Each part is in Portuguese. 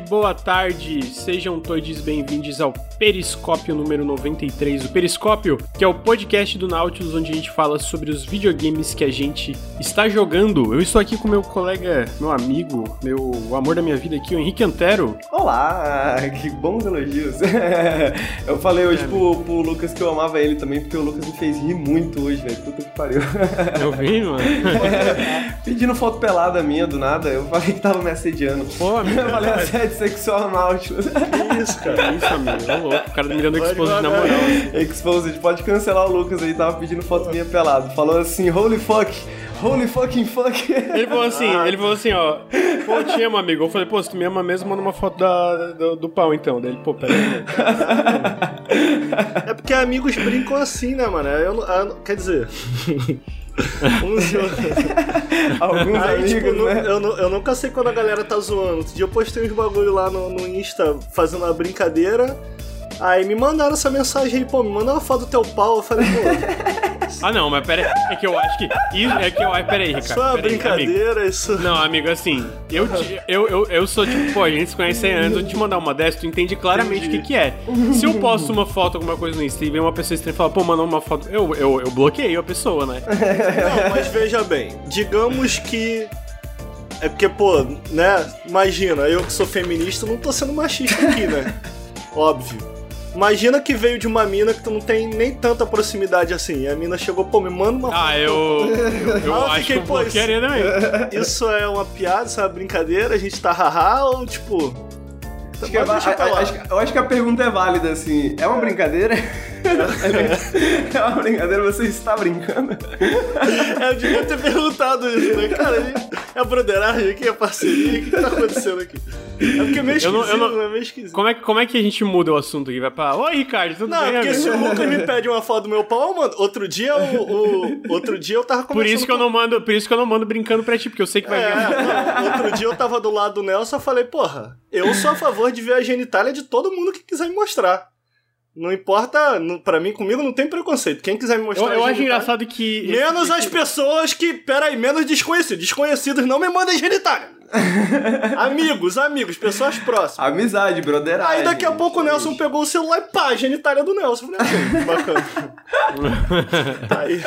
tarde, boa tarde, sejam todos bem-vindos ao Periscópio número 93. O Periscópio, que é o podcast do Nautilus, onde a gente fala sobre os videogames que a gente está jogando. Eu estou aqui com meu colega, meu amigo, meu o amor da minha vida aqui, o Henrique Antero. Olá, que bons elogios. eu falei hoje é, pro, pro, Lucas que eu amava ele também, porque o Lucas me fez rir muito hoje, velho. Puta que pariu. Eu vi, mano. pedindo foto pelada minha do nada, eu falei que tava me assediando. Pô, amigo. Eu falei assédio sexual Nautilus. Que isso, cara? Isso, amigo louco, o cara me dando exposed na moral. Exposed, pode cancelar o Lucas aí, tava pedindo foto minha pelado. Falou assim, holy fuck, holy fucking fuck. Ele falou assim, ele falou assim, ó, pô, eu te amo, amigo. Eu falei, pô, se tu me ama mesmo, manda uma foto da, do, do pau então. Daí ele, pô, peraí. É porque amigos brincam assim, né, mano? Eu, eu, quer dizer... Alguns Aí, amigos, tipo, né? eu, eu, nunca sei quando a galera tá zoando. Outro dia eu postei uns bagulho lá no, no Insta fazendo uma brincadeira. Aí me mandaram essa mensagem aí, pô, me manda uma foto do teu pau. Eu falei, pô. Ah, não, mas pera aí. É que eu acho que. Isso, é que eu. Pera aí, Ricardo. Isso é brincadeira, amigo. isso. Não, amigo, assim. Eu, eu, eu, eu sou tipo, pô, a gente se conhece antes, eu te mandar uma dessa, tu entende claramente o que, que é. Se eu posto uma foto, alguma coisa no Insta e vem uma pessoa estranha e fala, pô, manda uma foto. Eu, eu, eu bloqueio a pessoa, né? Não, mas veja bem. Digamos que é porque, pô, né? Imagina, eu que sou feminista não tô sendo machista aqui, né? Óbvio. Imagina que veio de uma mina que tu não tem nem tanta proximidade assim. E a mina chegou, pô, me manda uma Ah, eu. Eu, eu ah, acho fiquei, que eu pô, isso, isso é uma piada, isso é uma brincadeira, a gente tá haha ou tipo. Acho que é, a, a, acho, eu acho que a pergunta é válida, assim. É uma brincadeira? é uma brincadeira, você está brincando? eu devia ter perguntado isso, né? Cara, é a broderagem aqui, a parceria, o que tá acontecendo aqui? É porque é meio esquisito, eu não, eu não, é meio esquisito. Como é, como é que a gente muda o assunto aqui? Vai pra. Oi, Ricardo, tudo não, bem? Não, porque se o Lucas me pede uma foto do meu pau, mano, outro dia o, o, outro dia eu tava Por isso que eu não mando, por isso que eu não mando brincando pra ti, porque eu sei que vai é, vir. Não, outro dia eu tava do lado do Nelson e falei, porra, eu sou a favor de ver a genitália de todo mundo que quiser me mostrar. Não importa, para mim, comigo não tem preconceito. Quem quiser me mostrar. Eu, eu acho engraçado que. Menos esse... as pessoas que. Peraí, menos desconhecidos. Desconhecidos não me mandem genitália. Amigos, amigos, pessoas próximas. Amizade, brotheragem. Aí daqui a pouco o Nelson pegou o celular e pá, genitália do Nelson. Falei, ah, bacana. Aí.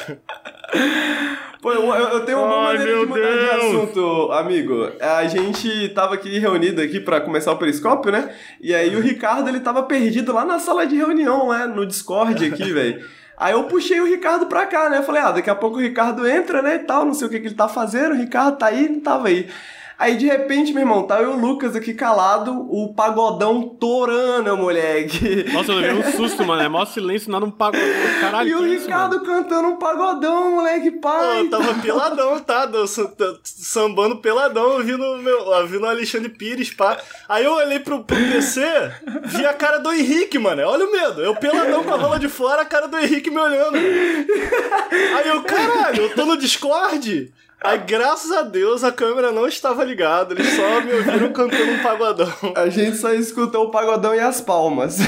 Pô, eu, eu tenho uma Ai, maneira de mudar Deus. de assunto, amigo. A gente tava aqui reunido aqui para começar o periscópio, né? E aí o Ricardo, ele tava perdido lá na sala de reunião, né? No Discord aqui, velho. Aí eu puxei o Ricardo pra cá, né? Falei, ah, daqui a pouco o Ricardo entra, né? E tal, não sei o que, que ele tá fazendo. O Ricardo tá aí, não tava aí. Aí de repente, meu irmão, tá eu e o Lucas aqui calado, o pagodão torando, moleque. Nossa, eu levei um susto, mano. É mó silêncio, nada um pagodão. Caralho, E o Ricardo isso, cantando um pagodão, moleque, pai. Eu tava peladão, tá? Sambando peladão, ouvindo, meu, ouvindo o Alexandre Pires, pá. Aí eu olhei pro, pro PC, vi a cara do Henrique, mano. Olha o medo. Eu peladão com a rola de fora, a cara do Henrique me olhando. Aí eu, caralho, eu tô no Discord. Aí, graças a Deus, a câmera não estava ligada, eles só me ouviram cantando um pagodão. A gente só escutou o pagodão e as palmas.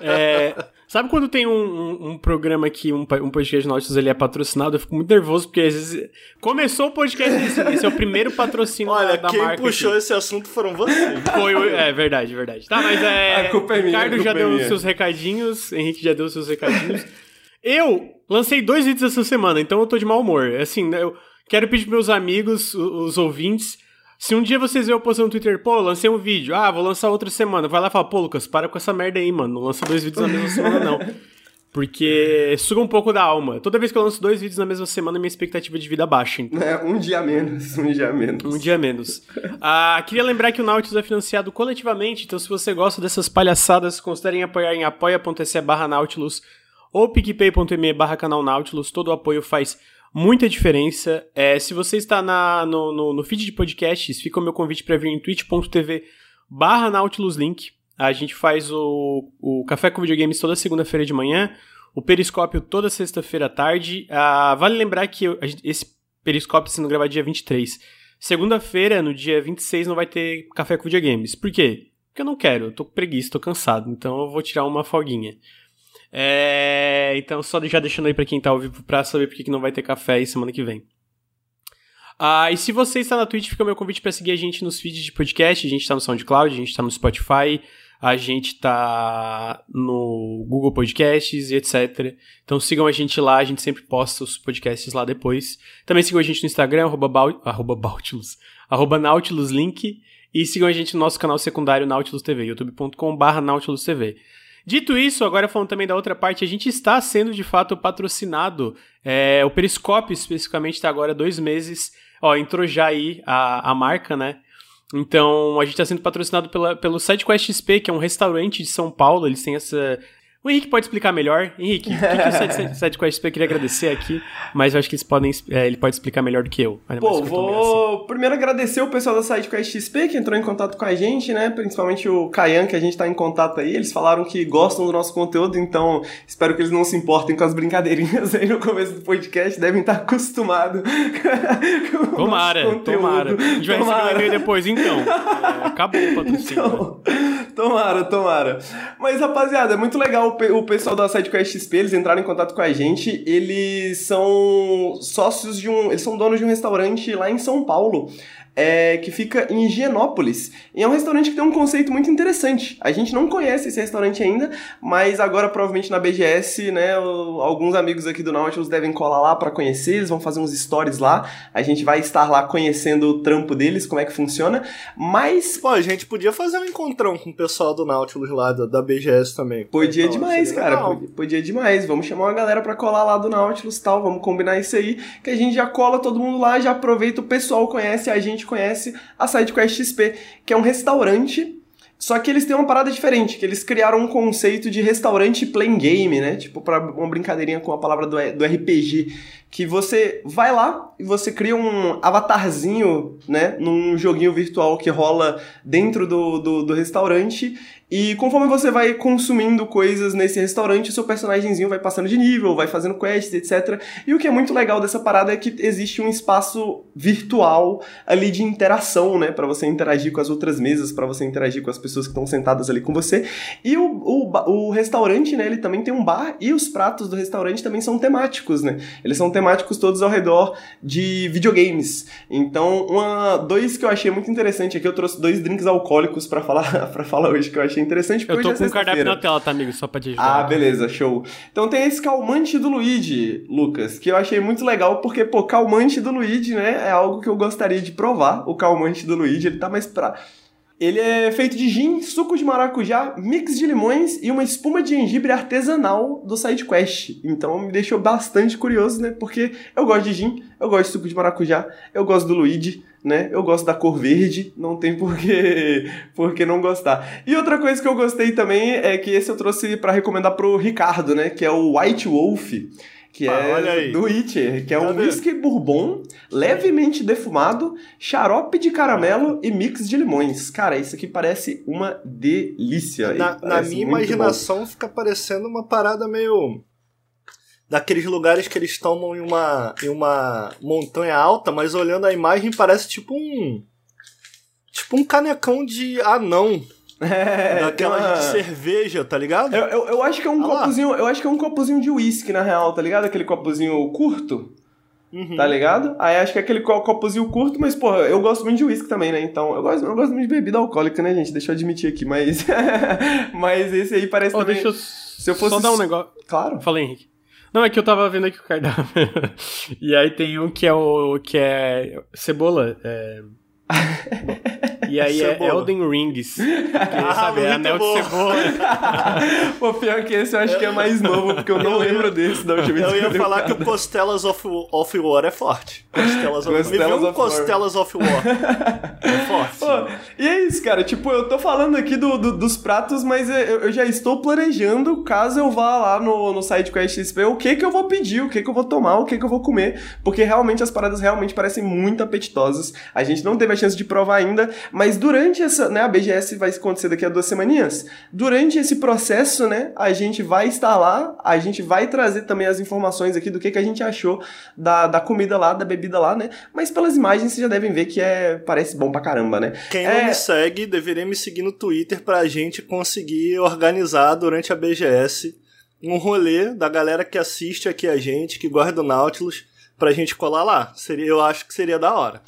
É, sabe quando tem um, um, um programa que um, um podcast nossos ele é patrocinado? Eu fico muito nervoso, porque às vezes. Começou o podcast, esse, esse é o primeiro patrocínio Olha, da, da quem marca. Quem puxou aqui. esse assunto foram vocês. Foi, é verdade, verdade. Tá, mas é. A culpa é minha. Ricardo já é deu os seus recadinhos, Henrique já deu os seus recadinhos. eu lancei dois vídeos essa semana, então eu tô de mau humor. Assim, eu Quero pedir pros meus amigos, os ouvintes, se um dia vocês verem eu postando no Twitter, pô, lancei um vídeo, ah, vou lançar outra semana, vai lá e fala, pô, Lucas, para com essa merda aí, mano, não lança dois vídeos na mesma semana, não. Porque suga um pouco da alma. Toda vez que eu lanço dois vídeos na mesma semana, minha expectativa de vida baixa. Então. É, um dia menos, um dia menos. Um dia menos. ah, queria lembrar que o Nautilus é financiado coletivamente, então se você gosta dessas palhaçadas, considerem apoiar em apoia.se barra Nautilus ou picpay.me barra canal Nautilus. Todo o apoio faz muita diferença. É, se você está na, no, no, no, feed de podcasts, fica o meu convite para vir em twitch.tv barra Nautilus Link. A gente faz o, o Café com Videogames toda segunda-feira de manhã, o Periscópio toda sexta-feira à tarde. Ah, vale lembrar que eu, esse Periscópio sendo gravado dia 23. Segunda-feira, no dia 26, não vai ter Café com Videogames. Por quê? Porque eu não quero, eu tô com preguiça, tô cansado, então eu vou tirar uma folguinha. É, então, só já deixando aí pra quem tá ao vivo pra saber por que não vai ter café aí semana que vem. Ah, e se você está na Twitch, fica o meu convite para seguir a gente nos feeds de podcast. A gente está no SoundCloud, a gente está no Spotify, a gente tá no Google Podcasts e etc. Então sigam a gente lá, a gente sempre posta os podcasts lá depois. Também sigam a gente no Instagram, arroba, Bau, arroba arroba Nautilus Link. E sigam a gente no nosso canal secundário Nautilus TV, youtube.com.br Nautilus TV. Dito isso, agora falando também da outra parte, a gente está sendo de fato patrocinado. É, o Periscope, especificamente, está agora dois meses. Ó, entrou já aí a, a marca, né? Então, a gente está sendo patrocinado pela, pelo SideQuest XP, que é um restaurante de São Paulo. Eles têm essa o Henrique pode explicar melhor. Henrique, o que, que o SideQuest eu queria agradecer aqui, mas eu acho que eles podem, é, ele pode explicar melhor do que eu. Pô, vou assim. primeiro agradecer o pessoal da SideQuest XP que entrou em contato com a gente, né? Principalmente o Kayan, que a gente tá em contato aí. Eles falaram que gostam do nosso conteúdo, então espero que eles não se importem com as brincadeirinhas aí no começo do podcast. Devem estar acostumados com tomara, o tomara. A gente vai tomara. receber um depois, então. É, acabou o patrocínio. Então, né? Tomara, tomara. Mas, rapaziada, é muito legal o, pessoal da SideQuest XP, eles entraram em contato com a gente. Eles são sócios de um. Eles são donos de um restaurante lá em São Paulo é, que fica em Higienópolis. E é um restaurante que tem um conceito muito interessante. A gente não conhece esse restaurante ainda, mas agora provavelmente na BGS, né, o, alguns amigos aqui do Nautilus devem colar lá para conhecer, eles vão fazer uns stories lá. A gente vai estar lá conhecendo o trampo deles, como é que funciona. Mas pô, a gente podia fazer um encontrão com o pessoal do Nautilus lá da, da BGS também. Podia então, demais, cara. Podia, podia, demais. Vamos chamar uma galera para colar lá do Nautilus, tal, vamos combinar isso aí, que a gente já cola todo mundo lá, já aproveita o pessoal conhece a gente conhece a SideQuest XP, que é um restaurante só que eles têm uma parada diferente, que eles criaram um conceito de restaurante playing game, né? Tipo, para uma brincadeirinha com a palavra do, do RPG. Que você vai lá e você cria um avatarzinho, né? Num joguinho virtual que rola dentro do, do, do restaurante e conforme você vai consumindo coisas nesse restaurante, seu personagemzinho vai passando de nível, vai fazendo quests, etc. E o que é muito legal dessa parada é que existe um espaço virtual ali de interação, né? para você interagir com as outras mesas, para você interagir com as pessoas que estão sentadas ali com você. E o, o, o restaurante, né? Ele também tem um bar e os pratos do restaurante também são temáticos, né? Eles são temáticos todos ao redor de videogames. Então, uma, dois que eu achei muito interessante aqui, eu trouxe dois drinks alcoólicos para falar, pra falar hoje que eu achei interessante Eu tô é com o cardápio na tela, tá, amigo? Só pra te ajudar. Ah, beleza, show. Então tem esse calmante do Luigi, Lucas, que eu achei muito legal porque, pô, calmante do Luigi, né, é algo que eu gostaria de provar. O calmante do Luigi, ele tá mais pra. Ele é feito de gin, suco de maracujá, mix de limões e uma espuma de gengibre artesanal do SideQuest. Então me deixou bastante curioso, né? Porque eu gosto de gin, eu gosto de suco de maracujá, eu gosto do Luigi né? Eu gosto da cor verde, não tem por que, por que não gostar. E outra coisa que eu gostei também é que esse eu trouxe para recomendar pro Ricardo, né? Que é o White Wolf que ah, é do Witcher, que é um whisky bourbon levemente defumado, xarope de caramelo e mix de limões. Cara, isso aqui parece uma delícia. Na, na minha imaginação bom. fica parecendo uma parada meio daqueles lugares que eles tomam em uma, em uma montanha alta, mas olhando a imagem parece tipo um. Tipo um canecão de anão. É, daquela uma... de cerveja, tá ligado? Eu, eu, eu, acho que é um ah copozinho. Eu acho que é um copozinho de uísque, na real, tá ligado? Aquele copozinho curto. Uhum. Tá ligado? Aí acho que é aquele copozinho curto, mas, porra, eu gosto muito de uísque também, né? Então, eu gosto, eu gosto muito de bebida alcoólica, né, gente? Deixa eu admitir aqui, mas. mas esse aí parece oh, também. Deixa eu se eu fosse. Só dar um negócio. Claro. Falei, Henrique. Não, é que eu tava vendo aqui o cardápio. e aí tem um que é o. que é. Cebola. É... E aí é Elden Rings. Que, ah, sabe, é anel bom. de cebola. Pô, pior que esse eu acho que é mais novo, porque eu não eu lembro desse da última vez. Eu ia falar que o Costelas of, of War é forte. Costelas of, Costelas of Costelas War. of War. É forte. Pô, e é isso, cara. Tipo, eu tô falando aqui do, do dos pratos, mas eu, eu, já estou planejando, caso eu vá lá no, no site a XP, o que que eu vou pedir, o que que eu vou tomar, o que que eu vou comer. Porque realmente as paradas realmente parecem muito apetitosas. A gente não teve a chance de provar ainda, mas durante essa, né, a BGS vai acontecer daqui a duas semaninhas. Durante esse processo, né, a gente vai estar lá, a gente vai trazer também as informações aqui do que, que a gente achou da, da comida lá, da bebida lá, né? Mas pelas imagens vocês já devem ver que é parece bom pra caramba, né? Quem é... não me segue deveria me seguir no Twitter pra gente conseguir organizar durante a BGS um rolê da galera que assiste aqui a gente, que gosta do Nautilus, pra gente colar lá. Seria, eu acho que seria da hora.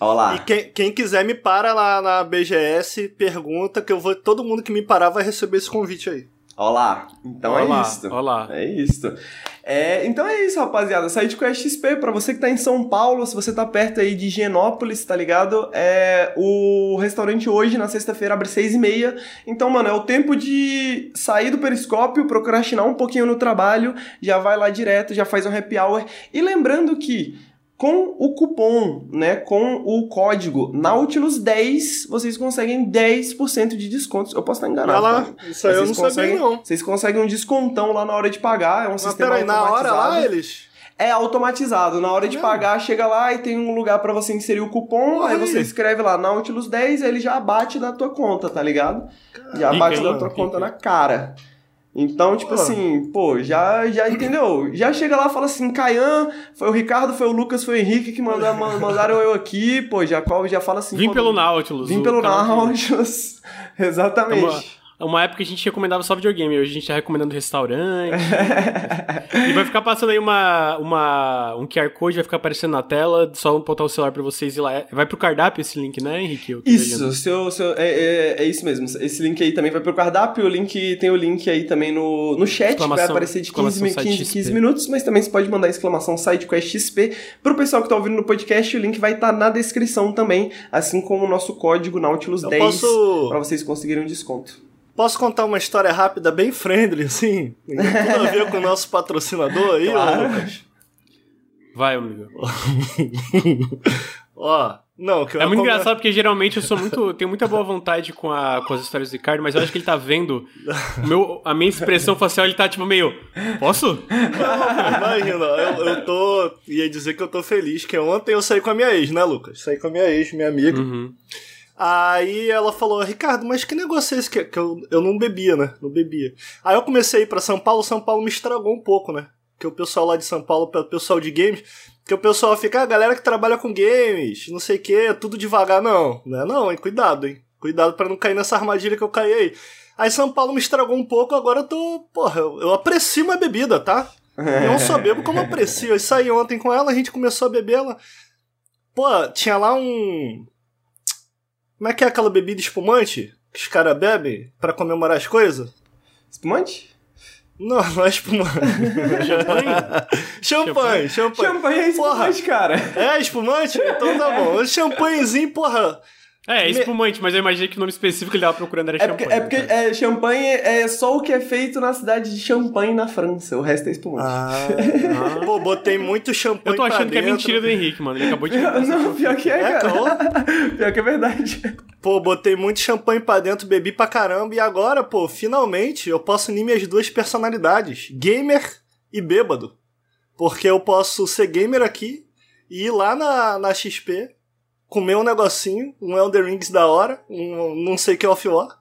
Olá. E quem, quem quiser me para lá na BGS, pergunta que eu vou. Todo mundo que me parar vai receber esse convite aí. Olá. Então Olá, é isso. olá. É isso. É, então é isso, rapaziada. SideQuest XP, pra você que tá em São Paulo, se você tá perto aí de Higienópolis, tá ligado? É, o restaurante hoje, na sexta-feira, abre seis e meia. Então, mano, é o tempo de sair do periscópio, procrastinar um pouquinho no trabalho, já vai lá direto, já faz um happy hour. E lembrando que com o cupom, né, com o código Nautilus10, vocês conseguem 10% de desconto. Eu posso estar enganado. Vai lá, tá? isso aí eu não sabia, não. Vocês conseguem um descontão lá na hora de pagar, é um Mas sistema peraí, na hora lá eles. É automatizado. Na hora de É. pagar, chega lá e tem um lugar pra você inserir o cupom, aí Olha você aí. escreve lá Nautilus 10, aí ele já bate na tua conta, tá ligado? Já Rica, bate hein, na tua Rica. conta na cara. Então, tipo assim, pô, já, já entendeu? Já chega lá e fala assim, Caian, foi o Ricardo, foi o Lucas, foi o Henrique que manda- man- mandaram eu aqui, pô, já, já fala assim... Vim pelo Nautilus. Vim pelo de- Nautilus. Exatamente. Uma- Uma época a gente recomendava só videogame, hoje a gente tá recomendando restaurante. e vai ficar passando aí uma, uma, um QR Code, vai ficar aparecendo na tela, só botar o celular pra vocês ir lá. Vai pro cardápio esse link, né, Henrique? Isso, seu, seu, é, é, é isso mesmo. Esse link aí também vai pro cardápio. O link tem o link aí também no, no chat, que vai aparecer de 15, exclamação mi- site 15, XP. 15 minutos, mas também você pode mandar exclamação SideQuest XP. Pro pessoal que tá ouvindo no podcast, o link vai estar na descrição também, assim como o nosso código Nautilus Eu 10 posso- pra vocês conseguirem um desconto. Posso contar uma história rápida, bem friendly, assim? Tem tudo a ver com o nosso patrocinador aí, Claro. Lucas? Vai, amigo. Ó, não, que eu É muito engraçado porque geralmente eu sou muito. tenho muita boa vontade com, a, com as histórias do Ricardo, mas eu acho que ele tá vendo. meu, a minha expressão facial, ele tá tipo meio. Posso? Não, imagina, eu, eu tô. ia dizer que eu tô feliz, que ontem eu saí com a minha ex, né, Lucas? Saí com a minha ex, minha amiga. Uhum. Aí ela falou, Ricardo, mas que negócio é esse que, que eu, eu não bebia, né? Não bebia. Aí eu comecei a ir pra São Paulo, São Paulo me estragou um pouco, né? Que o pessoal lá de São Paulo, o pessoal de games, que o pessoal fica, ah, galera que trabalha com games, não sei o que, tudo devagar, não. Não é não, hein? Cuidado, hein? Cuidado pra não cair nessa armadilha que eu caí aí. Aí São Paulo me estragou um pouco, agora eu tô. Porra, eu, eu aprecio uma bebida, tá? Eu não só bebo como aprecio. Eu saí ontem com ela, a gente começou a beber ela. Pô, tinha lá um. Como é que é aquela bebida espumante que os caras bebem pra comemorar as coisas? Espumante? Não, não é espumante. Champanhe? champanhe, champanhe. Champanhe é Porra. espumante, cara. É espumante? Então tá bom. Champanhezinho, porra. É, é espumante, mas eu imaginei que o nome específico que ele tava procurando era É porque, champanhe. é porque é, champanhe é só o que é feito na cidade de Champagne, na França. O resto é espumante. Ah. Pô, botei muito champanhe Eu tô achando pra que é mentira do Henrique, mano. Ele acabou de. Não, pior que é, É, cara. Pior que é verdade. Pô, botei muito champanhe pra dentro, bebi pra caramba. E agora, pô, finalmente eu posso unir minhas duas personalidades: gamer e bêbado. Porque eu posso ser gamer aqui e ir lá na, na XP, comer um negocinho, um Elder Rings da hora, um não sei que off war,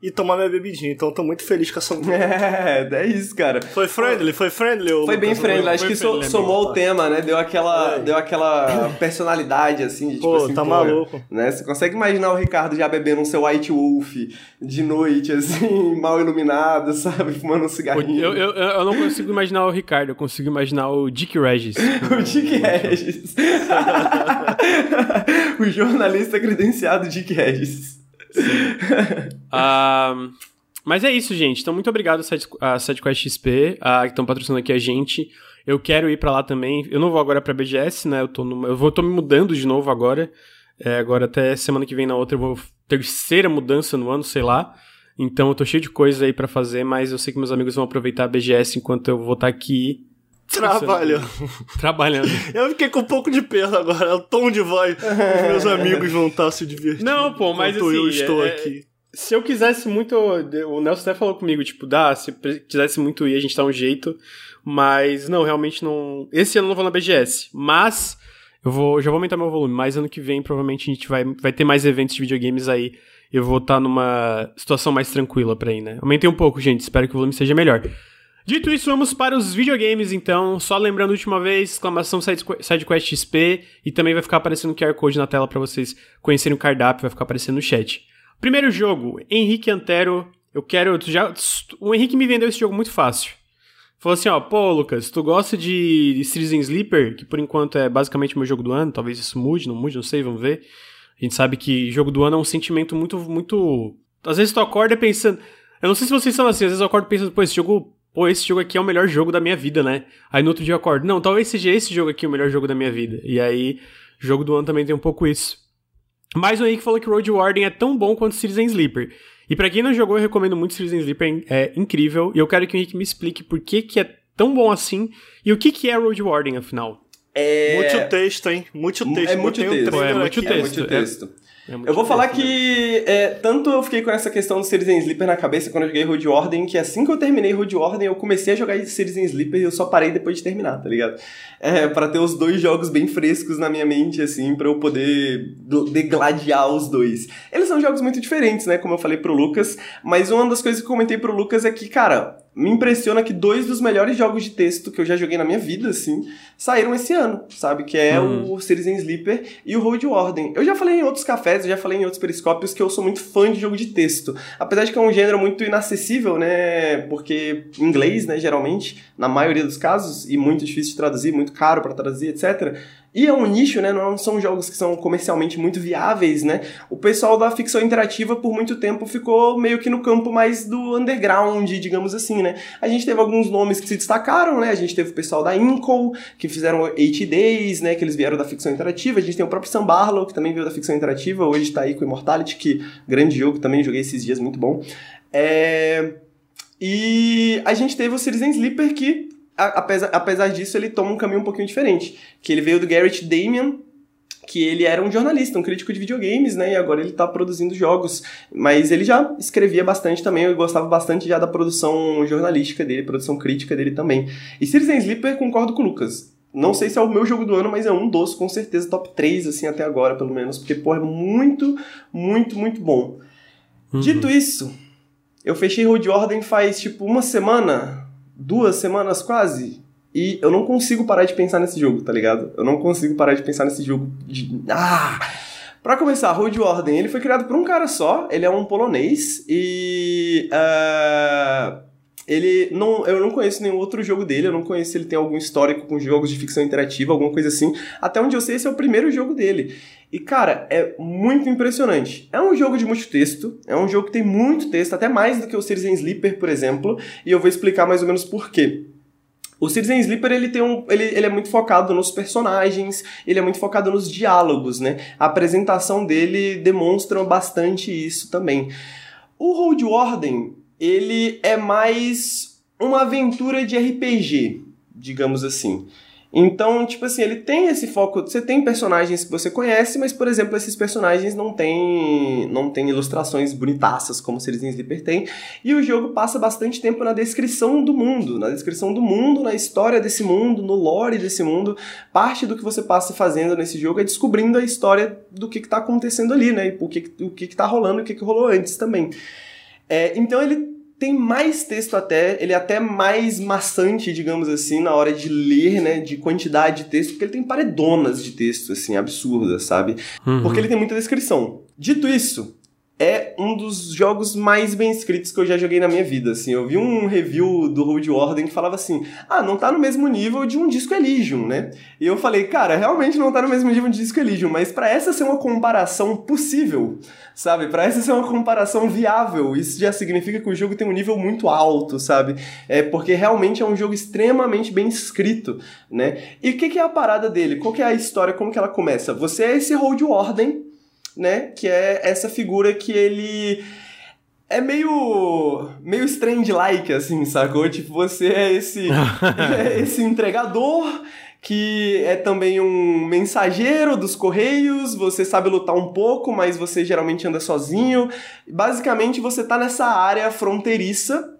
e tomar minha bebidinha. Então eu tô muito feliz com essa. É, é isso, cara. Foi friendly? Foi friendly? Foi bem Lucas? friendly, acho foi que so- friendly, somou amigo. o tema, né? Deu aquela, É. deu aquela personalidade, assim, de tipo Pô, assim, tá pô, maluco. Né? Você consegue imaginar o Ricardo já bebendo um seu White Wolf de noite, assim, mal iluminado, sabe? Fumando um cigarrinho. Eu, eu, eu não consigo imaginar o Ricardo, eu consigo imaginar o Dick Regis. O Dick Regis. o jornalista credenciado Dick Regis. Ah, mas é isso, gente. Então, muito obrigado a SideQuest XP, ah, que estão patrocinando aqui a gente. Eu quero ir pra lá também. Eu não vou agora pra BGS, né? Eu tô, numa- eu vou, tô me mudando de novo agora. É, agora até semana que vem na outra eu vou terceira mudança no ano, sei lá. Então eu tô cheio de coisa aí pra fazer, mas eu sei que meus amigos vão aproveitar a BGS enquanto eu vou estar aqui Trabalho. trabalhando. Eu fiquei com um pouco de pena agora, o tom de voz. Os meus amigos vão estar se divertindo. Não, pô, mas enquanto eu assim, estou é- aqui. Se eu quisesse muito. O Nelson até falou comigo, tipo, dá, se quisesse muito ir, a gente dá um jeito. Mas não, realmente não. Esse ano eu não vou na BGS. Mas eu vou. Já vou aumentar meu volume. Mas ano que vem, provavelmente, a gente vai, vai ter mais eventos de videogames aí. Eu vou estar numa situação mais tranquila pra ir, né? Aumentei um pouco, gente. Espero que o volume seja melhor. Dito isso, vamos para os videogames, então. Só lembrando última vez, exclamação Sidequ- SideQuest XP. E também vai ficar aparecendo o QR Code na tela para vocês conhecerem o cardápio, vai ficar aparecendo no chat. Primeiro jogo, Henrique Antero. Eu quero. Já, o Henrique me vendeu esse jogo muito fácil. falou assim, ó, pô, Lucas, tu gosta de Citizen Sleeper, que por enquanto é basicamente o meu jogo do ano, talvez isso mude, não mude, não sei, vamos ver. A gente sabe que jogo do ano é um sentimento muito, muito... Às vezes tu acorda pensando... Eu não sei se vocês são assim, às vezes eu acordo pensando, pô, esse jogo... Pô, esse jogo aqui é o melhor jogo da minha vida, né? Aí no outro dia eu acordo, não, talvez seja esse jogo aqui o melhor jogo da minha vida. E aí, jogo do ano também tem um pouco isso. Mais um aí que falou que Road Warden é tão bom quanto Citizen Sleeper. E para quem não jogou, eu recomendo muito Citizen Sleeper, é incrível. E eu quero que o Henrique me explique por que, que é tão bom assim e o que, que é Road Warden, afinal. É... Muito texto, hein? Muito texto. É muito texto. Um é muito texto. É muito texto. É eu vou falar texto, né? que é, tanto eu fiquei com essa questão do Citizen Sleeper na cabeça quando eu joguei Road Warden, que assim que eu terminei Road Warden, eu comecei a jogar Citizen Sleeper e eu só parei depois de terminar, tá ligado? É, para ter os dois jogos bem frescos na minha mente, assim, para eu poder degladiar os dois. Eles são jogos muito diferentes, né, como eu falei pro Lucas, mas uma das coisas que eu comentei pro Lucas é que, cara, me impressiona que dois dos melhores jogos de texto que eu já joguei na minha vida, assim, saíram esse ano, sabe? Que é Hum. o Citizen Sleeper e o Road Warden. Eu já falei em outros cafés, eu já falei em outros periscópios que eu sou muito fã de jogo de texto. Apesar de que é um gênero muito inacessível, né? Porque em inglês, né, geralmente, na maioria dos casos, e muito difícil de traduzir, muito caro pra traduzir, etc. E é um nicho, né? Não são jogos que são comercialmente muito viáveis, né? O pessoal da ficção interativa, por muito tempo, ficou meio que no campo mais do underground, digamos assim, né? A gente teve alguns nomes que se destacaram, né? A gente teve o pessoal da Inco, que fizeram 8 Days, né? Que eles vieram da ficção interativa. A gente tem o próprio Sam Barlow, que também veio da ficção interativa. Hoje tá aí com Immortality, que grande jogo também, joguei esses dias, muito bom. É... E a gente teve o Citizen Sleeper, que, apesar, apesar disso, ele toma um caminho um pouquinho diferente. Que ele veio do Garrett Damian, que ele era um jornalista, um crítico de videogames, né? E agora ele tá produzindo jogos. Mas ele já escrevia bastante também, eu gostava bastante já da produção jornalística dele, produção crítica dele também. E Citizen Sleeper, concordo com o Lucas. Não sei se é o meu jogo do ano, mas é um dos, com certeza, top 3, assim, até agora, pelo menos. Porque, pô, é muito, muito, muito bom. Uhum. Dito isso, eu fechei Road Warden faz, tipo, uma semana, duas semanas quase, e eu não consigo parar de pensar nesse jogo, tá ligado? Eu não consigo parar de pensar nesse jogo de... Ah! Pra começar, Road Warden, ele foi criado por um cara só, ele é um polonês, e... ah, ele não, eu não conheço nenhum outro jogo dele, eu não conheço se ele tem algum histórico com jogos de ficção interativa, alguma coisa assim. Até onde eu sei, esse é o primeiro jogo dele. E, cara, é muito impressionante. É um jogo de multitexto, é um jogo que tem muito texto, até mais do que o Citizen Sleeper, por exemplo, e eu vou explicar mais ou menos por quê. O Citizen Sleeper, ele, tem um, ele, ele é muito focado nos personagens, ele é muito focado nos diálogos, né? A apresentação dele demonstra bastante isso também. O Road Warden, ele é mais uma aventura de RPG, digamos assim. Então, tipo assim, ele tem esse foco. Você tem personagens que você conhece, mas, por exemplo, esses personagens não têm não tem ilustrações bonitaças como Citizen Sleeper tem. E o jogo passa bastante tempo na descrição do mundo, na descrição do mundo, na história desse mundo, no lore desse mundo. Parte do que você passa fazendo nesse jogo é descobrindo a história do que, está acontecendo ali, né? E o que, o que, que tá rolando e o que, que rolou antes também. É, então ele tem mais texto até, ele é até mais maçante, digamos assim, na hora de ler, né, de quantidade de texto, porque ele tem paredonas de texto, assim, absurdas, sabe? Uhum. Porque ele tem muita descrição. Dito isso, é um dos jogos mais bem escritos que eu já joguei na minha vida, assim. Eu vi um review do Road Warden que falava assim, ah, não tá no mesmo nível de um Disco Elysium, né? E eu falei, cara, realmente não tá no mesmo nível de Disco Elysium, mas para essa ser uma comparação possível, sabe? Para essa ser uma comparação viável, isso já significa que o jogo tem um nível muito alto, sabe? É porque realmente é um jogo extremamente bem escrito, né? E o que, que é a parada dele? Qual que é a história? Como que ela começa? Você é esse Road Warden, né? Que é essa figura que ele é meio meio strange-like, assim, sacou? Tipo, você é esse, é esse entregador que é também um mensageiro dos correios, você sabe lutar um pouco, mas você geralmente anda sozinho. Basicamente, você tá nessa área fronteiriça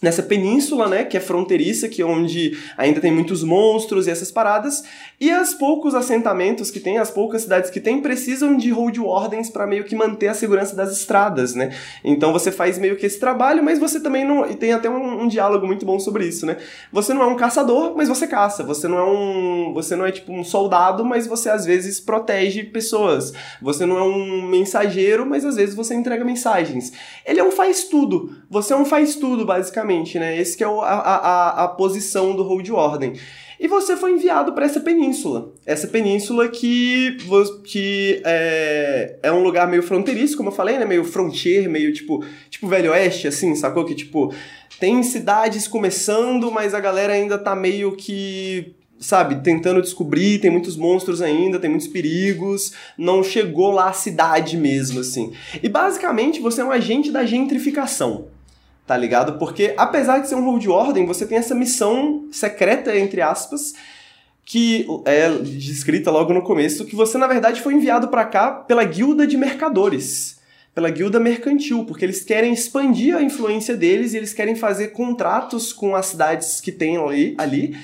nessa península, né, que é fronteiriça, que é onde ainda tem muitos monstros e essas paradas, e as poucos assentamentos que tem, as poucas cidades que tem, precisam de hold wardens para meio que manter a segurança das estradas, né? Então você faz meio que esse trabalho, mas você também não, e tem até um, um diálogo muito bom sobre isso, né? Você não é um caçador, mas você caça. Você não é um, você não é tipo um soldado, mas você às vezes protege pessoas. Você não é um mensageiro, mas às vezes você entrega mensagens. Ele é um faz tudo. Você é um faz tudo, basicamente basicamente, né? Esse que é o, a, a, a posição do Hold Ordem. E você foi enviado para essa península. Essa península que, que é, é um lugar meio fronteiriço, como eu falei, né? Meio frontier, meio tipo, tipo Velho Oeste, assim, sacou? Que tipo, tem cidades começando, mas a galera ainda tá meio que sabe, tentando descobrir, tem muitos monstros ainda, tem muitos perigos, não chegou lá a cidade mesmo, assim. E basicamente você é um agente da gentrificação tá ligado? Porque apesar de ser um hold ordem, você tem essa missão secreta, entre aspas, que é descrita logo no começo, que você na verdade foi enviado para cá pela guilda de mercadores, pela guilda mercantil, porque eles querem expandir a influência deles e eles querem fazer contratos com as cidades que tem ali, ali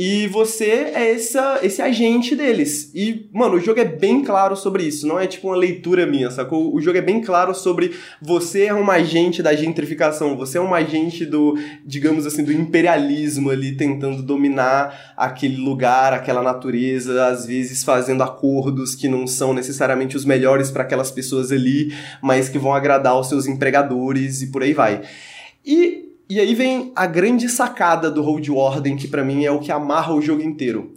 e você é essa, esse agente deles. E, mano, o jogo é bem claro sobre isso. Não é tipo uma leitura minha, sacou? O jogo é bem claro sobre você é um agente da gentrificação. Você é um agente do, digamos assim, do imperialismo ali, tentando dominar aquele lugar, aquela natureza, às vezes fazendo acordos que não são necessariamente os melhores para aquelas pessoas ali, mas que vão agradar os seus empregadores e por aí vai. E e aí vem a grande sacada do Hold Warden, que para mim é o que amarra o jogo inteiro.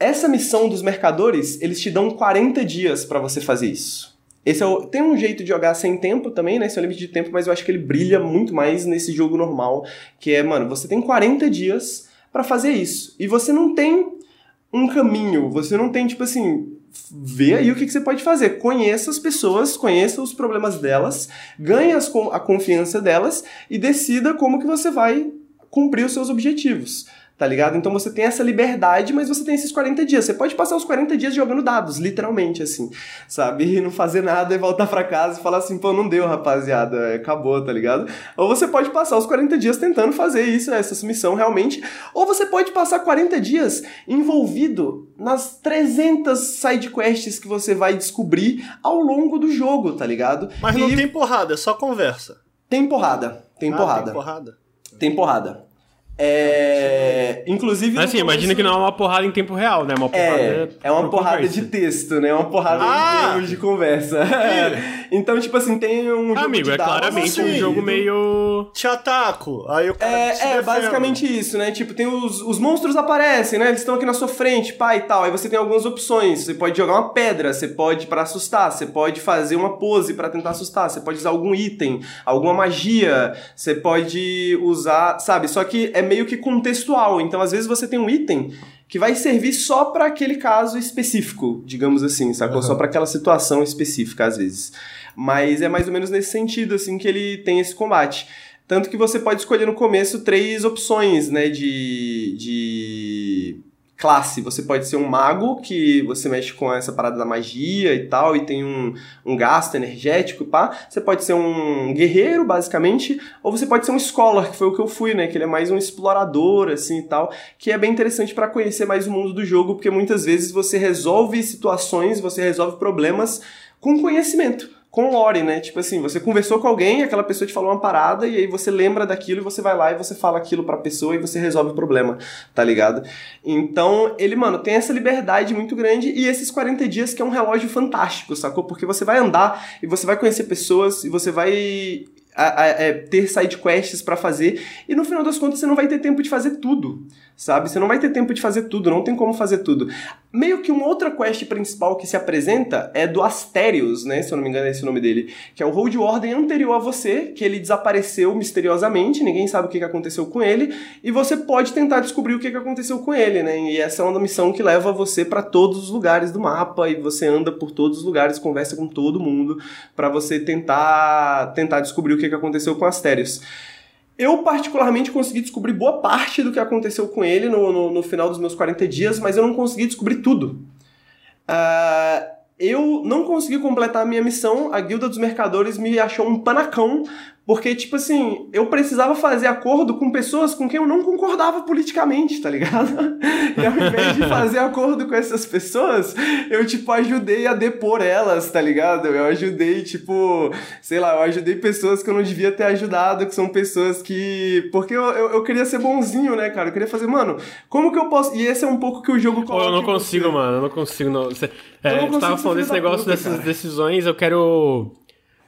Essa missão dos mercadores, eles te dão 40 dias para você fazer isso. Esse é o, tem um jeito de jogar sem tempo também, né? Esse é o limite de tempo, mas eu acho que ele brilha muito mais nesse jogo normal, que é, mano, você tem 40 dias para fazer isso. E você não tem um caminho, você não tem tipo assim, vê aí o que, que, você pode fazer. Conheça as pessoas, conheça os problemas delas, ganhe as, a confiança delas e decida como que você vai cumprir os seus objetivos tá ligado? Então você tem essa liberdade, mas você tem esses 40 dias. Você pode passar os 40 dias jogando dados, literalmente, assim, sabe? E não fazer nada e voltar para casa e falar assim, pô, não deu, rapaziada, é, acabou, tá ligado? Ou você pode passar os 40 dias tentando fazer isso, essa missão realmente, ou você pode passar 40 dias envolvido nas 300 side quests que você vai descobrir ao longo do jogo, tá ligado? Mas e... não tem porrada, é só conversa. Tem porrada, tem ah, porrada. Tem porrada. Tem porrada. É, inclusive. Mas assim, imagina que não é uma porrada em tempo real, né? Uma porrada é, é uma porrada conversa. de texto, né? Uma porrada ah! de conversa. então, tipo assim, tem um jogo. Amigo, é claramente um jogo meio. Te ataco. Aí o cara. É, é basicamente isso, né? Tipo, tem os, os monstros aparecem, né? Eles estão aqui na sua frente, pá e tal. Aí você tem algumas opções. Você pode jogar uma pedra, você pode para assustar, você pode fazer uma pose para tentar assustar, você pode usar algum item, alguma magia, você pode usar, sabe? Só que é meio que contextual. Então, às vezes, você tem um item que vai servir só para aquele caso específico, digamos assim, sacou? Uhum. Só para aquela situação específica, às vezes. Mas é mais ou menos nesse sentido, assim, que ele tem esse combate. Tanto que você pode escolher no começo três opções, né, de, de classe. Você pode ser um mago, que você mexe com essa parada da magia e tal, e tem um, um gasto energético, pá. Você pode ser um guerreiro, basicamente, ou você pode ser um scholar, que foi o que eu fui, né? Que ele é mais um explorador, assim, e tal, que é bem interessante para conhecer mais o mundo do jogo, porque muitas vezes você resolve situações, você resolve problemas com conhecimento com lore, né? Tipo assim, você conversou com alguém, aquela pessoa te falou uma parada e aí você lembra daquilo e você vai lá e você fala aquilo pra pessoa e você resolve o problema, tá ligado? Então, ele, mano, tem essa liberdade muito grande e esses 40 dias que é um relógio fantástico, sacou? Porque você vai andar e você vai conhecer pessoas e você vai a, a, a, é, ter side quests para fazer e no final das contas você não vai ter tempo de fazer tudo sabe? Você não vai ter tempo de fazer tudo, não tem como fazer tudo. Meio que uma outra quest principal que se apresenta é do Asterios, né? Se eu não me engano é esse o nome dele. Que é o Hold Warden anterior a você, que ele desapareceu misteriosamente, ninguém sabe o que aconteceu com ele, e você pode tentar descobrir o que aconteceu com ele, né? E essa é uma missão que leva você para todos os lugares do mapa, e você anda por todos os lugares, conversa com todo mundo, para você tentar, tentar descobrir o que aconteceu com Asterios. Eu, particularmente, consegui descobrir boa parte do que aconteceu com ele no, no, no final dos meus 40 dias, mas eu não consegui descobrir tudo. Uh, eu não consegui completar a minha missão, a Guilda dos Mercadores me achou um panacão, porque, tipo assim, eu precisava fazer acordo com pessoas com quem eu não concordava politicamente, tá ligado? E ao invés de fazer acordo com essas pessoas, eu, tipo, ajudei a depor elas, tá ligado? Eu ajudei, tipo, sei lá, eu ajudei pessoas que eu não devia ter ajudado, que são pessoas que. Porque eu, eu, eu queria ser bonzinho, né, cara? Eu queria fazer, mano, como que eu posso. E esse é um pouco que o jogo coloca. eu não consigo, você. mano, eu não consigo. Não. Você, é, eu não consigo tava falando desse negócio puta, dessas cara. decisões, eu quero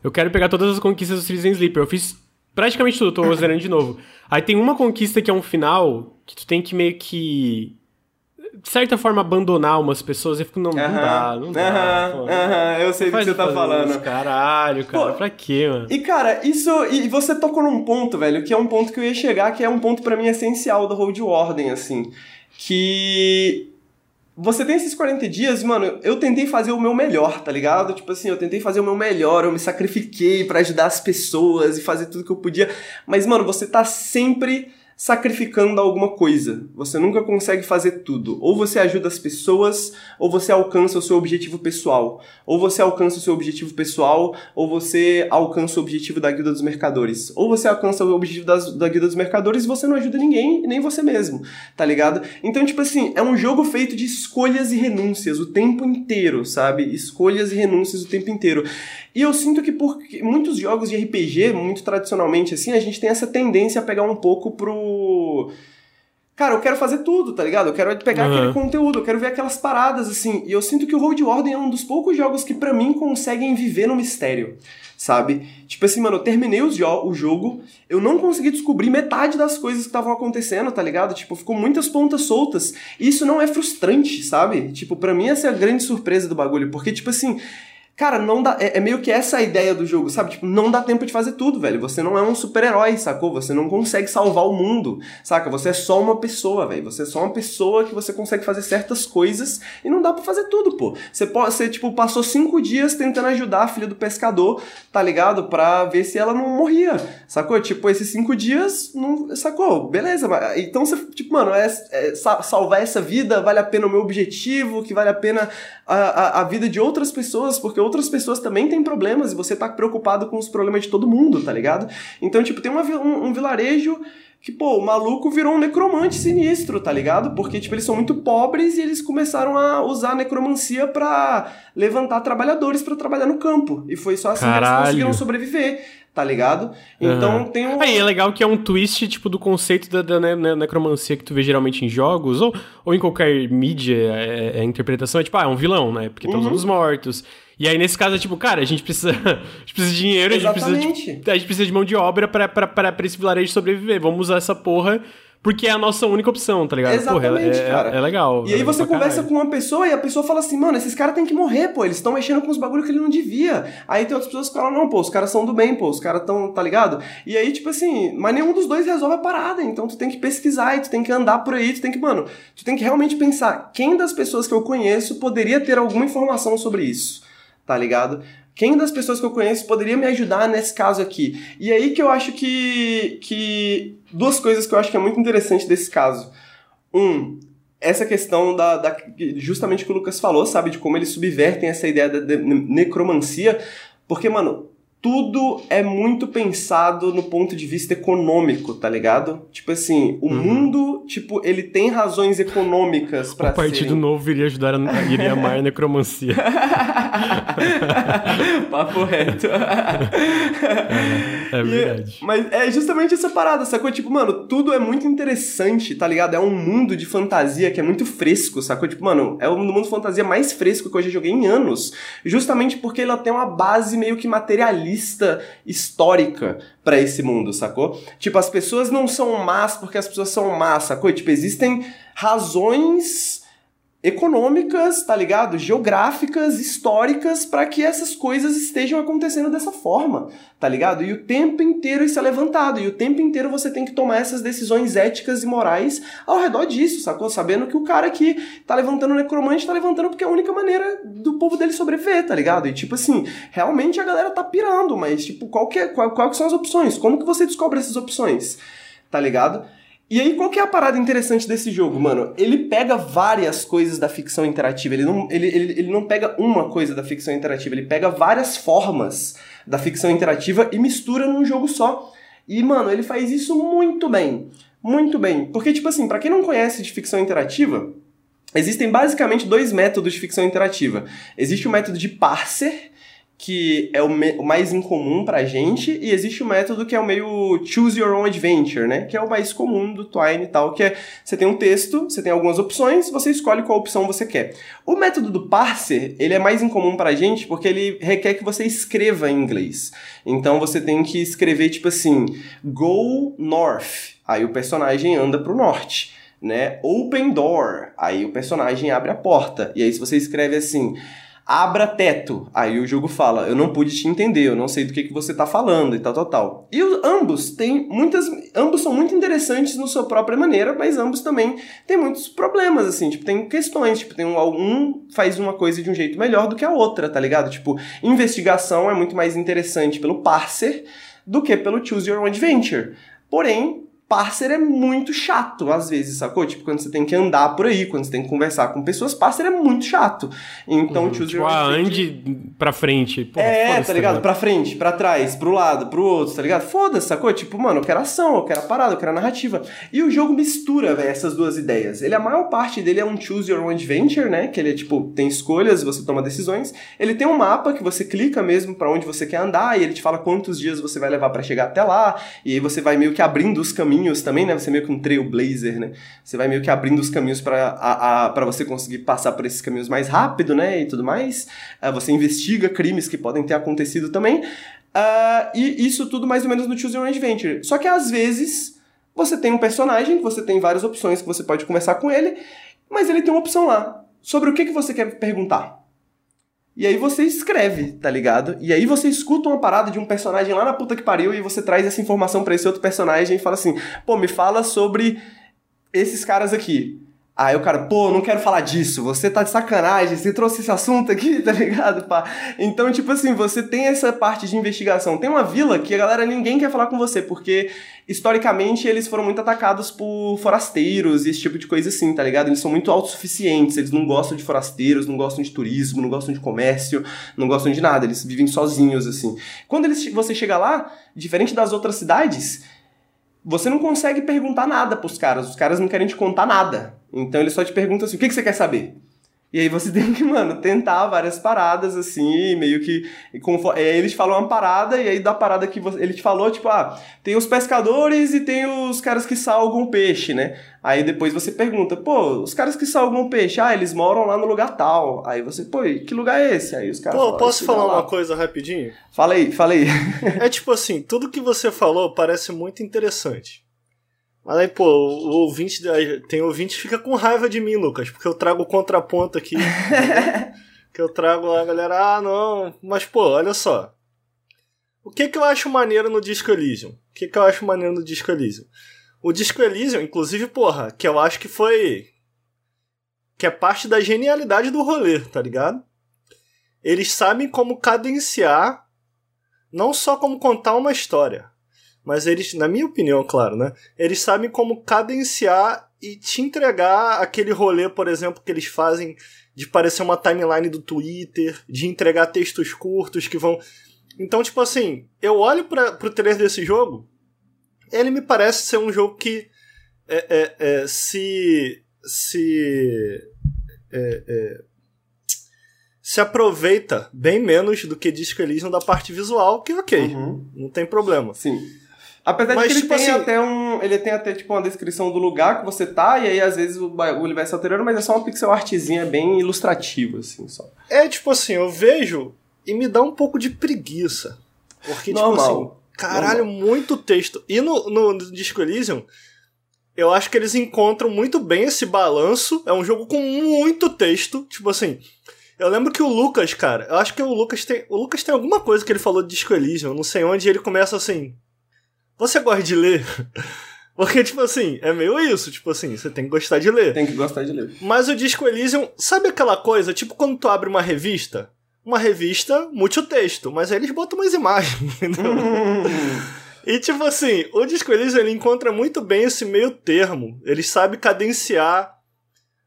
eu quero pegar todas as conquistas do Citizen Sleeper. Eu fiz Praticamente tudo, tô zerando de novo. Aí tem uma conquista que é um final que tu tem que meio que. De certa forma, abandonar umas pessoas. Eu fico, não, não dá, não dá. Aham, aham, eu sei do que você tá falando. Isso, caralho, cara, Pô, pra quê, mano? E cara, isso. E você tocou num ponto, velho, que é um ponto que eu ia chegar, que é um ponto pra mim essencial do Hold Warden, assim. Que. Você tem esses 40 dias, mano, eu tentei fazer o meu melhor, tá ligado? Tipo assim, eu tentei fazer o meu melhor, eu me sacrifiquei pra ajudar as pessoas e fazer tudo que eu podia. Mas, mano, você tá sempre sacrificando alguma coisa. Você nunca consegue fazer tudo. Ou você ajuda as pessoas, ou você alcança o seu objetivo pessoal. Ou você alcança o seu objetivo pessoal, ou você alcança o objetivo da guilda dos mercadores. Ou você alcança o objetivo das, da guilda dos mercadores e você não ajuda ninguém, nem você mesmo, tá ligado? Então, tipo assim, é um jogo feito de escolhas e renúncias o tempo inteiro, sabe? Escolhas e renúncias o tempo inteiro. E eu sinto que por muitos jogos de RPG, muito tradicionalmente assim, a gente tem essa tendência a pegar um pouco pro. Cara, eu quero fazer tudo, tá ligado? Eu quero pegar Uhum. aquele conteúdo, eu quero ver aquelas paradas, assim. E eu sinto que o Road Warden é um dos poucos jogos que, pra mim, conseguem viver no mistério, sabe? Tipo assim, mano, eu terminei jo- o jogo, eu não consegui descobrir metade das coisas que estavam acontecendo, tá ligado? Tipo, ficou muitas pontas soltas. E isso não é frustrante, sabe? Tipo, pra mim essa é a grande surpresa do bagulho, porque, tipo assim. Cara, não dá. É, é meio que essa a ideia do jogo, sabe? Tipo, não dá tempo de fazer tudo, velho. Você não é um super-herói, sacou? Você não consegue salvar o mundo, saca? Você é só uma pessoa, velho. Você é só uma pessoa que você consegue fazer certas coisas e não dá pra fazer tudo, pô. Você pode. Você, tipo, passou cinco dias tentando ajudar a filha do pescador, tá ligado? Pra ver se ela não morria, sacou? Tipo, esses cinco dias, não, sacou? Beleza, mas, então você, tipo, mano, é, é sa- salvar essa vida vale a pena o meu objetivo, que vale a pena a, a, a vida de outras pessoas, porque outras pessoas também têm problemas e você tá preocupado com os problemas de todo mundo, tá ligado? Então, tipo, tem uma um, um vilarejo que, pô, o maluco virou um necromante sinistro, tá ligado? Porque, tipo, eles são muito pobres e eles começaram a usar a necromancia pra levantar trabalhadores pra trabalhar no campo. E foi só assim que eles Caralho. conseguiram sobreviver, tá ligado? Então Aham. tem um. Aí é legal que é um twist, tipo, do conceito da, da ne- ne- necromancia que tu vê geralmente em jogos, ou, ou em qualquer mídia, é, é a interpretação, é tipo, ah, é um vilão, né? Porque tá Uhum. usando os mortos. E aí, nesse caso, é tipo, cara, a gente precisa, a gente precisa de dinheiro, a gente precisa de, Exatamente. a gente precisa de mão de obra pra esse vilarejo sobreviver. Vamos usar essa porra, porque é a nossa única opção, tá ligado? porra, é- Exatamente, é, cara. é legal. E aí é você conversa caralho. com uma pessoa e a pessoa fala assim, mano, esses caras têm que morrer, pô, eles estão mexendo com os bagulho que ele não devia. Aí tem outras pessoas que falam, não, pô, os caras são do bem, pô, os caras tão, tá ligado? E aí, tipo assim, mas nenhum dos dois resolve a parada, então tu tem que pesquisar e tu tem que andar por aí, tu tem que, mano, tu tem que realmente pensar, quem das pessoas que eu conheço poderia ter alguma informação sobre isso, tá ligado? Quem das pessoas que eu conheço poderia me ajudar nesse caso aqui? E aí que eu acho que, que duas coisas que eu acho que é muito interessante desse caso. Um, essa questão da, da- justamente que o Lucas falou, sabe, de como eles subvertem essa ideia da necromancia, porque, mano, tudo é muito pensado no ponto de vista econômico, tá ligado? Tipo assim, o mundo, tipo, ele tem razões econômicas pra O Partido serem... Novo iria ajudar a, iria amar a necromancia. Papo reto. É E- verdade. mas é justamente essa parada, sacou? Tipo, mano, tudo é muito interessante, tá ligado? É um mundo de fantasia que é muito fresco, sacou? Tipo, mano, é o mundo de fantasia mais fresco que eu já joguei em anos. Justamente porque ela tem uma base meio que materialista histórica pra esse mundo, sacou? Tipo, as pessoas não são más porque as pessoas são más, sacou? Tipo, existem razões econômicas, tá ligado? Geográficas, históricas, para que essas coisas estejam acontecendo dessa forma, tá ligado? E o tempo inteiro isso é levantado, e o tempo inteiro você tem que tomar essas decisões éticas e morais ao redor disso, sacou? Sabendo que o cara que tá levantando o necromante tá levantando porque é a única maneira do povo dele sobreviver, tá ligado? E tipo assim, realmente a galera tá pirando, mas tipo, qual que, é, qual, qual que são as opções? Como que você descobre essas opções? Tá ligado? E aí, qual que é a parada interessante desse jogo, mano? Ele pega várias coisas da ficção interativa. Ele não, ele, ele, ele não pega uma coisa da ficção interativa, ele pega várias formas da ficção interativa e mistura num jogo só. E, mano, ele faz isso muito bem. Muito bem. Porque, tipo assim, pra quem não conhece de ficção interativa, existem basicamente dois métodos de ficção interativa. Existe o método de parser, que é o, o mais incomum pra gente, e existe o método que é o meio choose your own adventure, né? Que é o mais comum do Twine e tal, que é você tem um texto, você tem algumas opções, você escolhe qual opção você quer. O método do parser, ele é mais incomum pra gente porque ele requer que você escreva em inglês. Então você tem que escrever tipo assim, go north, aí o personagem anda pro norte. Né? Open door, aí o personagem abre a porta. E aí se você escreve assim, abra teto. Aí o jogo fala, eu não pude te entender, eu não sei do que, que você tá falando e tal, tal, tal. E os, ambos têm muitas. Ambos são muito interessantes na sua própria maneira, mas ambos também têm muitos problemas, assim, tipo, tem questões, tipo, tem um, um faz uma coisa de um jeito melhor do que a outra, tá ligado? Tipo, investigação é muito mais interessante pelo parser do que pelo choose your own adventure. Porém, parser é muito chato, às vezes, sacou? Tipo, quando você tem que andar por aí, quando você tem que conversar com pessoas, parser é muito chato. Então, Uhum, choose tipo, your own ah, ande pra frente. Porra, É, tá ligado? Pra frente, pra trás, pro lado, pro outro, tá ligado? Foda-se, sacou? Tipo, mano, eu quero ação, eu quero a parada, eu quero a narrativa. E o jogo mistura, velho, essas duas ideias. Ele, a maior parte dele é um choose your own adventure, né? Que ele é, tipo, tem escolhas, você toma decisões. Ele tem um mapa que você clica mesmo pra onde você quer andar e ele te fala quantos dias você vai levar pra chegar até lá. E aí você vai meio que abrindo os caminhos também, né? Você é meio que um trailblazer, né? Você vai meio que abrindo os caminhos pra, a, a, pra você conseguir passar por esses caminhos mais rápido, né? E tudo mais. Ah, você investiga crimes que podem ter acontecido também. Ah, e isso tudo mais ou menos no Choose Your Adventure. Só que às vezes você tem um personagem, você tem várias opções que você pode conversar com ele, mas ele tem uma opção lá. Sobre o que, que você quer perguntar? E aí você escreve, tá ligado? E aí você escuta uma parada de um personagem lá na puta que pariu e você traz essa informação pra esse outro personagem e fala assim: pô, me fala sobre esses caras aqui. Aí o cara, pô, não quero falar disso, você tá de sacanagem, você trouxe esse assunto aqui, tá ligado, pá? Então, tipo assim, você tem essa parte de investigação. Tem uma vila que a galera, ninguém quer falar com você, porque historicamente eles foram muito atacados por forasteiros e esse tipo de coisa assim, tá ligado? Eles são muito autossuficientes, eles não gostam de forasteiros, não gostam de turismo, não gostam de comércio, não gostam de nada, eles vivem sozinhos, assim. Quando eles, você chega lá, diferente das outras cidades, você não consegue perguntar nada pros caras, os caras não querem te contar nada. Então eles só te perguntam assim, o que, que você quer saber? E aí você tem que, mano, tentar várias paradas, assim, meio que. e confo- é, eles falam uma parada, e aí da parada que você- ele te falou, tipo, ah, tem os pescadores e tem os caras que salgam peixe, né? Aí depois você pergunta, pô, os caras que salgam peixe, ah, eles moram lá no lugar tal. Aí você, pô, e que lugar é esse? Aí os caras Pô, falam, posso "Esse falar lugar lá." uma coisa rapidinho? Fala aí, fala aí. É tipo assim, tudo que você falou parece muito interessante. Mas aí, pô, o ouvinte. Tem ouvinte que fica com raiva de mim, Lucas, porque eu trago o contraponto aqui. que eu trago a galera, ah, não. Mas, pô, olha só. O que que eu acho maneiro no Disco Elysium? O que que eu acho maneiro no Disco Elysium? O Disco Elysium, inclusive, porra, que eu acho que foi. Que é parte da genialidade do rolê, tá ligado? Eles sabem como cadenciar, não só como contar uma história, mas eles, na minha opinião, claro, né? Eles sabem como cadenciar e te entregar aquele rolê, por exemplo, que eles fazem de parecer uma timeline do Twitter, de entregar textos curtos que vão. Então, tipo assim, eu olho para pro trailer desse jogo, ele me parece ser um jogo que é, é, é, se. se. é, é, se aproveita bem menos do que Disco Elysium da parte visual, que ok, Uhum. não tem problema. Sim. Apesar Mas, de que ele tipo tem assim- até um. Ele tem até, tipo, uma descrição do lugar que você tá, e aí às vezes o bagulho vai se alterando, mas é só uma pixel artzinha bem ilustrativa, assim, só. É tipo assim, eu vejo e me dá um pouco de preguiça. Porque, tipo Normal. assim, caralho, muito texto. E no, no, no Disco Elysium, eu acho que eles encontram muito bem esse balanço. É um jogo com muito texto. Tipo assim, eu lembro que o Lucas, cara, eu acho que o Lucas tem. O Lucas tem alguma coisa que ele falou de Disco Elysium, não sei onde, ele começa assim. Você gosta de ler? Porque, tipo assim, é meio isso, tipo assim, você tem que gostar de ler. Tem que gostar de ler. Mas o Disco Elysium, sabe aquela coisa, tipo quando tu abre uma revista? Uma revista, multitexto, mas aí eles botam umas imagens, entendeu? E tipo assim, o Disco Elysium ele encontra muito bem esse meio termo. Ele sabe cadenciar,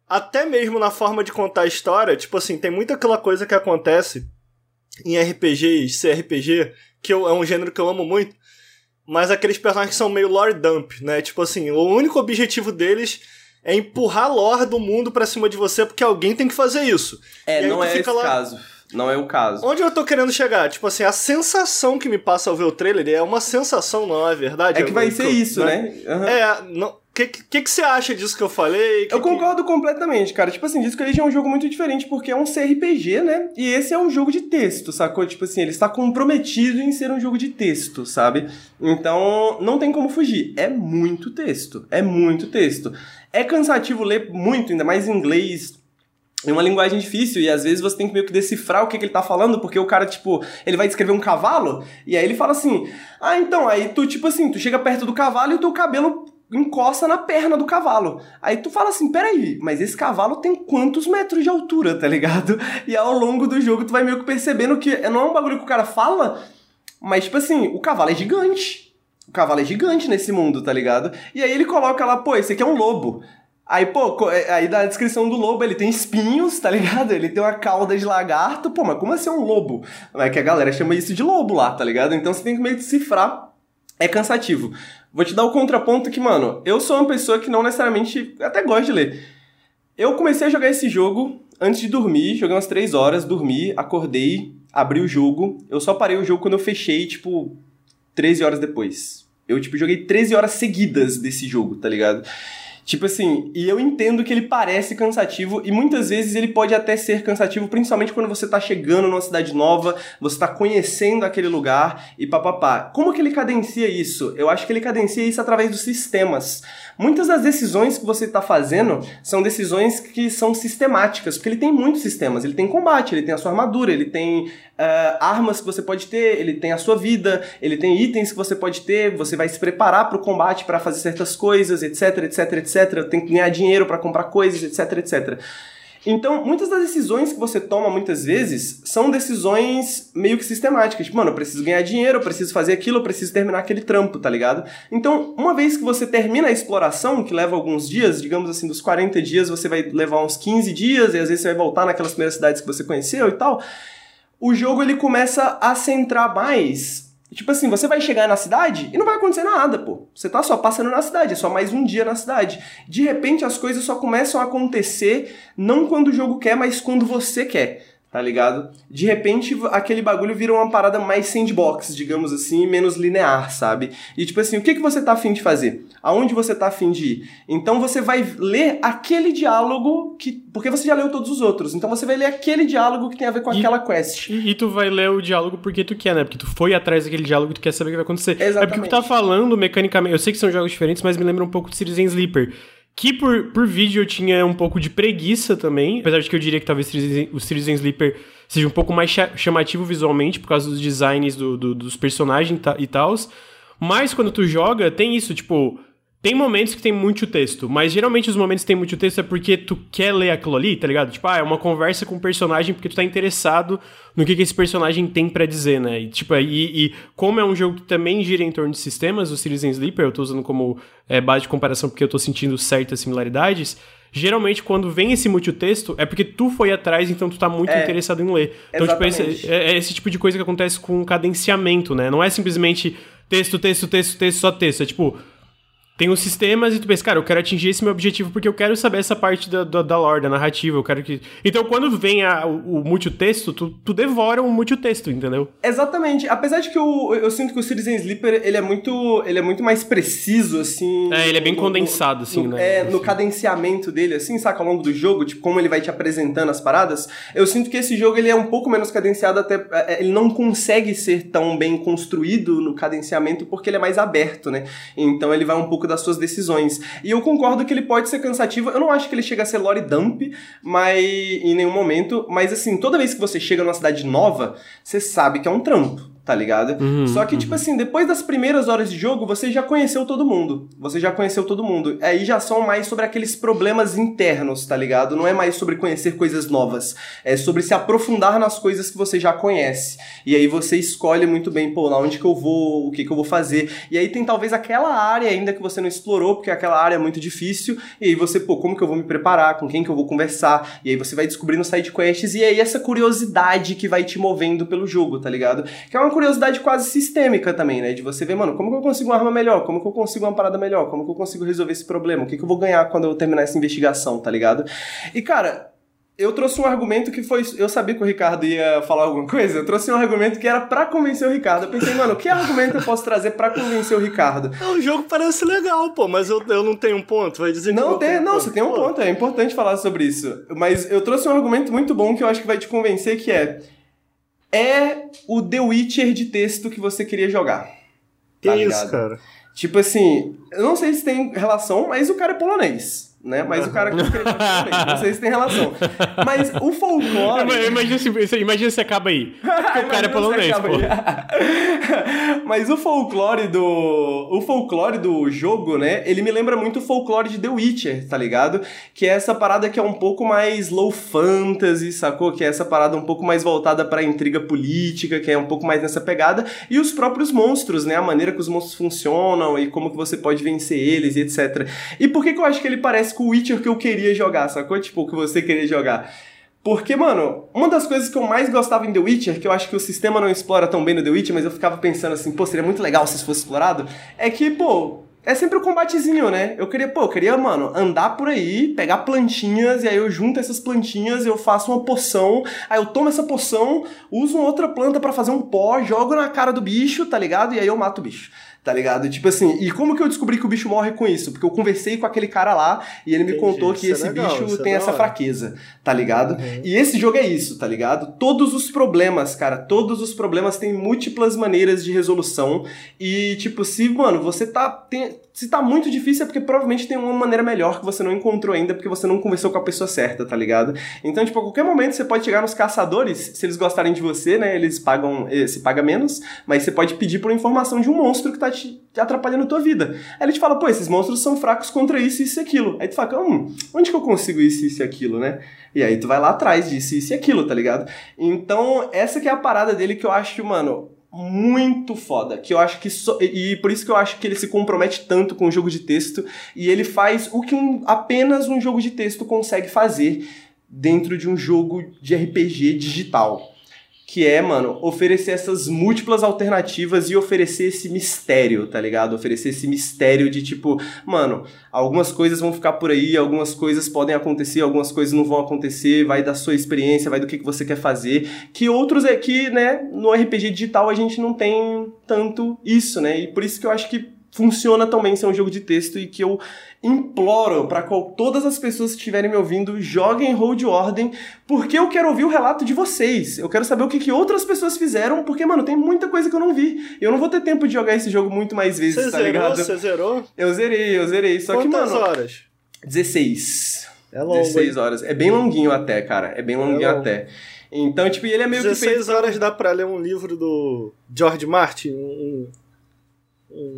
até mesmo na forma de contar a história. Tipo assim, tem muita aquela coisa que acontece em RPGs, CRPG, que eu- é um gênero que eu amo muito. Mas aqueles personagens que são meio lore dump, né? Tipo assim, o único objetivo deles é empurrar lore do mundo pra cima de você porque alguém tem que fazer isso. É, não é esse lá- caso. Não é o caso. Onde eu tô querendo chegar? Tipo assim, a sensação que me passa ao ver o trailer é uma sensação, não é verdade? É que vai ser isso, né? Uhum. É, não. O que, que, que, você acha disso que eu falei? Que, eu concordo completamente, cara. Tipo assim, Disco Elysium é um jogo muito diferente porque é um CRPG, né? E esse é um jogo de texto, sacou? Tipo assim, ele está comprometido em ser um jogo de texto, sabe? Então, não tem como fugir. É muito texto. É muito texto. É cansativo ler muito, ainda mais em inglês, é uma linguagem difícil e às vezes você tem que meio que decifrar o que, que, ele tá falando, porque o cara, tipo, ele vai descrever um cavalo e aí ele fala assim: Ah, então, aí tu, tipo assim, tu chega perto do cavalo e o teu cabelo encosta na perna do cavalo. Aí tu fala assim: peraí, mas esse cavalo tem quantos metros de altura, tá ligado? E ao longo do jogo tu vai meio que percebendo que não é um bagulho que o cara fala, mas tipo assim, o cavalo é gigante. O cavalo é gigante nesse mundo, tá ligado? E aí ele coloca lá, pô, esse aqui é um lobo. Aí, pô, é, aí na descrição do lobo ele tem espinhos, tá ligado? Ele tem uma cauda de lagarto. Pô, mas como assim é um lobo? É que a galera chama isso de lobo lá, tá ligado? Então você tem que meio que decifrar. É cansativo. Vou te dar o contraponto que, mano, eu sou uma pessoa que não necessariamente. Até gosto de ler. Eu comecei a jogar esse jogo antes de dormir, joguei umas 3 horas, dormi, acordei, abri o jogo. Eu só parei o jogo quando eu fechei, tipo, 13 horas depois. Eu, tipo, joguei 13 horas seguidas desse jogo, tá ligado? Tipo assim, e eu entendo que ele parece cansativo e muitas vezes ele pode até ser cansativo, principalmente quando você tá chegando numa cidade nova, você tá conhecendo aquele lugar e papapá. Como que ele cadencia isso? Eu acho que ele cadencia isso através dos sistemas. Muitas das decisões que você está fazendo são decisões que são sistemáticas, porque ele tem muitos sistemas. Ele tem combate, ele tem a sua armadura, ele tem uh, armas que você pode ter, ele tem a sua vida, ele tem itens que você pode ter, você vai se preparar para o combate para fazer certas coisas, etc, etc, etc. Tem que ganhar dinheiro para comprar coisas, etc, etc. Então, muitas das decisões que você toma muitas vezes são decisões meio que sistemáticas. Tipo, mano, eu preciso ganhar dinheiro, eu preciso fazer aquilo, eu preciso terminar aquele trampo, tá ligado? Então, uma vez que você termina a exploração, que leva alguns dias, digamos assim, dos 40 dias, você vai levar uns 15 dias, e às vezes você vai voltar naquelas primeiras cidades que você conheceu e tal. O jogo ele começa a centrar mais Tipo assim, você vai chegar na cidade e não vai acontecer nada, pô. Você tá só passando na cidade, é só mais um dia na cidade. De repente as coisas só começam a acontecer não quando o jogo quer, mas quando você quer tá ligado? De repente, aquele bagulho vira uma parada mais sandbox, digamos assim, menos linear, sabe? E tipo assim, o que, que você tá afim de fazer? Aonde você tá afim de ir? Então você vai ler aquele diálogo que. Porque você já leu todos os outros. Então você vai ler aquele diálogo que tem a ver com e, aquela quest. E, e, tu vai ler o diálogo porque tu quer, né? Porque tu foi atrás daquele diálogo e tu quer saber o que vai acontecer. Exatamente. É porque tu tá falando mecanicamente. Eu sei que são jogos diferentes, mas me lembra um pouco de Citizen Sleeper que por, por vídeo eu tinha um pouco de preguiça também, apesar de que eu diria que talvez o Citizen Sleeper seja um pouco mais chamativo visualmente por causa dos designs do, do, dos personagens e tal. Mas quando tu joga, tem isso, tipo, tem momentos que tem muito texto, mas geralmente os momentos que tem muito texto é porque tu quer ler aquilo ali, tá ligado? Tipo, ah, é uma conversa com o personagem porque tu tá interessado no que, que esse personagem tem para dizer, né? E, tipo, e, e, como é um jogo que também gira em torno de sistemas, o Citizen Sleeper, eu tô usando como é, base de comparação porque eu tô sentindo certas similaridades, geralmente quando vem esse multitexto é porque tu foi atrás, então tu tá muito é, interessado em ler. Então, exatamente. tipo, esse, é, é esse tipo de coisa que acontece com cadenciamento, né? Não é simplesmente texto, texto, texto, texto, só texto. É tipo tem os sistemas e tu pensa, cara, eu quero atingir esse meu objetivo porque eu quero saber essa parte da, da, da lore, da narrativa, eu quero que... Então, quando vem a, o, o multitexto, tu, tu devora o multitexto, entendeu? Exatamente. Apesar de que eu, eu sinto que o Citizen Sleeper, ele é muito, ele é muito mais preciso, assim... É, ele é bem no, condensado, no, assim, no, né? É, no cadenciamento dele, assim, saca, ao longo do jogo, tipo, como ele vai te apresentando as paradas. Eu sinto que esse jogo, ele é um pouco menos cadenciado, até... É, ele não consegue ser tão bem construído no cadenciamento porque ele é mais aberto, né? Então, ele vai um pouco pouco das suas decisões. E eu concordo que ele pode ser cansativo. Eu não acho que ele chega a ser lore dump, mas em nenhum momento. Mas assim, toda vez que você chega numa cidade nova, você sabe que é um trampo tá ligado? Uhum, Só que, tipo uhum. tipo assim, depois das primeiras horas de jogo, você já conheceu todo mundo. Você já conheceu todo mundo. Aí já são mais sobre aqueles problemas internos, tá ligado? Não é mais sobre conhecer coisas novas. É sobre se aprofundar nas coisas que você já conhece. E aí você escolhe muito bem, pô, lá onde que eu vou, o que que eu vou fazer. E aí tem talvez aquela área ainda que você não explorou, porque aquela área é muito difícil. E aí você, pô, como que eu vou me preparar? Com quem que eu vou conversar? E aí você vai descobrindo side quests. E aí essa curiosidade que vai te movendo pelo jogo, tá ligado? Que é uma curiosidade quase sistêmica também, né? De você ver, mano, como que eu consigo uma arma melhor? Como que eu consigo uma parada melhor? Como que eu consigo resolver esse problema? O que, que eu vou ganhar quando eu terminar essa investigação, tá ligado? E, cara, eu trouxe um argumento que foi. Eu sabia que o Ricardo ia falar alguma coisa. Eu trouxe um argumento que era para convencer o Ricardo. Eu pensei, mano, que argumento eu posso trazer para convencer o Ricardo? O jogo parece legal, pô, mas eu, eu não tenho um ponto. Vai dizer que Não, eu tem, não, você tem um Pô, ponto. É importante falar sobre isso. Mas eu trouxe um argumento muito bom que eu acho que vai te convencer, que é. É o The Witcher de texto que você queria jogar. Que tá isso, ligado? cara? Tipo assim, eu não sei se tem relação, mas o cara é polonês. Né? Mas o cara que escreveu polonês. Não sei se tem relação. Mas o folclore. Ima- Imagina se, imagina se acaba aí. Porque o cara é polonês, pô. Mas o folclore do. O folclore do jogo, né? Ele me lembra muito o folclore de The Witcher, tá ligado? Que é essa parada que é um pouco mais low fantasy, sacou? Que é essa parada um pouco mais voltada pra intriga política, que é um pouco mais nessa pegada. E os próprios monstros, né? A maneira que os monstros funcionam e como que você pode vencer eles e etc. E por que, que eu acho que ele parece com o Witcher que eu queria jogar, sacou? Tipo, que você queria jogar. Porque, mano, uma das coisas que eu mais gostava em The Witcher, que eu acho que o sistema não explora tão bem no The Witcher, mas eu ficava pensando assim, pô, seria muito legal se isso fosse explorado, é que, pô, é sempre o combatezinho, né? Eu queria, pô, eu queria, mano, andar por aí, pegar plantinhas, e aí eu junto essas plantinhas, eu faço uma poção, aí eu tomo essa poção, uso uma outra planta pra fazer um pó, jogo na cara do bicho, tá ligado? E aí eu mato o bicho. Tá ligado? Tipo assim, e como que eu descobri que o bicho morre com isso? Porque eu conversei com aquele cara lá e ele me Entendi, contou que é esse legal, bicho é tem da essa fraqueza, tá ligado? E esse jogo é isso, tá ligado? Todos os problemas, cara, todos os problemas têm múltiplas maneiras de resolução. E, tipo, se, mano, você tá. tem- se tá muito difícil é porque provavelmente tem uma maneira melhor que você não encontrou ainda, porque você não conversou com a pessoa certa, tá ligado? Então, tipo, a qualquer momento você pode chegar nos caçadores, se eles gostarem de você, né? Eles pagam. eh, Se paga menos, mas você pode pedir por informação de um monstro que tá te, atrapalhando a tua vida. Aí ele te fala, pô, esses monstros são fracos contra isso, isso e aquilo. Aí tu fala, hum, onde que eu consigo isso, isso e aquilo, né? E aí tu vai lá atrás disso, isso e aquilo, tá ligado? Então, essa que é a parada dele que eu acho, mano, muito foda. Que eu acho que. e e por isso que eu acho que ele se compromete tanto com o jogo de texto. E ele faz o que um- apenas um jogo de texto consegue fazer dentro de um jogo de RPG digital. Que é, mano, oferecer essas múltiplas alternativas e oferecer esse mistério, tá ligado? Oferecer esse mistério de tipo, mano, algumas coisas vão ficar por aí, algumas coisas podem acontecer, algumas coisas não vão acontecer, vai da sua experiência, vai do que, que você quer fazer. Que outros é que, né, no RPG digital a gente não tem tanto isso, né? E por isso que eu acho que funciona também ser um jogo de texto e que eu imploro para todas as pessoas que estiverem me ouvindo joguem Road Ordem, porque eu quero ouvir o relato de vocês. Eu quero saber o que, que outras pessoas fizeram, porque, mano, tem muita coisa que eu não vi. Eu não vou ter tempo de jogar esse jogo muito mais vezes, Você tá zerou? ligado? Você zerou? Eu zerei, eu zerei. Só que, Quantas mano, horas? 16. É longo. 16 hein? horas. É bem longuinho até, cara. É bem longuinho longo. até. Então, tipo, ele é meio que 16 feito... horas dá pra ler um livro do George Martin? Um-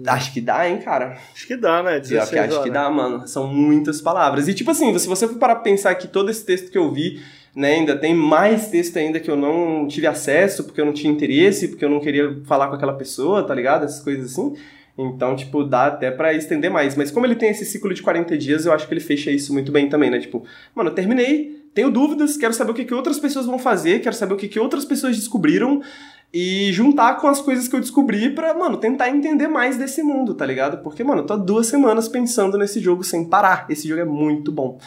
Acho que dá, hein, cara. Acho que dá, né? Pior 16 que acho que dá, mano. São muitas palavras. E tipo assim, se você for parar pra pensar que todo esse texto que eu vi, né, ainda tem mais texto ainda que eu não tive acesso, porque eu não tinha interesse, porque eu não queria falar com aquela pessoa, tá ligado? Essas coisas assim. Então, tipo, dá até pra estender mais. Mas como ele tem esse ciclo de 40 dias, eu acho que ele fecha isso muito bem também, né? Tipo, mano, eu terminei, tenho dúvidas, quero saber o que, que outras pessoas vão fazer, quero saber o que, que outras pessoas descobriram e juntar com as coisas que eu descobri pra, mano, tentar entender mais desse mundo, tá ligado? Porque, mano, eu tô há duas semanas pensando nesse jogo sem parar. Esse jogo é muito bom.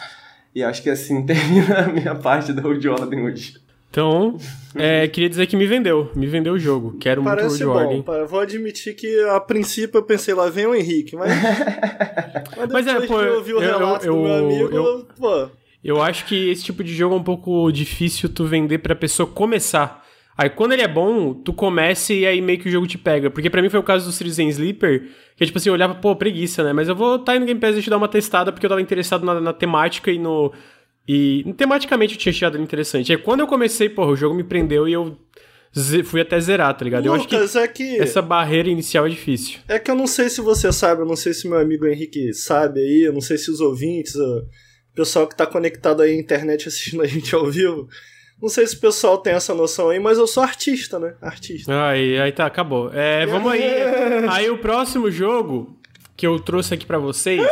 E acho que assim termina a minha parte da Road Ordem hoje. Então, é, queria dizer que me vendeu. Me vendeu o jogo. Quero muito Parece Road bom. Ordem. pa- Vou admitir que a princípio eu pensei, lá vem o Henrique, mas. mas Mas é, depois pô, que eu ouvi o eu- relato eu- do meu amigo, eu- pô. Eu acho que esse tipo de jogo é um pouco difícil tu vender pra pessoa começar. Aí quando ele é bom, tu começa e aí meio que o jogo te pega. Porque pra mim foi o caso do Citizen Sleeper, que tipo assim, eu olhava, pô, preguiça, né? Mas eu vou estar tá no Game Pass e te dar uma testada porque eu tava interessado na, na temática e no. E tematicamente eu tinha achado ele interessante. Aí quando eu comecei, pô, o jogo me prendeu e eu fui até zerar, tá ligado? eu acho que Lucas, é que. essa barreira inicial é difícil. É que eu não sei se você sabe, eu não sei se meu amigo Henrique sabe aí, eu não sei se os ouvintes, o pessoal que tá conectado aí à internet assistindo a gente ao vivo, não sei se o pessoal tem essa noção aí, mas eu sou artista, né? Artista. Aí, aí tá, acabou. É, vamos aí. Aí o próximo jogo que eu trouxe aqui pra vocês,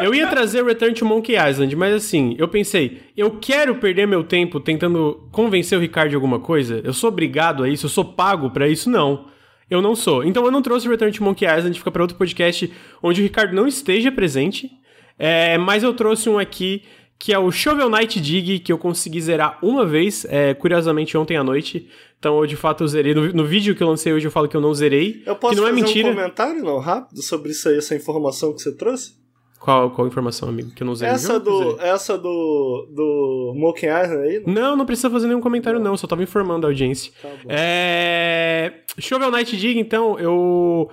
eu ia trazer Return to Monkey Island, mas assim, eu pensei, eu quero perder meu tempo tentando convencer o Ricardo de alguma coisa? Eu sou obrigado a isso? Eu sou pago pra isso? Não. Eu não sou. Então eu não trouxe Return to Monkey Island, fica pra outro podcast onde o Ricardo não esteja presente. É, mas eu trouxe um aqui que é o Shovel Knight Dig, que eu consegui zerar uma vez, é, curiosamente ontem à noite. Então, eu de fato zerei. No, no, vídeo que eu lancei hoje eu falo que eu não zerei. Eu posso que não fazer é mentira. um comentário, não, rápido, sobre isso aí, essa informação que você trouxe? Qual, qual informação, amigo? Que eu não zerei Essa do, essa do, do Moken Island aí? Não, não precisa fazer nenhum comentário não, só tava informando a audiência. Tá bom. É... Shovel Knight Dig, então, eu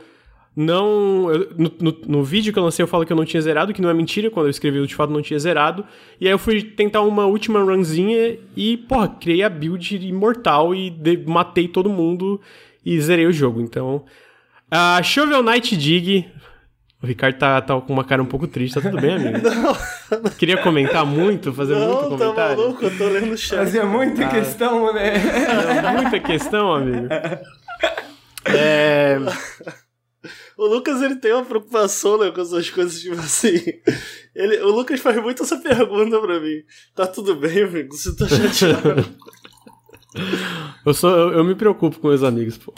não. eu- no, no- no vídeo que eu lancei, eu falo que eu não tinha zerado, que não é mentira, quando eu escrevi, eu de fato não tinha zerado. E aí eu fui tentar uma última runzinha e, porra, criei a build imortal e de- matei todo mundo e zerei o jogo. Então. A Shovel Knight Dig. O Ricardo tá, tá com uma cara um pouco triste, tá tudo bem, amigo? Queria comentar muito, fazer muito Não, tá comentário. maluco, eu tô lendo o chat. Fazia muita Ah. questão, né? É muita questão, amigo. É. O Lucas, ele tem uma preocupação, né, com essas coisas, tipo assim... Ele, o Lucas faz muito essa pergunta pra mim. Tá tudo bem, amigo? Você tá chateado? Eu, sou, eu, eu me preocupo com meus amigos, pô.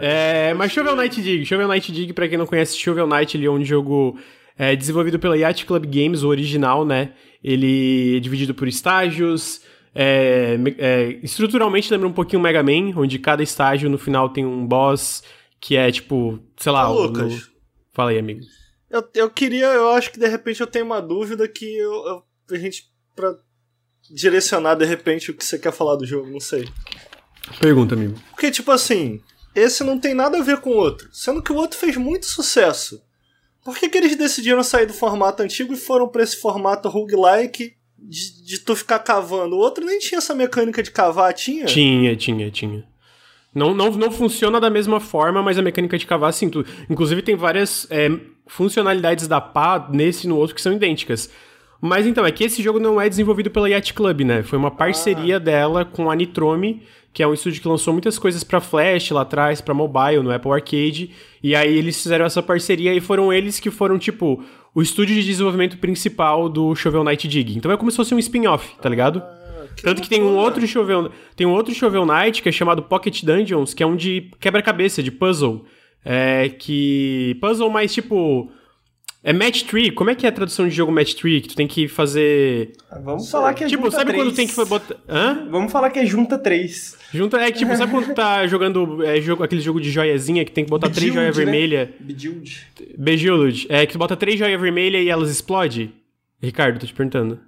É, mas Shovel Knight Dig. Shovel Knight Dig, pra quem não conhece, Shovel Knight ele é um jogo é, desenvolvido pela Yacht Club Games, o original, né? Ele é dividido por estágios. é, é, estruturalmente lembra um pouquinho Mega Man, onde cada estágio no final tem um boss que é tipo, sei lá. Ô, o- Lucas. no- Fala aí, amigo. Eu, eu queria, eu acho que de repente eu tenho uma dúvida que eu, eu- a gente, pra direcionar de repente o que você quer falar do jogo, não sei. Pergunta, amigo. Porque, tipo assim, esse não tem nada a ver com o outro, sendo que o outro fez muito sucesso. Por que, que eles decidiram sair do formato antigo e foram pra esse formato roguelike de, de tu ficar cavando? O outro nem tinha essa mecânica de cavar, tinha? Tinha, tinha, tinha. Não, não, não funciona da mesma forma, mas a mecânica de cavar, sim. tu- inclusive, tem várias é, funcionalidades da pá nesse e no outro que são idênticas. Mas então, é que esse jogo não é desenvolvido pela Yacht Club, né? Foi uma parceria dela com a Nitrome, que é um estúdio que lançou muitas coisas pra Flash lá atrás, pra mobile, no Apple Arcade. E aí eles fizeram essa parceria e foram eles que foram, tipo, o estúdio de desenvolvimento principal do Shovel Knight Dig. Então é como se fosse um spin-off, tá ligado? Tanto que tem um outro Shovel, tem um outro Shovel Knight que é chamado Pocket Dungeons, que é um de quebra-cabeça, de puzzle. É que puzzle mais tipo é match tree. Como é que é a tradução de jogo match tree que tu tem que fazer Vamos falar que é Tipo, junta sabe quando três. tem que botar Hã? Vamos falar que é junta três. Junta é que tipo, sabe quando tá jogando é, jogo, aquele jogo de joiazinha que tem que botar três Bejeweled, joias né? vermelhas. Bejeweled. Bejeweled. É que tu bota três joias vermelhas e elas explodem. Ricardo, tô te perguntando.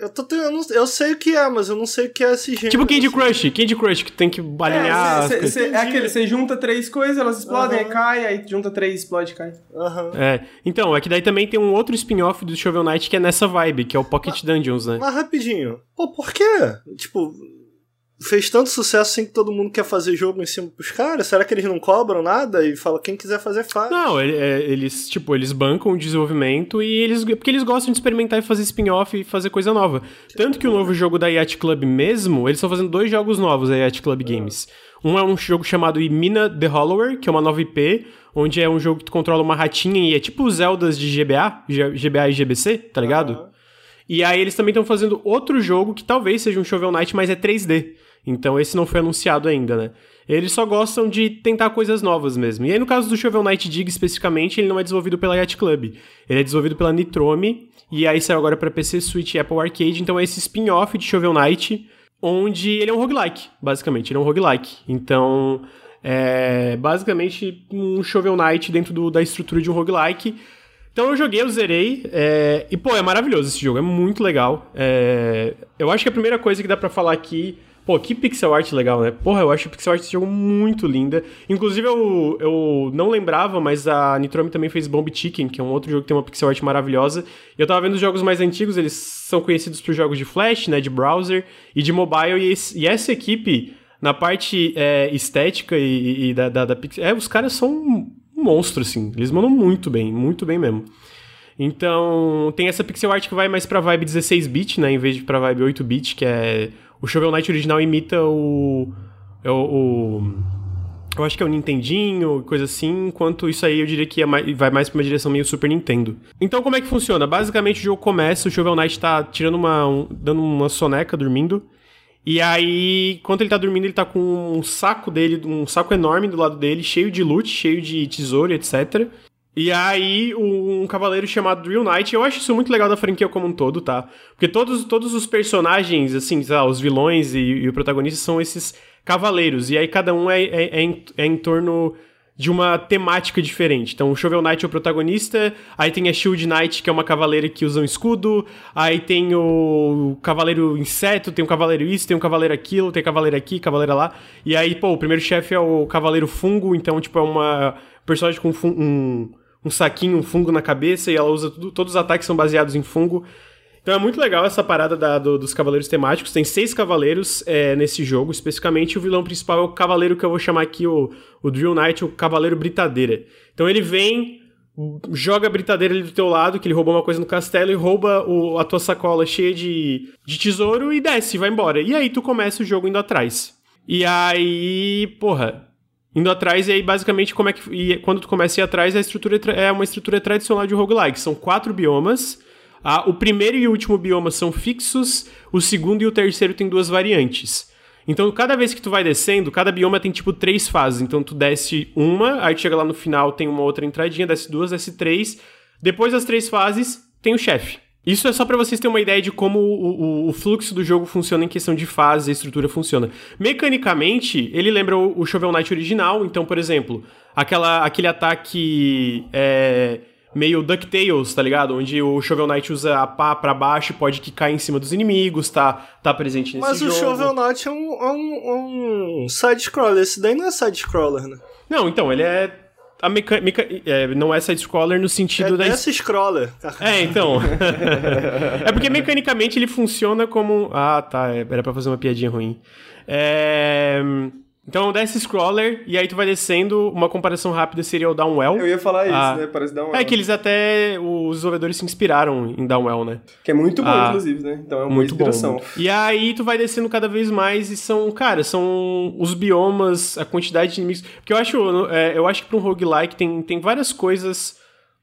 Eu tô tendo, eu sei o que é, mas eu não sei o que é esse gênero. Tipo Candy assim. Crush, Candy Crush, que tem que alinhar as É, cê- coisas. cê- é aquele, você junta três coisas, elas explodem, Aham. aí cai, aí junta três, explode, cai. Aham. É, então, é que daí também tem um outro spin-off do Shovel Knight que é nessa vibe, que é o Pocket Dungeons, né? Mas rapidinho. Pô, por quê? Tipo, fez tanto sucesso assim que todo mundo quer fazer jogo em cima pros caras? Será que eles não cobram nada e falam quem quiser fazer faz? Não, é, eles, tipo, eles bancam o desenvolvimento e eles. Porque eles gostam de experimentar e fazer spin-off e fazer coisa nova. Tanto que o novo jogo da Yacht Club mesmo, eles estão fazendo dois jogos novos da Yacht Club Games. Um é um jogo chamado Mina the Hollower, que é uma nova IP, onde é um jogo que tu controla uma ratinha e é tipo os Zeldas de GBA, GBA e GBC, tá ligado? Aham. E aí eles também estão fazendo outro jogo que talvez seja um Shovel Knight, mas é 3D. Então esse não foi anunciado ainda, né? Eles só gostam de tentar coisas novas mesmo. E aí no caso do Shovel Knight Dig especificamente, ele não é desenvolvido pela Yacht Club. Ele é desenvolvido pela Nitrome e aí saiu agora para PC, Switch e Apple Arcade. Então é esse spin-off de Shovel Knight, onde ele é um roguelike, basicamente. Ele é um roguelike. Então é basicamente um Shovel Knight dentro do- da estrutura de um roguelike. Então eu joguei, eu zerei, é, e pô, é maravilhoso esse jogo, é muito legal. É, eu acho que a primeira coisa que dá pra falar aqui, pô, que pixel art legal, né? Porra, eu acho o pixel art desse jogo muito linda. Inclusive eu, eu não lembrava, mas a Nitrome também fez Bomb Chicken, que é um outro jogo que tem uma pixel art maravilhosa. E eu tava vendo os jogos mais antigos, eles são conhecidos por jogos de flash, né, de browser e de mobile, e, esse- e essa equipe, na parte é, estética e, e da, da, da pixel, é, os caras são um monstro, assim. Eles mandam muito bem, muito bem mesmo. Então, tem essa pixel art que vai mais pra vibe 16-bit, né? Em vez de pra vibe 8-bit, que é... O Shovel Knight original imita o... é o, o- eu acho que é o Nintendinho, coisa assim, enquanto isso aí eu diria que é mais- vai mais pra uma direção meio Super Nintendo. Então, como é que funciona? Basicamente, o jogo começa, o Shovel Knight tá tirando uma... um- dando uma soneca, dormindo, e aí, enquanto ele tá dormindo, ele tá com um saco dele, um saco enorme do lado dele, cheio de loot, cheio de tesouro, etc. E aí, um cavaleiro chamado Drill Knight, eu acho isso muito legal da franquia como um todo, tá? Porque todos, todos os personagens, assim, lá, os vilões e, e o protagonista são esses cavaleiros. E aí cada um é, é, é, em, é em torno de uma temática diferente. Então, o Shovel Knight é o protagonista, aí tem a Shield Knight, que é uma cavaleira que usa um escudo, aí tem o Cavaleiro Inseto, tem o Cavaleiro isso, tem o Cavaleiro aquilo, tem Cavaleiro aqui, Cavaleira lá. E aí, pô, o primeiro chefe é o Cavaleiro Fungo, então, tipo, é uma personagem com um, um saquinho, um fungo na cabeça, e ela usa tudo, todos os ataques são baseados em fungo. Então é muito legal essa parada da, do, dos cavaleiros temáticos. Tem seis cavaleiros é, nesse jogo, especificamente. O vilão principal é o cavaleiro que eu vou chamar aqui o, o Drill Knight, o cavaleiro britadeira. Então ele vem, joga a britadeira ali do teu lado, que ele roubou uma coisa no castelo, e rouba o, a tua sacola cheia de, de tesouro e desce, vai embora. E aí tu começa o jogo indo atrás. E aí, porra, indo atrás, e aí basicamente como é que. E quando tu começa a ir atrás, a estrutura é uma estrutura tradicional de roguelike. São quatro biomas ah, o primeiro e o último bioma são fixos, o segundo e o terceiro tem duas variantes. Então, cada vez que tu vai descendo, cada bioma tem tipo três fases. Então, tu desce uma, aí chega lá no final, tem uma outra entradinha, desce duas, desce três. Depois das três fases, tem o chefe. Isso é só para vocês terem uma ideia de como o, o, o, fluxo do jogo funciona em questão de fase, a estrutura funciona. Mecanicamente, ele lembra o, o Shovel Knight original. Então, por exemplo, aquela, aquele ataque. É, meio DuckTales, tá ligado? Onde o Shovel Knight usa a pá pra baixo e pode quicar em cima dos inimigos, tá, tá presente nesse Mas jogo. Mas o Shovel Knight é um, é um, um side-scroller, esse daí não é side-scroller, né? Não, então, ele é a. Meca... É, não é side-scroller no sentido é da. É scroller. É, então. é porque mecanicamente ele funciona como. Ah, tá. Era pra fazer uma piadinha ruim. É. Então desce scroller e aí tu vai descendo, uma comparação rápida seria o Downwell. Eu ia falar isso, ah, né? Parece Downwell. É que eles até, os desenvolvedores se inspiraram em Downwell, né? Que é muito bom, ah, inclusive, né? Então é uma muito inspiração. Bom. E aí tu vai descendo cada vez mais e são, cara, são os biomas, a quantidade de inimigos. Porque eu acho, é, eu acho que pra um roguelike tem, tem várias coisas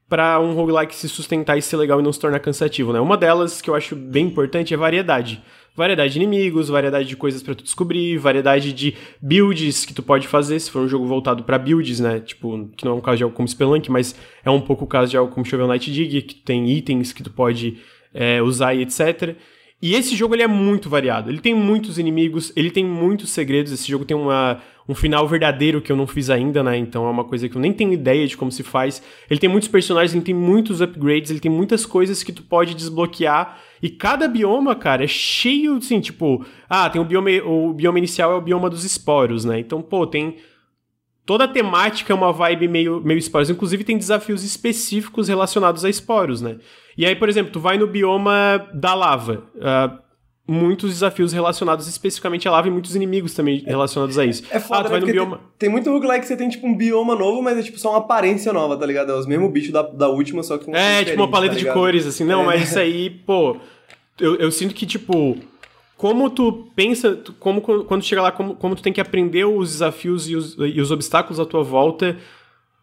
para um roguelike se sustentar e ser legal e não se tornar cansativo, né? Uma delas que eu acho bem importante é variedade variedade de inimigos, variedade de coisas para tu descobrir, variedade de builds que tu pode fazer, se for um jogo voltado para builds, né? Tipo, que não é um caso de algo como Spelunk, mas é um pouco o caso de algo como Shovel Knight Dig, que tem itens que tu pode é, usar e etc. E esse jogo ele é muito variado. Ele tem muitos inimigos, ele tem muitos segredos. Esse jogo tem uma, um final verdadeiro que eu não fiz ainda, né? Então é uma coisa que eu nem tenho ideia de como se faz. Ele tem muitos personagens, ele tem muitos upgrades, ele tem muitas coisas que tu pode desbloquear. E cada bioma, cara, é cheio, assim, tipo... Ah, tem o bioma... O bioma inicial é o bioma dos esporos, né? Então, pô, tem... Toda a temática é uma vibe meio, meio esporos. Inclusive, tem desafios específicos relacionados a esporos, né? E aí, por exemplo, tu vai no bioma da lava. Uh, muitos desafios relacionados especificamente à lava e muitos inimigos também relacionados a isso. É foda, ah, tu vai né? no bioma... tem, tem muito roguelike que você tem tipo um bioma novo, mas é tipo só uma aparência nova, tá ligado? É os mesmos bichos da, da última, só que com É, tipo uma paleta tá de cores, assim. Não, é. mas isso aí, pô... Eu, eu sinto que, tipo como tu pensa, como quando chega lá, como, como tu tem que aprender os desafios e os, e os obstáculos à tua volta,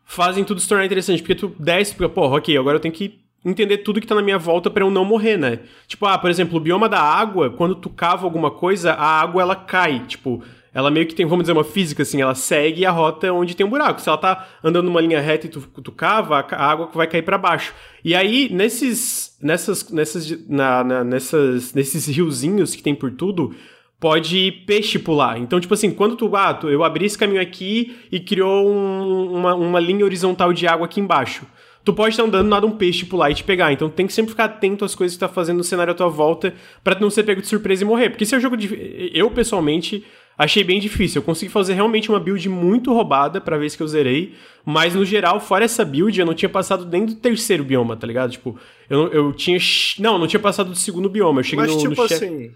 fazem tudo se tornar interessante. Porque tu desce, porque, porra, ok, agora eu tenho que entender tudo que tá na minha volta para eu não morrer, né? Tipo, ah, por exemplo, o bioma da água, quando tu cava alguma coisa, a água ela cai, tipo, ela meio que tem, vamos dizer, uma física assim, ela segue a rota onde tem um buraco. Se ela tá andando numa linha reta e tu, tu cava, a água vai cair para baixo. E aí, nesses, nessas, nessas, na, na, nessas, nesses riozinhos que tem por tudo, pode peixe pular. Então, tipo assim, quando tu, ah, eu abri esse caminho aqui e criou um, uma, uma linha horizontal de água aqui embaixo tu pode estar andando, nada um peixe pular e te pegar. Então tem que sempre ficar atento às coisas que tá fazendo no cenário à tua volta para não ser pego de surpresa e morrer. Porque esse é um jogo de. Eu, pessoalmente, achei bem difícil. Eu consegui fazer realmente uma build muito roubada pra vez que eu zerei. Mas no geral, fora essa build, eu não tinha passado nem do terceiro bioma, tá ligado? Tipo, eu, eu tinha. Não, não tinha passado do segundo bioma. Eu cheguei mas, no. Tipo no assim,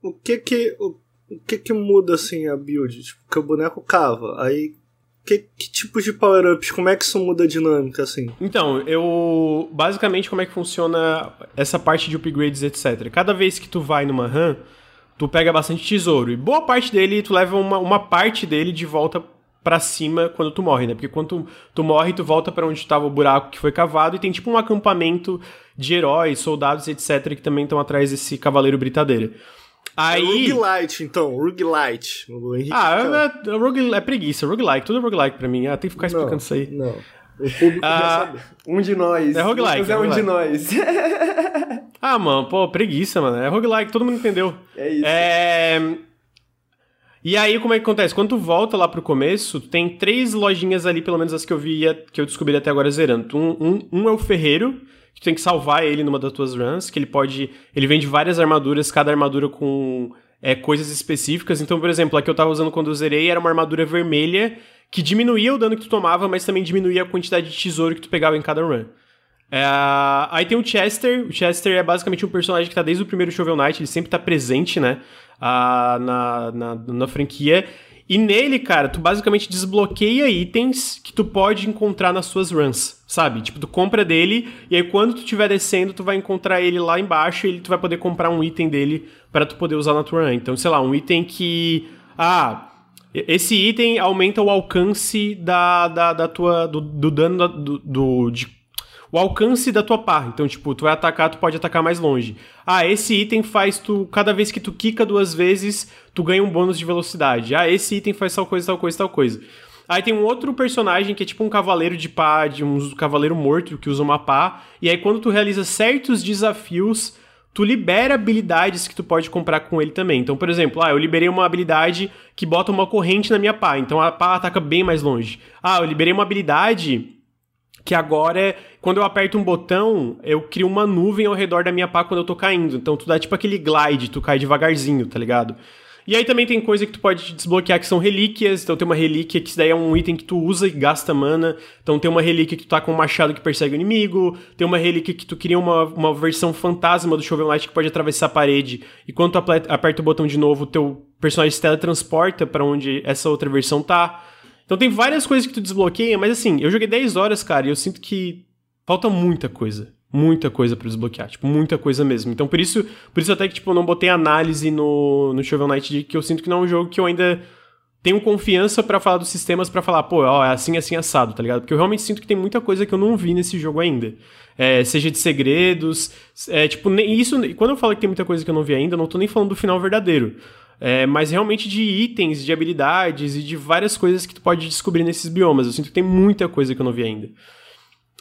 o que que. O, o que que muda assim a build? Tipo, que o boneco cava. Aí que, que tipos de power-ups? Como é que isso muda a dinâmica, assim? Então, eu. Basicamente, como é que funciona essa parte de upgrades, etc. Cada vez que tu vai numa run, tu pega bastante tesouro. E boa parte dele, tu leva uma, uma parte dele de volta para cima quando tu morre, né? Porque quando tu, tu morre, tu volta para onde estava o buraco que foi cavado e tem tipo um acampamento de heróis, soldados, etc., que também estão atrás desse cavaleiro britadeira. Aí... É roguelite, então, roguelite. ah, é, é, rogue, é preguiça, roguelike, tudo é roguelike pra mim. Ah, tem que ficar explicando não, isso aí. Não. O público Ah, Um de nós. É roguelike, é é um de roguelike. nós. Ah, mano, pô, preguiça, mano. É roguelike, todo mundo entendeu. É isso. É... E aí, como é que acontece? Quando tu volta lá pro começo, tem três lojinhas ali, pelo menos as que eu vi, que eu descobri até agora zerando. Um, um, um é o ferreiro, que tu tem que salvar ele numa das tuas runs, que ele pode... Ele vende várias armaduras, cada armadura com é, coisas específicas. Então, por exemplo, a que eu tava usando quando eu zerei era uma armadura vermelha, que diminuía o dano que tu tomava, mas também diminuía a quantidade de tesouro que tu pegava em cada run. É, aí tem o Chester. O Chester é basicamente um personagem que tá desde o primeiro Shovel Knight, ele sempre tá presente, né? ah, na, na, na franquia. E nele, cara, tu basicamente desbloqueia itens que tu pode encontrar nas suas runs, sabe? Tipo, tu compra dele e aí quando tu estiver descendo, tu vai encontrar ele lá embaixo e tu vai poder comprar um item dele para tu poder usar na tua run. Então, sei lá, um item que... Ah, esse item aumenta o alcance da, da, da tua... do, do dano da, do, do, de o alcance da tua pá. Então, tipo, tu vai atacar, tu pode atacar mais longe. Ah, esse item faz tu. Cada vez que tu quica duas vezes, tu ganha um bônus de velocidade. Ah, esse item faz tal coisa, tal coisa, tal coisa. Aí tem um outro personagem que é tipo um cavaleiro de pá, de um cavaleiro morto que usa uma pá. E aí, quando tu realiza certos desafios, tu libera habilidades que tu pode comprar com ele também. Então, por exemplo, ah, eu liberei uma habilidade que bota uma corrente na minha pá, então a pá ataca bem mais longe. Ah, eu liberei uma habilidade que agora é quando eu aperto um botão, eu crio uma nuvem ao redor da minha pá quando eu tô caindo. Então tu dá tipo aquele glide, tu cai devagarzinho, tá ligado? E aí também tem coisa que tu pode desbloquear que são relíquias. Então tem uma relíquia que isso daí é um item que tu usa e gasta mana. Então tem uma relíquia que tu tá com um machado que persegue o inimigo. Tem uma relíquia que tu cria uma, uma versão fantasma do Shovel Knight que pode atravessar a parede. E quando tu aperta o botão de novo, teu personagem se teletransporta para onde essa outra versão tá. Então tem várias coisas que tu desbloqueia, mas assim, eu joguei 10 horas, cara, e eu sinto que falta muita coisa. Muita coisa pra desbloquear, tipo, muita coisa mesmo. Então por isso, por isso até que, tipo, eu não botei análise no, no Shovel Knight, que eu sinto que não é um jogo que eu ainda tenho confiança para falar dos sistemas para falar, pô, ó, é assim, assim, assado, tá ligado? Porque eu realmente sinto que tem muita coisa que eu não vi nesse jogo ainda. É, seja de segredos, é, tipo, isso, quando eu falo que tem muita coisa que eu não vi ainda, eu não tô nem falando do final verdadeiro. É, mas realmente de itens, de habilidades e de várias coisas que tu pode descobrir nesses biomas. Eu sinto que tem muita coisa que eu não vi ainda.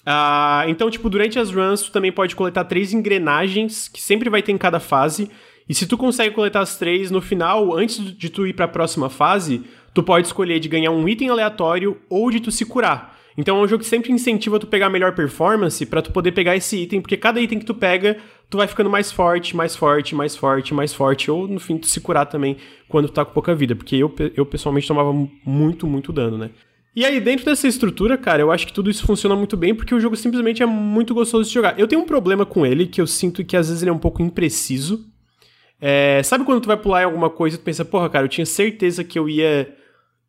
Ah, então, tipo, durante as runs, tu também pode coletar três engrenagens, que sempre vai ter em cada fase. E se tu consegue coletar as três, no final, antes de tu ir para a próxima fase, tu pode escolher de ganhar um item aleatório ou de tu se curar. Então é um jogo que sempre incentiva tu pegar melhor performance para tu poder pegar esse item, porque cada item que tu pega, tu vai ficando mais forte, mais forte, mais forte, mais forte, ou no fim tu se curar também quando tu tá com pouca vida, porque eu, eu pessoalmente tomava muito, muito dano, né? E aí, dentro dessa estrutura, cara, eu acho que tudo isso funciona muito bem, porque o jogo simplesmente é muito gostoso de jogar. Eu tenho um problema com ele, que eu sinto que às vezes ele é um pouco impreciso. É, sabe quando tu vai pular em alguma coisa e tu pensa, porra, cara, eu tinha certeza que eu ia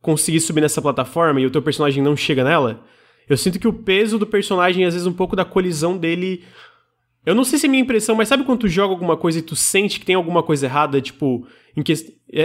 conseguir subir nessa plataforma e o teu personagem não chega nela? Eu sinto que o peso do personagem, às vezes, um pouco da colisão dele. Eu não sei se é minha impressão, mas sabe quando tu joga alguma coisa e tu sente que tem alguma coisa errada, tipo. Que...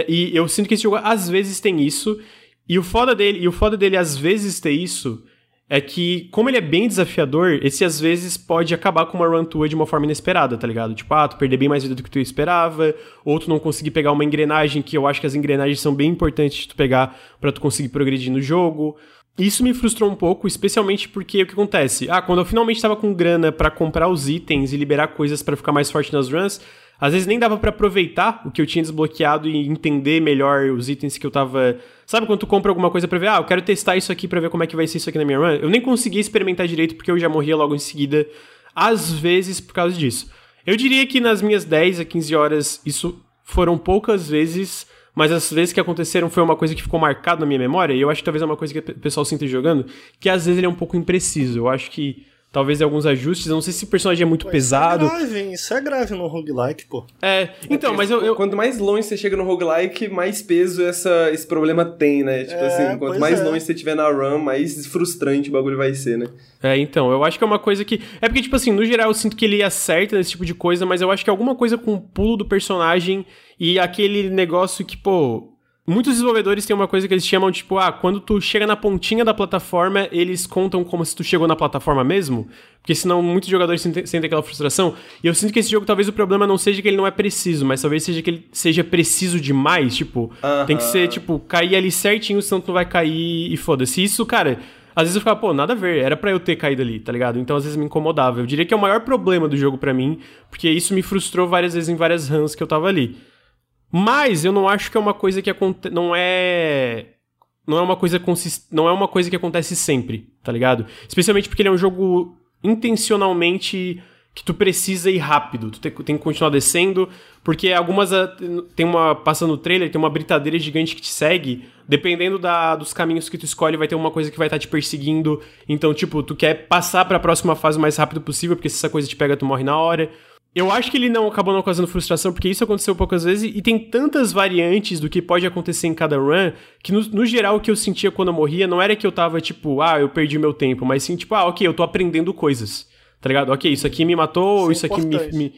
E eu sinto que esse jogo às vezes tem isso. E o foda dele, e o foda dele às vezes ter isso é que, como ele é bem desafiador, esse às vezes pode acabar com uma run tua de uma forma inesperada, tá ligado? Tipo, ah, tu perder bem mais vida do que tu esperava, ou tu não conseguir pegar uma engrenagem, que eu acho que as engrenagens são bem importantes de tu pegar para tu conseguir progredir no jogo. Isso me frustrou um pouco, especialmente porque o que acontece? Ah, quando eu finalmente estava com grana para comprar os itens e liberar coisas para ficar mais forte nas runs, às vezes nem dava para aproveitar o que eu tinha desbloqueado e entender melhor os itens que eu tava. Sabe quando tu compra alguma coisa para ver, ah, eu quero testar isso aqui para ver como é que vai ser isso aqui na minha run? Eu nem conseguia experimentar direito porque eu já morria logo em seguida, às vezes por causa disso. Eu diria que nas minhas 10 a 15 horas isso foram poucas vezes, mas as vezes que aconteceram foi uma coisa que ficou marcada na minha memória, e eu acho que talvez é uma coisa que o pessoal sinta jogando, que às vezes ele é um pouco impreciso. Eu acho que talvez alguns ajustes. Eu não sei se o personagem é muito Pô, pesado. Isso é grave, hein? Isso é grave no roguelike, pô. É, então, mas eu, eu- Quanto mais longe você chega no roguelike, mais peso essa, esse problema tem, né? Tipo É, assim, quanto mais é. longe você tiver na run, mais frustrante o bagulho vai ser, né? É, então, eu acho que é uma coisa que. É porque, tipo assim, no geral eu sinto que ele acerta nesse tipo de coisa, mas eu acho que é alguma coisa com o pulo do personagem e aquele negócio que, pô. Muitos desenvolvedores têm uma coisa que eles chamam, tipo, ah, quando tu chega na pontinha da plataforma, eles contam como se tu chegou na plataforma mesmo. Porque senão muitos jogadores sentem, sentem aquela frustração. E eu sinto que esse jogo, talvez o problema não seja que ele não é preciso, mas talvez seja que ele seja preciso demais. Tipo, tem que ser, tipo, cair ali certinho, senão tu não vai cair e foda-se. Isso, cara. às vezes eu ficava, pô, nada a ver, era para eu ter caído ali, tá ligado? Então às vezes me incomodava. Eu diria que é o maior problema do jogo para mim, porque isso me frustrou várias vezes em várias runs que eu tava ali. Mas eu não acho que é uma coisa que acontece. Não é. Não é uma coisa consist... não é uma coisa que acontece sempre, tá ligado? Especialmente porque ele é um jogo intencionalmente que tu precisa ir rápido, tu tem, que continuar descendo, porque algumas ah, tem uma passando no trailer, tem uma britadeira gigante que te segue, dependendo da, dos caminhos que tu escolhe, vai ter uma coisa que vai estar tá te perseguindo. Então, tipo, tu quer passar para a próxima fase o mais rápido possível, porque se essa coisa te pega, tu morre na hora. Eu acho que ele não acabou não causando frustração, porque isso aconteceu poucas vezes e tem tantas variantes do que pode acontecer em cada run, que no, no, geral o que eu sentia quando eu morria não era que eu tava tipo, ah, eu perdi meu tempo, mas sim tipo, ah, ok, eu tô aprendendo coisas, tá ligado? Ok, isso aqui me matou, isso, isso é aqui me, me.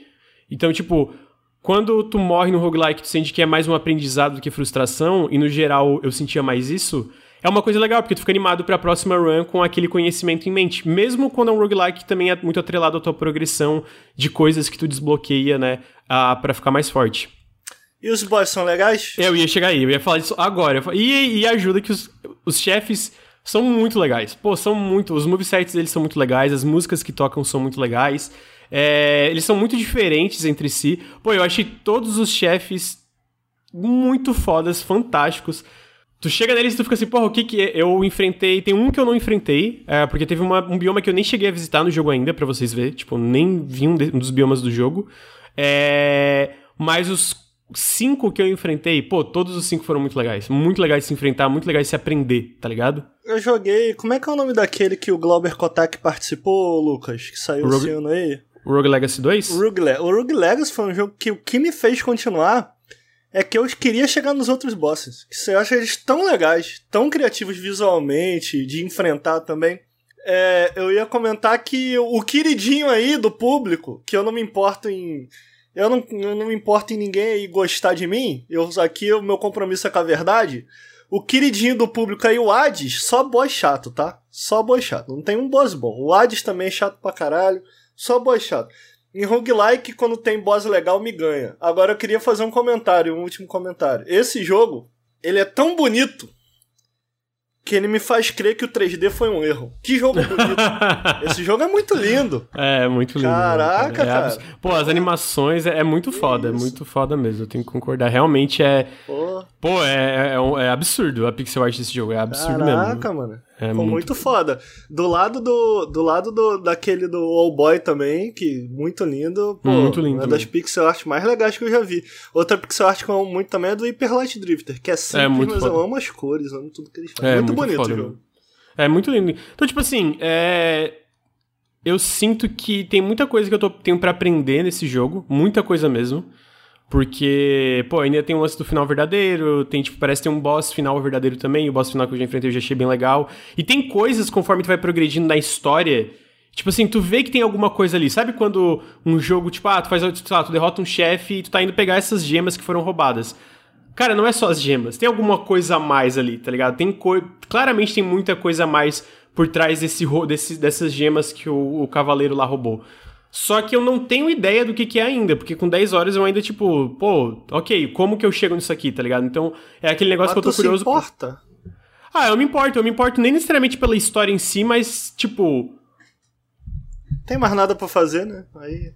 Então, tipo, quando tu morre no roguelike, tu sente que é mais um aprendizado do que frustração, e no geral eu sentia mais isso é uma coisa legal, porque tu fica animado para a próxima run com aquele conhecimento em mente. Mesmo quando é um roguelike também é muito atrelado à tua progressão de coisas que tu desbloqueia, né, para ficar mais forte. E os boss são legais? Eu ia chegar aí, eu ia falar disso agora. E, e ajuda que os, os chefes são muito legais. Pô, são muito. Os movesets deles são muito legais, as músicas que tocam são muito legais. É, eles são muito diferentes entre si. Pô, eu achei todos os chefes muito fodas, fantásticos. Tu chega neles e tu fica assim, porra, o que que é? Eu enfrentei... Tem um que eu não enfrentei, é, porque teve uma, um bioma que eu nem cheguei a visitar no jogo ainda, para vocês verem. Tipo, nem vi um, de, um, dos biomas do jogo. É, mas os cinco que eu enfrentei, pô, todos os cinco foram muito legais. Muito legais de se enfrentar, muito legais de se aprender, tá ligado? Eu joguei... Como é que é o nome daquele que o Glauber Kotak participou, Lucas? Que saiu Rogue... esse ano aí? O Rogue Legacy 2? O Rogue, Le... o Rogue Legacy foi um jogo que o que me fez continuar é que eu queria chegar nos outros bosses. Que eu acho eles tão legais, tão criativos visualmente, de enfrentar também. É, eu ia comentar que o queridinho aí do público, que eu não me importo em. Eu não, eu não me importo em ninguém aí gostar de mim. Eu aqui o meu compromisso é com a verdade. O queridinho do público aí, o Hades, só boss chato, tá? Só boss chato. Não tem um boss bom. O Hades também é chato pra caralho. Só boss chato. Em roguelike, quando tem boss legal, me ganha. Agora eu queria fazer um comentário, um último comentário. Esse jogo, ele é tão bonito que ele me faz crer que o 3D foi um erro. Que jogo bonito. Esse jogo é muito lindo. É, muito lindo. Caraca, cara. É abs... Pô, as animações é, é muito foda, Isso. é muito foda mesmo. Eu tenho que concordar. Realmente é. Pô, Pô é, é, é, absurdo a pixel art desse jogo. É absurdo Caraca, mesmo. Caraca, mano. É muito... muito foda. Do lado do, do lado do, daquele do All Boy também, que muito lindo. Pô, muito lindo. Uma das pixel art mais legais que eu já vi. Outra pixel art que eu amo muito também é do Hyper Light Drifter, que é simples, é mas foda. eu amo as cores, amo tudo que eles fazem. É, muito, muito bonito o jogo. É muito lindo. Então, tipo assim, é... eu sinto que tem muita coisa que eu tô, tenho para aprender nesse jogo, muita coisa mesmo. Porque, pô, ainda tem o lance do final verdadeiro, tem, tipo, parece ter um boss final verdadeiro também, o boss final que eu já enfrentei eu já achei bem legal. E tem coisas, conforme tu vai progredindo na história, tipo assim, tu vê que tem alguma coisa ali. Sabe quando um jogo, tipo, ah, tu faz, sei lá, tu derrota um chefe e tu tá indo pegar essas gemas que foram roubadas. Cara, não é só as gemas, tem alguma coisa a mais ali, tá ligado? Tem co... Claramente tem muita coisa a mais por trás desse, desse, dessas gemas que o, o cavaleiro lá roubou. Só que eu não tenho ideia do que, que é ainda, porque com 10 horas eu ainda, tipo, pô, ok, como que eu chego nisso aqui, tá ligado? Então, é aquele negócio mas que eu tô curioso. Você importa? Ah, eu me importo, eu me importo nem necessariamente pela história em si, mas, tipo. Tem mais nada para fazer, né? Aí.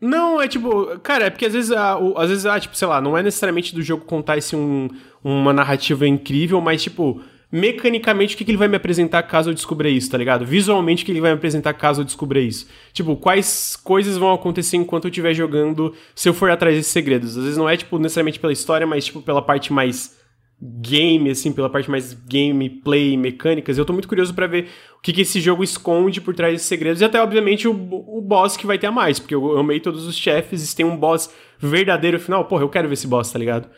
Não, é tipo, cara, é porque às vezes, ah, às vezes, ah, tipo, sei lá, não é necessariamente do jogo contar esse um, uma narrativa incrível, mas, tipo, mecanicamente o que, que ele vai me apresentar caso eu descubra isso, tá ligado? Visualmente o que ele vai me apresentar caso eu descubra isso. Tipo, quais coisas vão acontecer enquanto eu estiver jogando se eu for atrás desses segredos. Às vezes não é, tipo, necessariamente pela história, mas, tipo, pela parte mais game, assim, pela parte mais gameplay, mecânicas. Eu tô muito curioso para ver o que, que esse jogo esconde por trás desses segredos e até, obviamente, o, o boss que vai ter a mais, porque eu, amei todos os chefes e se tem um boss verdadeiro final, porra, eu quero ver esse boss, tá ligado?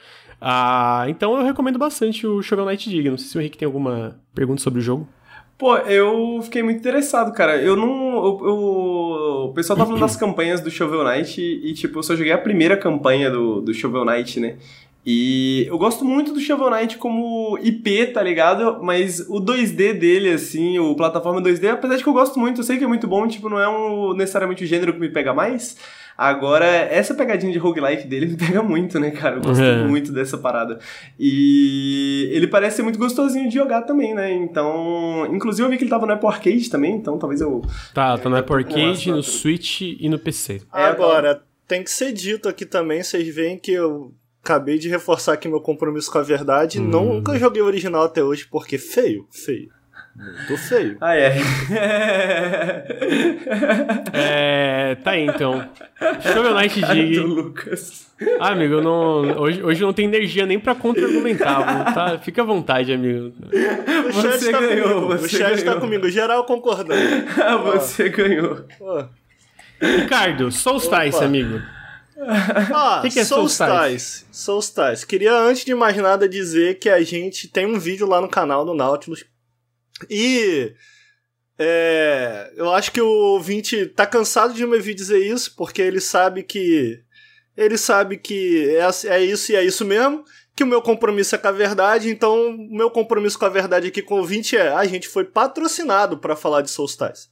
Ah, então eu recomendo bastante o Shovel Knight Dig. Não sei se o Henrique tem alguma pergunta sobre o jogo. Pô, eu fiquei muito interessado, cara. Eu não. Eu, eu, o pessoal tá falando das campanhas do Shovel Knight e, tipo, eu só joguei a primeira campanha do, do Shovel Knight, né? E eu gosto muito do Shovel Knight como IP, tá ligado? Mas o 2D dele, assim, o plataforma 2D, apesar de que eu gosto muito, eu sei que é muito bom, tipo, não é um, necessariamente o gênero que me pega mais. Agora, essa pegadinha de roguelike dele me pega muito, né, cara? Eu gosto É. muito dessa parada. E ele parece ser muito gostosinho de jogar também, né? Então. Inclusive eu vi que ele tava no Apple Arcade também, então talvez eu. Tá, tá no Apple Arcade, no. Switch e no PC. É, Agora, tem que ser dito aqui também, vocês veem que eu acabei de reforçar aqui meu compromisso com a verdade. Hum. Nunca joguei o original até hoje, porque feio, feio. Muito feio. Ah, é. É. Tá aí então. Shovel Knight Dig. Lucas. Ah, amigo, eu não. Hoje, hoje eu não tenho energia nem pra contra-argumentar. Tá? Fica à vontade, amigo. O chat Você tá ganhou, comigo. O você chat tá ganhou. comigo. Geral concordando. Você ganhou. Ó. Ricardo, Solstice, amigo. Ah, Que que é Solstice? Solstice. Queria, antes de mais nada, dizer que a gente tem um vídeo lá no canal do Nautilus. E. é, eu acho que o ouvinte tá cansado de me ouvir dizer isso, porque ele sabe que. Ele sabe que é, é isso e é isso mesmo. Que o meu compromisso é com a verdade, então o meu compromisso com a verdade aqui com o ouvinte é: a gente foi patrocinado pra falar de Solstice.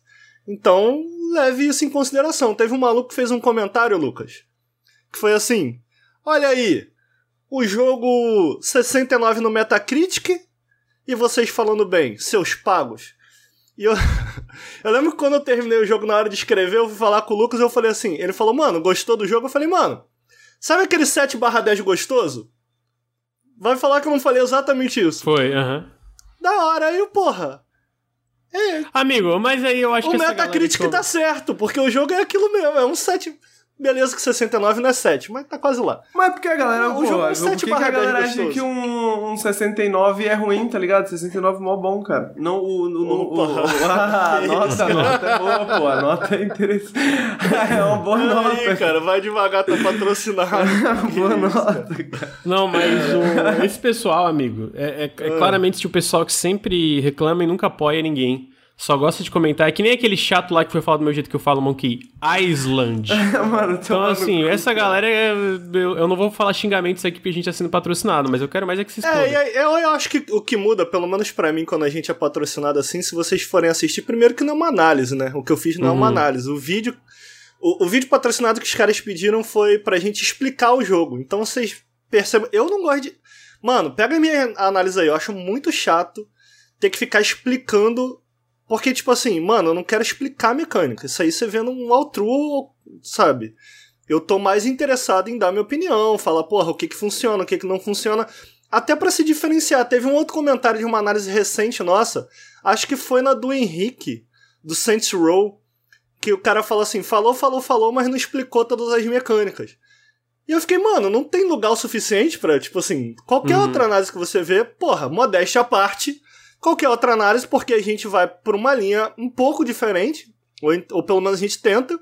Então, leve isso em consideração. Teve um maluco que fez um comentário, Lucas, que foi assim: Olha aí, o jogo 69 no Metacritic e vocês falando bem, seus pagos. E eu, eu lembro que quando eu terminei o jogo na hora de escrever, eu fui falar com o Lucas eu falei assim: Ele falou, mano, gostou do jogo? Eu falei, mano, sabe aquele 7/10 gostoso? Vai falar que eu não falei exatamente isso. Foi, aham. Da hora, aí porra. É, Amigo, mas aí eu acho o que essa Metacritic galera tá certo, porque o jogo é aquilo mesmo, é um 7. Beleza que 69 não é 7, mas tá quase lá. Mas é porque a galera, O pô, jogo é um por 7 que, que a barra 10 galera acha que um, um 69 é ruim, tá ligado? 69 é mó bom, cara. Não, o... o, o, o, ah, a nota, a nota é boa, pô. A nota é interessante. É uma boa Aí, nota. cara, vai devagar, tá patrocinado. boa nota, cara. cara. Não, mas o- esse pessoal, amigo, é, é- é claramente o pessoal que sempre reclama e nunca apoia ninguém. Só gosta de comentar. É que nem aquele chato lá que foi falar do meu jeito que eu falo, Monkey Island. Mano, Então, assim, cu, essa cara. galera, é- eu, eu não vou falar xingamentos aqui porque a gente tá sendo patrocinado, mas eu quero mais é que se exploda. É, eu, eu acho que o que muda, pelo menos pra mim, quando a gente é patrocinado assim, se vocês forem assistir, primeiro que não é uma análise, né? O que eu fiz não é uma Uhum. análise. O vídeo. O, o vídeo patrocinado que os caras pediram foi pra gente explicar o jogo. Então vocês percebem. Eu não gosto de. Mano, pega a minha análise aí. Eu acho muito chato ter que ficar explicando. Porque, tipo assim, mano, eu não quero explicar a mecânica. Isso aí você vendo um outro, sabe? Eu tô mais interessado em dar minha opinião, falar, porra, o que que funciona, o que que não funciona. Até pra se diferenciar. Teve um outro comentário de uma análise recente nossa, acho que foi na do Henrique, do Saints Row, que o cara falou assim: falou, falou, falou, mas não explicou todas as mecânicas. E eu fiquei, mano, não tem lugar o suficiente pra, tipo assim, qualquer Uhum. outra análise que você vê, porra, modéstia à parte, qualquer outra análise, porque a gente vai por uma linha um pouco diferente, ou, ou pelo menos a gente tenta,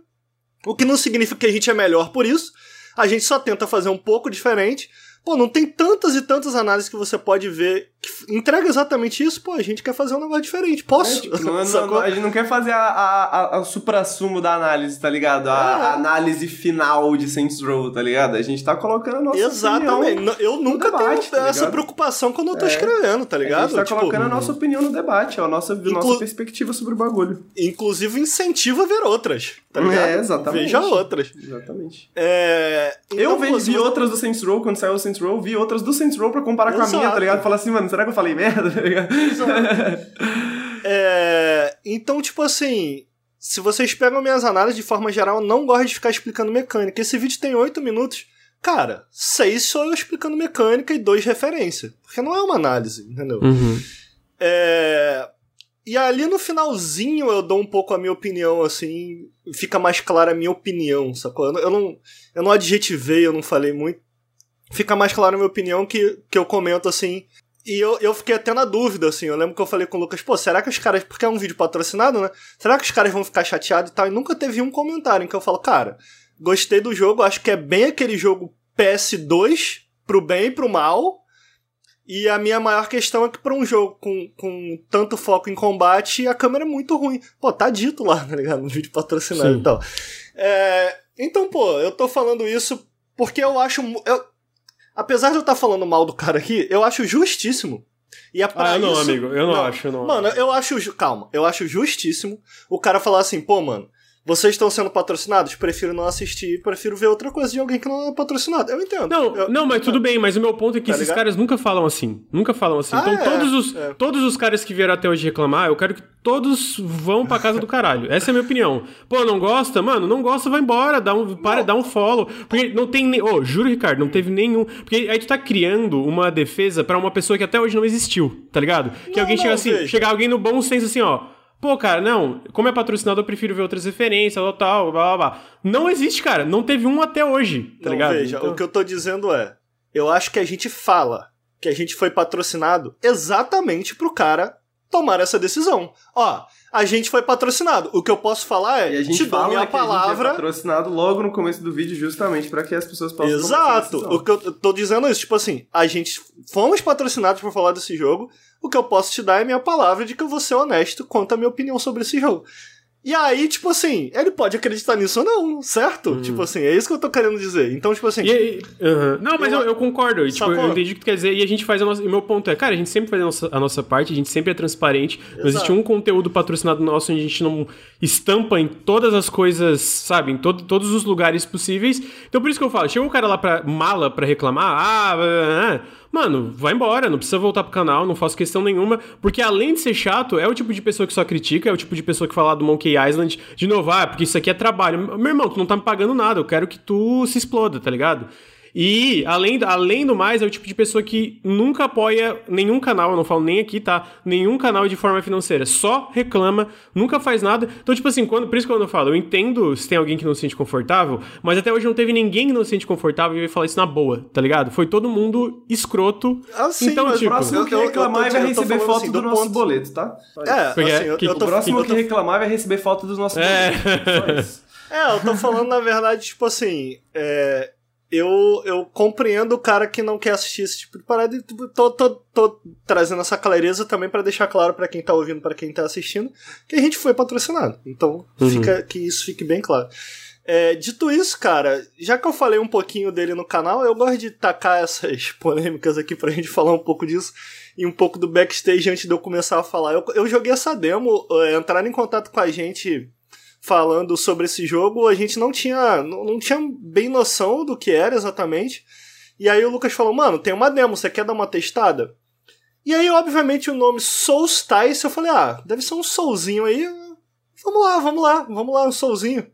o que não significa que a gente é melhor por isso, a gente só tenta fazer um pouco diferente. Pô, não tem tantas e tantas análises que você pode ver entrega exatamente isso, pô, a gente quer fazer um negócio diferente. Posso? É, tipo, não- não- Sacou? não- a gente não quer fazer a, a, a, a supra-sumo da análise, tá ligado? A, É. a análise final de Saints Row, tá ligado? A gente tá colocando a nossa Exatamente. opinião. Eu nunca debate, tenho tá essa preocupação quando eu tô É. escrevendo, tá A ligado? gente tá Tipo, colocando a nossa opinião no debate, a nossa, Inclu- nossa perspectiva sobre o bagulho. Inclusive incentiva a ver outras, tá ligado? É, exatamente. Veja outras. Exatamente. É... eu então, vi, se vi você- outras do Saints Row, quando saiu o Saints Row, vi outras do Saints Row pra comparar com a minha, Exato. tá ligado? Falar assim, mano, será que eu falei merda? Tá? É, então, tipo assim, se vocês pegam minhas análises de forma geral, eu não gosto de ficar explicando mecânica. Esse vídeo tem 8 minutos. Cara, seis sou eu explicando mecânica e dois referência. Porque não é uma análise, entendeu? Uhum. É, E ali no finalzinho eu dou um pouco a minha opinião, assim, fica mais clara a minha opinião, sacou? Eu não, eu não, eu não adjetivei, eu não falei muito. Fica mais clara a minha opinião que, que eu comento assim. E eu, eu fiquei até na dúvida, assim. Eu lembro que eu falei com o Lucas, pô, será que os caras. Porque é um vídeo patrocinado, né? Será que os caras vão ficar chateados e tal? E nunca teve um comentário em que eu falo, cara, gostei do jogo, acho que é bem aquele jogo PS2, pro bem e pro mal. E a minha maior questão é que pra um jogo com, com tanto foco em combate, a câmera é muito ruim. Pô, tá dito lá, tá ligado? No vídeo patrocinado Sim. e tal. É, então, pô, eu tô falando isso porque eu acho. eu- apesar de eu estar falando mal do cara aqui, eu acho justíssimo. E é pra Ah, não, isso- amigo, eu não, acho, eu não Mano, eu acho. Calma, eu acho justíssimo o cara falar assim, pô, mano, Vocês estão sendo patrocinados? Prefiro não assistir, prefiro ver outra coisa de alguém que não é patrocinado. Eu entendo. Não, eu, não, mas tudo bem, mas o meu ponto é que Tá esses ligado? caras nunca falam assim. Nunca falam assim. Ah, então é, todos, os, é. todos os caras que vieram até hoje reclamar, eu quero que todos vão pra casa do caralho. Essa é a minha opinião. Pô, não gosta? Mano, não gosta, vai embora, dá um, para, dá um follow. Porque não tem nem. Ô, juro, Ricardo, não teve nenhum. Porque aí tu tá criando uma defesa pra uma pessoa que até hoje não existiu, tá ligado? Que Não, alguém chega não, assim, veja. chega alguém no bom senso assim, ó. Pô, cara, não, como é patrocinado, eu prefiro ver outras referências, tal, tal, blá, blá, blá. Não existe, cara. Não teve um até hoje, tá não, ligado? veja, Então- o que eu tô dizendo é, eu acho que a gente fala que a gente foi patrocinado exatamente pro cara tomar essa decisão. Ó, a gente foi patrocinado. O que eu posso falar é, E a gente te dou fala minha que a gente é palavra. patrocinado logo no começo do vídeo, justamente pra que as pessoas possam tomar essa Exato. O que eu tô dizendo é isso, tipo assim, a gente fomos patrocinados por falar desse jogo. O que eu posso te dar é minha palavra de que eu vou ser honesto quanto à minha opinião sobre esse jogo. E aí, tipo assim, ele pode acreditar nisso ou não, certo? Tipo assim, é isso que eu tô querendo dizer. Então, tipo assim, E. Não, mas eu, Eu- concordo. Tipo, Sacou? eu entendi o que tu quer dizer. E a gente faz a nossa. O meu ponto é, cara, a gente sempre faz a nossa, a nossa parte, a gente sempre é transparente. Não existe Exato. um conteúdo patrocinado nosso onde a gente não estampa em todas as coisas, sabe? Em todo, todos os lugares possíveis. Então por isso que eu falo, chega o cara lá pra mala pra reclamar, ah, blá, blá, blá. Mano, vai embora, não precisa voltar pro canal, não faço questão nenhuma. Porque além de ser chato, é o tipo de pessoa que só critica, é o tipo de pessoa que fala do Monkey Island de novo, ah, porque isso aqui é trabalho. Meu irmão, tu não tá me pagando nada, eu quero que tu se exploda, tá ligado? E, além, além do mais, é o tipo de pessoa que nunca apoia nenhum canal, eu não falo nem aqui, tá? Nenhum canal de forma financeira. Só reclama, nunca faz nada. Então, tipo assim, quando, por isso que eu falo, eu entendo se tem alguém que não se sente confortável, mas até hoje não teve ninguém que não se sente confortável e veio falar isso na boa, tá ligado? Foi todo mundo escroto. Ah, sim, então, mas O tipo. próximo que Eu- eu- eu reclamar vai receber foto assim, do, do nosso ponto- boleto, tá? É, Porque assim, é eu, que eu O tô, próximo eu que tô- reclamar vai receber foto dos nossos É. boletos. Só isso. É, eu tô falando, na verdade, tipo assim, é, eu, eu compreendo o cara que não quer assistir esse tipo de parada e tipo, tô, tô, tô trazendo essa clareza também pra deixar claro pra quem tá ouvindo, pra quem tá assistindo, que a gente foi patrocinado. Então, Uhum. fica, que isso fique bem claro. É, dito isso, cara, já que eu falei um pouquinho dele no canal, eu gosto de tacar essas polêmicas aqui pra gente falar um pouco disso e um pouco do backstage antes de eu começar a falar. Eu, eu joguei essa demo, é, entraram em contato com a gente falando sobre esse jogo, a gente não tinha, não, não tinha bem noção do que era exatamente. E aí o Lucas falou, mano, tem uma demo, você quer dar uma testada? E aí, obviamente, o nome Soulstice, eu falei, ah, deve ser um soulzinho aí. Vamos lá, vamos lá, vamos lá, um soulzinho.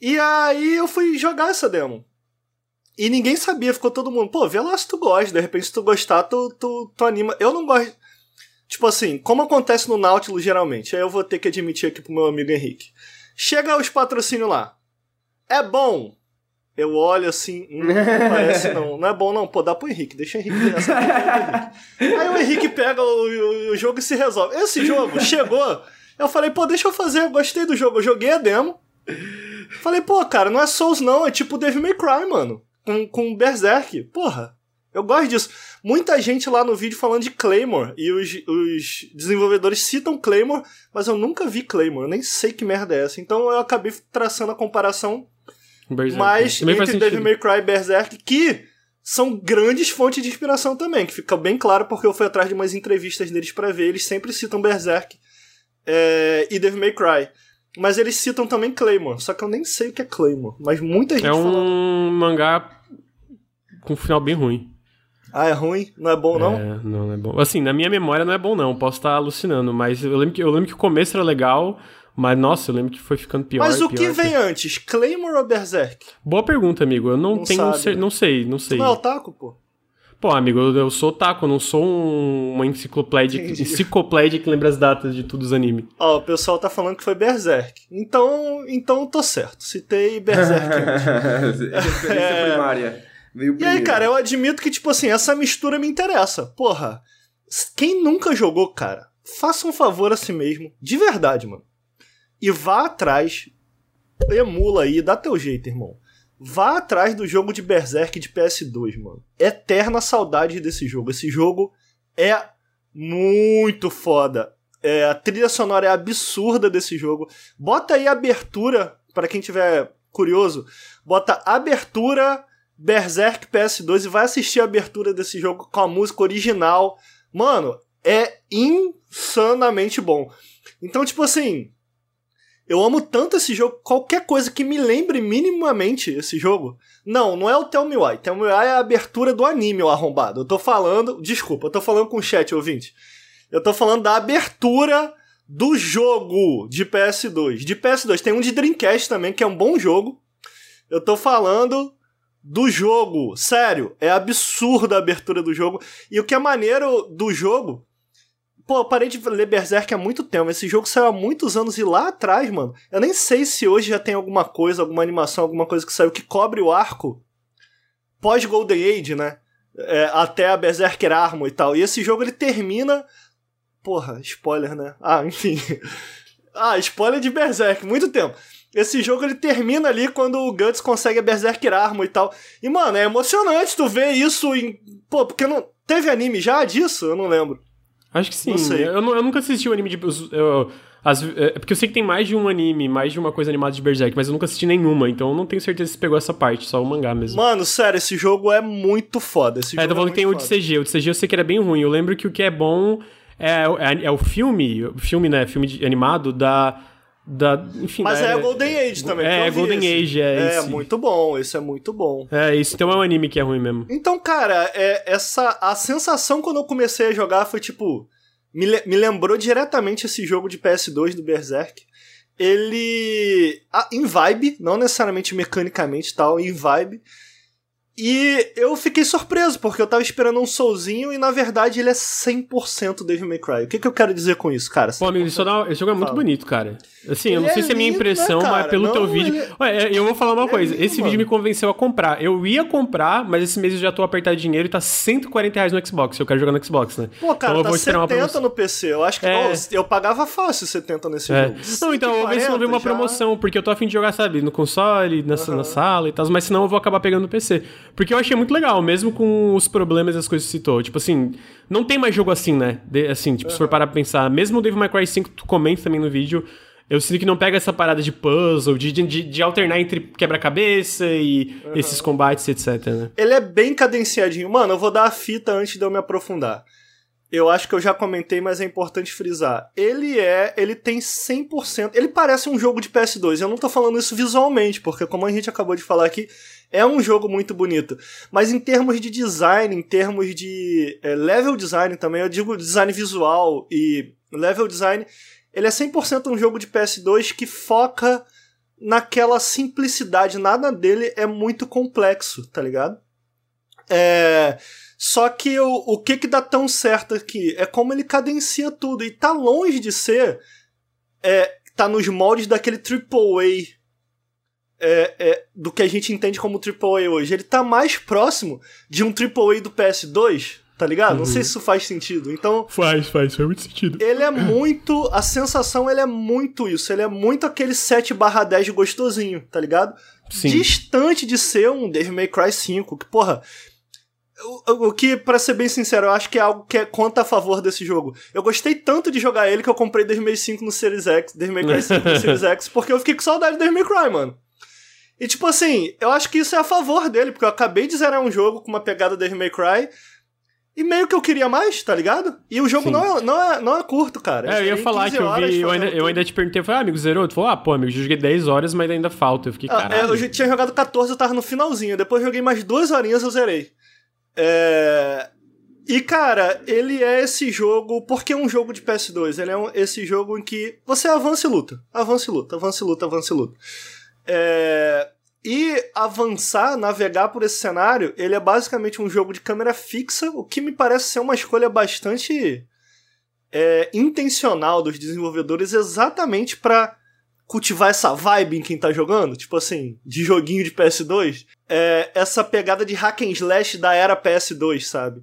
E aí eu fui jogar essa demo. E ninguém sabia, ficou todo mundo, pô, vê lá se tu gosta, de repente se tu gostar, tu, tu, tu anima. Eu não gosto. Tipo assim, como acontece no Nautilus geralmente, aí eu vou ter que admitir aqui pro meu amigo Henrique. Chega os patrocínios lá. É bom. Eu olho assim, hum, não parece não. Não é bom não. Pô, dá pro Henrique, deixa o Henrique ver essa aqui pro Henrique. Aí o Henrique pega o, o- o jogo e se resolve. Esse jogo chegou, eu falei, pô, deixa eu fazer, eu gostei do jogo. Eu joguei a demo. Falei, pô, cara, não é Souls não, é tipo Devil May Cry, mano. Com, com Berserk. Porra, eu gosto disso. Muita gente lá no vídeo falando de Claymore, e os, os desenvolvedores citam Claymore, mas eu nunca vi Claymore, eu nem sei que merda é essa. Então eu acabei traçando a comparação Berserk. mas Também entre. Devil May Cry e Berserk, que são grandes fontes de inspiração também, que fica bem claro porque eu fui atrás de umas entrevistas deles pra ver, eles sempre citam Berserk é, e Devil May Cry. Mas eles citam também Claymore, só que eu nem sei o que é Claymore, mas muita gente É falando, um mangá com um final bem ruim. Ah, é ruim, não é bom não? É, não é bom. Assim, na minha memória não é bom, não. Posso estar alucinando, mas eu lembro que, eu lembro que o começo era legal, mas nossa, eu lembro que foi ficando pior. mas o pior, que vem antes, Claymore ou Berserk? Boa pergunta, amigo. Eu não, Não tenho. sabe, né? Não sei, não Tu sei. não é otaku, pô? Pô, amigo, eu, eu sou otaku, eu não sou um- uma enciclopédia, Entendi. enciclopédia que lembra as datas de todos os animes. Ó, o pessoal tá falando que foi Berserk. Então, então eu tô certo. Citei Berserk. Referência É. primária. Veio E aí, primeiro. cara, eu admito que, tipo assim, essa mistura me interessa. Porra, quem nunca jogou, cara, faça um favor a si mesmo, de verdade, mano. E vá atrás, emula aí, dá teu jeito, irmão. Vá atrás do jogo de Berserk de PS2, mano. Eterna saudade desse jogo. Esse jogo é muito foda. É, a trilha sonora é absurda desse jogo. Bota aí a abertura, para quem tiver curioso. Bota abertura Berserk PS2 e vai assistir a abertura desse jogo com a música original. Mano, é insanamente bom. Então, tipo assim, Eu amo tanto esse jogo, qualquer coisa que me lembre minimamente esse jogo. Não, não é o Tell Me Why. Tell Me Why é a abertura do anime, o arrombado. Eu tô falando. Desculpa, eu tô falando com o chat, ouvinte. Eu tô falando da abertura do jogo de PS2. De PS2. Tem um de Dreamcast também, que é um bom jogo. Eu tô falando do jogo. Sério, é absurda a abertura do jogo. E o que é maneiro do jogo Pô, eu parei de ler Berserk há muito tempo. Esse jogo saiu há muitos anos e lá atrás, mano. Eu nem sei se hoje já tem alguma coisa, alguma animação, alguma coisa que saiu que cobre o arco pós-Golden Age, né? É, até a Berserker Armor e tal. E esse jogo ele termina. Porra, spoiler, né? Ah, enfim. ah, spoiler de Berserk, muito tempo. Esse jogo ele termina ali quando o Guts consegue a Berserker Armor e tal. E, mano, é emocionante tu ver isso em. Pô, porque não. Teve anime já disso? Eu não lembro. Acho que sim. Não sei. Eu, eu nunca assisti o um anime de. Eu, as, é, porque eu sei que tem mais de um anime, mais de uma coisa animada de Berserk, mas eu nunca assisti nenhuma, então eu não tenho certeza se pegou essa parte, só o mangá mesmo. Mano, sério, esse jogo é muito foda. Esse é, tô falando é que tem o de CG. O de CG eu sei que era bem ruim. Eu lembro que o que é bom é, é, é o filme, filme, né? Filme de, animado da. Da, enfim, Mas da, é Golden Age também. É, Golden esse. Age, é. É, esse. muito bom, esse é muito bom. É, isso então é um anime que é ruim mesmo. Então, cara, é, essa. A sensação quando eu comecei a jogar foi tipo me, me lembrou diretamente esse jogo de PS2 do Berserk. Ele. Ah, em vibe, não necessariamente mecanicamente tal, em vibe. E eu fiquei surpreso, porque eu tava esperando um Soulzinho e na verdade ele é 100% Devil May Cry. O que, que eu quero dizer com isso, cara? Pô, amigo, esse jogo é muito bonito, cara. Assim, ele eu não sei é se é minha impressão, né, mas pelo não, teu vídeo. Ele... Ué, eu vou falar uma coisa: é lindo, esse mano. vídeo me convenceu a comprar. Eu ia comprar, mas esse mês eu já tô apertado de dinheiro e tá 140 reais no Xbox. Eu quero jogar no Xbox, né? Pô, cara, então eu tá vou esperar 70 no PC. Eu acho que é... eu pagava fácil 70 nesse é. jogo. Não, então eu vou ver se não vem uma já... promoção, porque eu tô afim de jogar, sabe, no console, nessa, uhum. na sala e tal, mas senão eu vou acabar pegando no PC. Porque eu achei muito legal, mesmo com os problemas e as coisas que citou. Tipo assim, não tem mais jogo assim, né? De, assim, tipo, uhum. se for parar pra pensar, mesmo o Devil May Cry 5, tu comenta também no vídeo, eu sinto que não pega essa parada de puzzle, de, de, de alternar entre quebra-cabeça e uhum. esses combates, etc, né? Ele é bem cadenciadinho. Mano, eu vou dar a fita antes de eu me aprofundar. Eu acho que eu já comentei, mas é importante frisar. Ele é, ele tem 100%, ele parece um jogo de PS2. Eu não tô falando isso visualmente, porque como a gente acabou de falar aqui, é um jogo muito bonito. Mas em termos de design, em termos de é, level design também, eu digo design visual e level design, ele é 100% um jogo de PS2 que foca naquela simplicidade. Nada dele é muito complexo, tá ligado? É. Só que o, o que que dá tão certo aqui é como ele cadencia tudo e tá longe de ser é, tá nos moldes daquele AAA é, é, do que a gente entende como AAA hoje. Ele tá mais próximo de um AAA do PS2, tá ligado? Uhum. Não sei uhum. se isso faz sentido. Então. Faz, faz, faz muito sentido. Ele é muito. A sensação, ele é muito isso. Ele é muito aquele 7/10 gostosinho, tá ligado? Sim. Distante de ser um Devil May Cry 5, que, porra. O, o que, para ser bem sincero, eu acho que é algo que é, conta a favor desse jogo. Eu gostei tanto de jogar ele que eu comprei Devil May 5 no Series X, Devil May Cry 5 no Series X, porque eu fiquei com saudade de Devil May Cry, mano. E tipo assim, eu acho que isso é a favor dele, porque eu acabei de zerar um jogo com uma pegada Devil May Cry. E meio que eu queria mais, tá ligado? E o jogo não é, não, é, não é curto, cara. É, eu ia falar que eu vi. Eu ainda, eu ainda te perguntei, eu falei, ah, amigo, zerou? Tu falou, ah, pô, amigo, eu joguei 10 horas, mas ainda falta. Eu fiquei, caralho. É, eu tinha jogado 14, eu tava no finalzinho. Depois joguei mais duas horinhas eu zerei. É. E, cara, ele é esse jogo. Porque é um jogo de PS2. Ele é um, esse jogo em que você avança e luta. Avança e luta, avança e luta, avança e luta. É... E avançar, navegar por esse cenário, ele é basicamente um jogo de câmera fixa, o que me parece ser uma escolha bastante é, intencional dos desenvolvedores, exatamente para cultivar essa vibe em quem tá jogando, tipo assim, de joguinho de PS2, é, essa pegada de hack and slash da era PS2, sabe?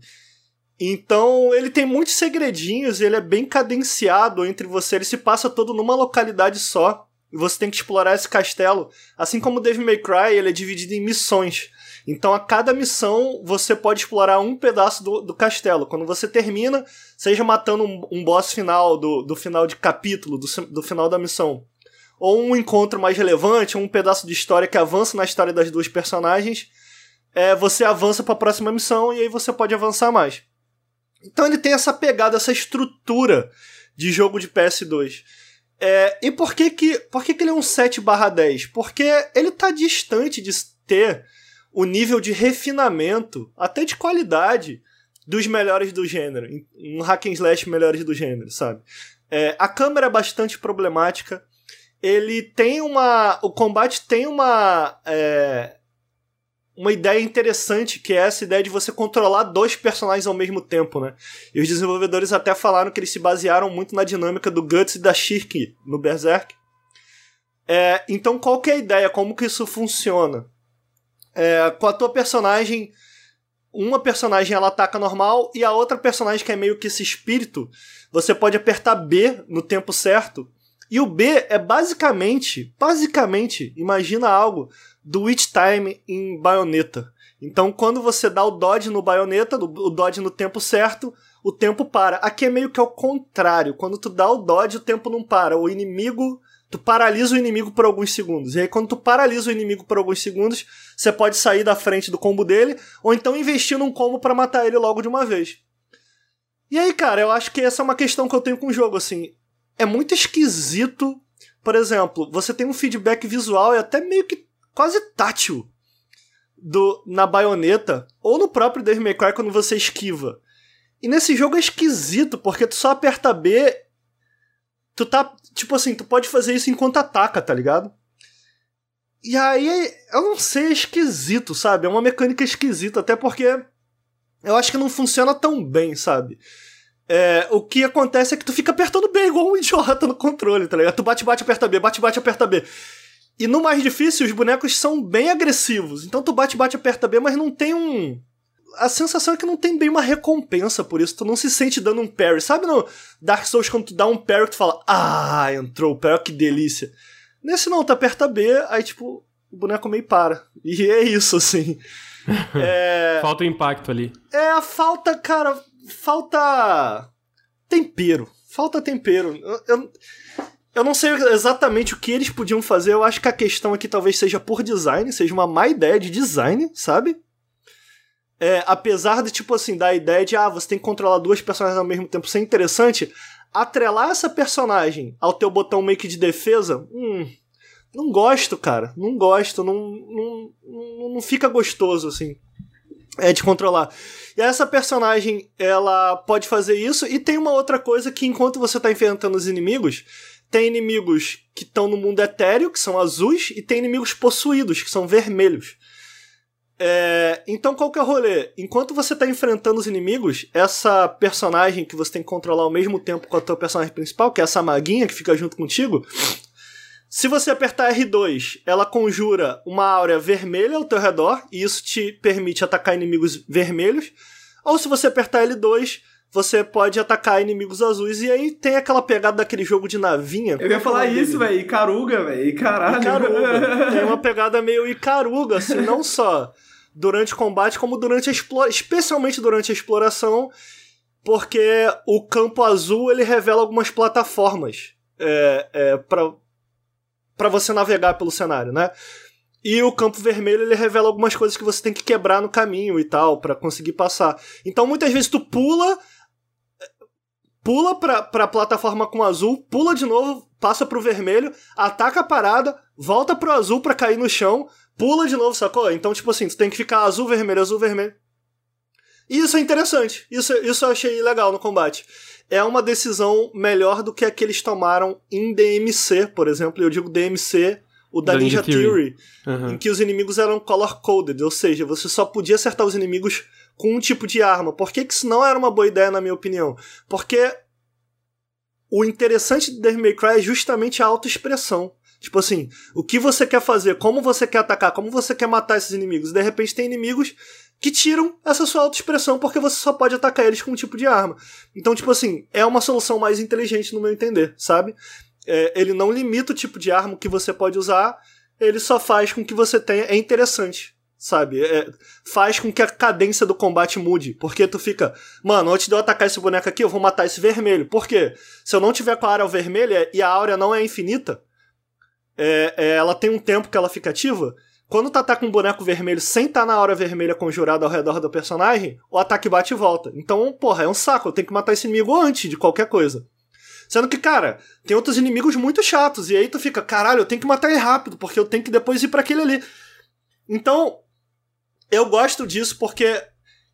Então ele tem muitos segredinhos, ele é bem cadenciado entre você, ele se passa todo numa localidade só e você tem que explorar esse castelo. Assim como o Devil May Cry, ele é dividido em missões. Então a cada missão você pode explorar um pedaço do, do castelo. Quando você termina, seja matando um, um boss final do, do final de capítulo, do, do final da missão, ou um encontro mais relevante, um pedaço de história que avança na história das duas personagens, é, você avança para a próxima missão e aí você pode avançar mais. Então ele tem essa pegada, essa estrutura de jogo de PS2. É, e por que que, por que que ele é um 7 barra 10? Porque ele tá distante de ter o nível de refinamento, até de qualidade, dos melhores do gênero. Um hack and slash melhores do gênero, sabe? É, a câmera é bastante problemática. Ele tem uma... O combate tem uma... É, uma ideia interessante, que é essa ideia de você controlar dois personagens ao mesmo tempo, né? E os desenvolvedores até falaram que eles se basearam muito na dinâmica do Guts e da Shirk no Berserk. É, então, qual que é a ideia? Como que isso funciona? É, com a tua personagem, uma personagem ela ataca normal e a outra personagem que é meio que esse espírito, você pode apertar B no tempo certo. E o B é basicamente, basicamente, imagina algo do Witch Time em Bayonetta. Então, quando você dá o dodge no baioneta, o dodge no tempo certo, o tempo para. Aqui é meio que ao contrário. Quando tu dá o dodge, o tempo não para. O inimigo. Tu paralisa o inimigo por alguns segundos. E aí, quando tu paralisa o inimigo por alguns segundos, você pode sair da frente do combo dele, ou então investir num combo para matar ele logo de uma vez. E aí, cara, eu acho que essa é uma questão que eu tenho com o jogo, assim. É muito esquisito. Por exemplo, você tem um feedback visual e até meio que quase tátil do, na baioneta ou no próprio Devil May Cry quando você esquiva. E nesse jogo é esquisito, porque tu só aperta B, tu tá, tipo assim, tu pode fazer isso enquanto ataca, tá ligado? E aí, eu não sei, é esquisito, sabe? É uma mecânica esquisita, até porque eu acho que não funciona tão bem, sabe? É, o que acontece é que tu fica apertando B igual um idiota no controle, tá ligado? Tu bate, bate, aperta B, bate, bate, aperta B. E no mais difícil, os bonecos são bem agressivos. Então tu bate, bate, aperta B, mas não tem um. A sensação é que não tem bem uma recompensa por isso. Tu não se sente dando um parry. Sabe no Dark Souls quando tu dá um parry, tu fala, ah, entrou o parry, que delícia. Nesse não, tu aperta B, aí tipo, o boneco meio para. E é isso, assim. é... Falta o impacto ali. É, falta, cara, falta tempero. Falta tempero. Eu, eu, eu não sei exatamente o que eles podiam fazer. Eu acho que a questão aqui talvez seja por design, seja uma má ideia de design, sabe? É, apesar de, tipo assim, da ideia de, ah, você tem que controlar duas personagens ao mesmo tempo ser interessante, atrelar essa personagem ao teu botão que de defesa, hum, não gosto, cara. Não gosto, não, não, não, não fica gostoso, assim. É de controlar. E essa personagem, ela pode fazer isso, e tem uma outra coisa que enquanto você tá enfrentando os inimigos, tem inimigos que estão no mundo etéreo, que são azuis, e tem inimigos possuídos, que são vermelhos. É, então qual que é o rolê? Enquanto você está enfrentando os inimigos, essa personagem que você tem que controlar ao mesmo tempo com a tua personagem principal, que é essa maguinha que fica junto contigo, se você apertar R2, ela conjura uma áurea vermelha ao teu redor, e isso te permite atacar inimigos vermelhos. Ou se você apertar L2, você pode atacar inimigos azuis e aí tem aquela pegada daquele jogo de navinha. Eu ia falar isso, velho, Icaruga, velho, Icaralho. Icaruga. tem uma pegada meio Icaruga, assim, não só durante o combate, como durante a exploração, especialmente durante a exploração, porque o campo azul ele revela algumas plataformas é, é, para você navegar pelo cenário, né? E o campo vermelho ele revela algumas coisas que você tem que quebrar no caminho e tal para conseguir passar. Então muitas vezes tu pula, pula pra, pra plataforma com azul, pula de novo, passa pro vermelho, ataca a parada, volta pro azul pra cair no chão, pula de novo, sacou? Então, tipo assim, tu tem que ficar azul, vermelho, azul, vermelho. E isso é interessante. Isso, isso eu achei legal no combate. É uma decisão melhor do que a que eles tomaram em DMC, por exemplo. Eu digo DMC, o da, da Ninja, Ninja, Theory, Theory uhum. em que os inimigos eram color-coded, ou seja, você só podia acertar os inimigos com um tipo de arma. Por que, que isso não era uma boa ideia, na minha opinião? Porque o interessante de Devil May Cry é justamente a autoexpressão. Tipo assim, o que você quer fazer, como você quer atacar, como você quer matar esses inimigos. De repente tem inimigos que tiram essa sua autoexpressão porque você só pode atacar eles com um tipo de arma. Então, tipo assim, é uma solução mais inteligente no meu entender, sabe? É, ele não limita o tipo de arma que você pode usar, ele só faz com que você tenha. É interessante sabe? É, faz com que a cadência do combate mude. Porque tu fica, mano, antes de eu atacar esse boneco aqui, eu vou matar esse vermelho. Por quê? Se eu não tiver com a área vermelha e a áurea não é infinita, é, é, ela tem um tempo que ela fica ativa. Quando tu ataca um boneco vermelho sem estar tá na área vermelha conjurada ao redor do personagem, o ataque bate e volta. Então, porra, é um saco. Eu tenho que matar esse inimigo antes de qualquer coisa. Sendo que, cara, tem outros inimigos muito chatos. E aí tu fica, caralho, eu tenho que matar ele rápido, porque eu tenho que depois ir para aquele ali. Então, eu gosto disso porque.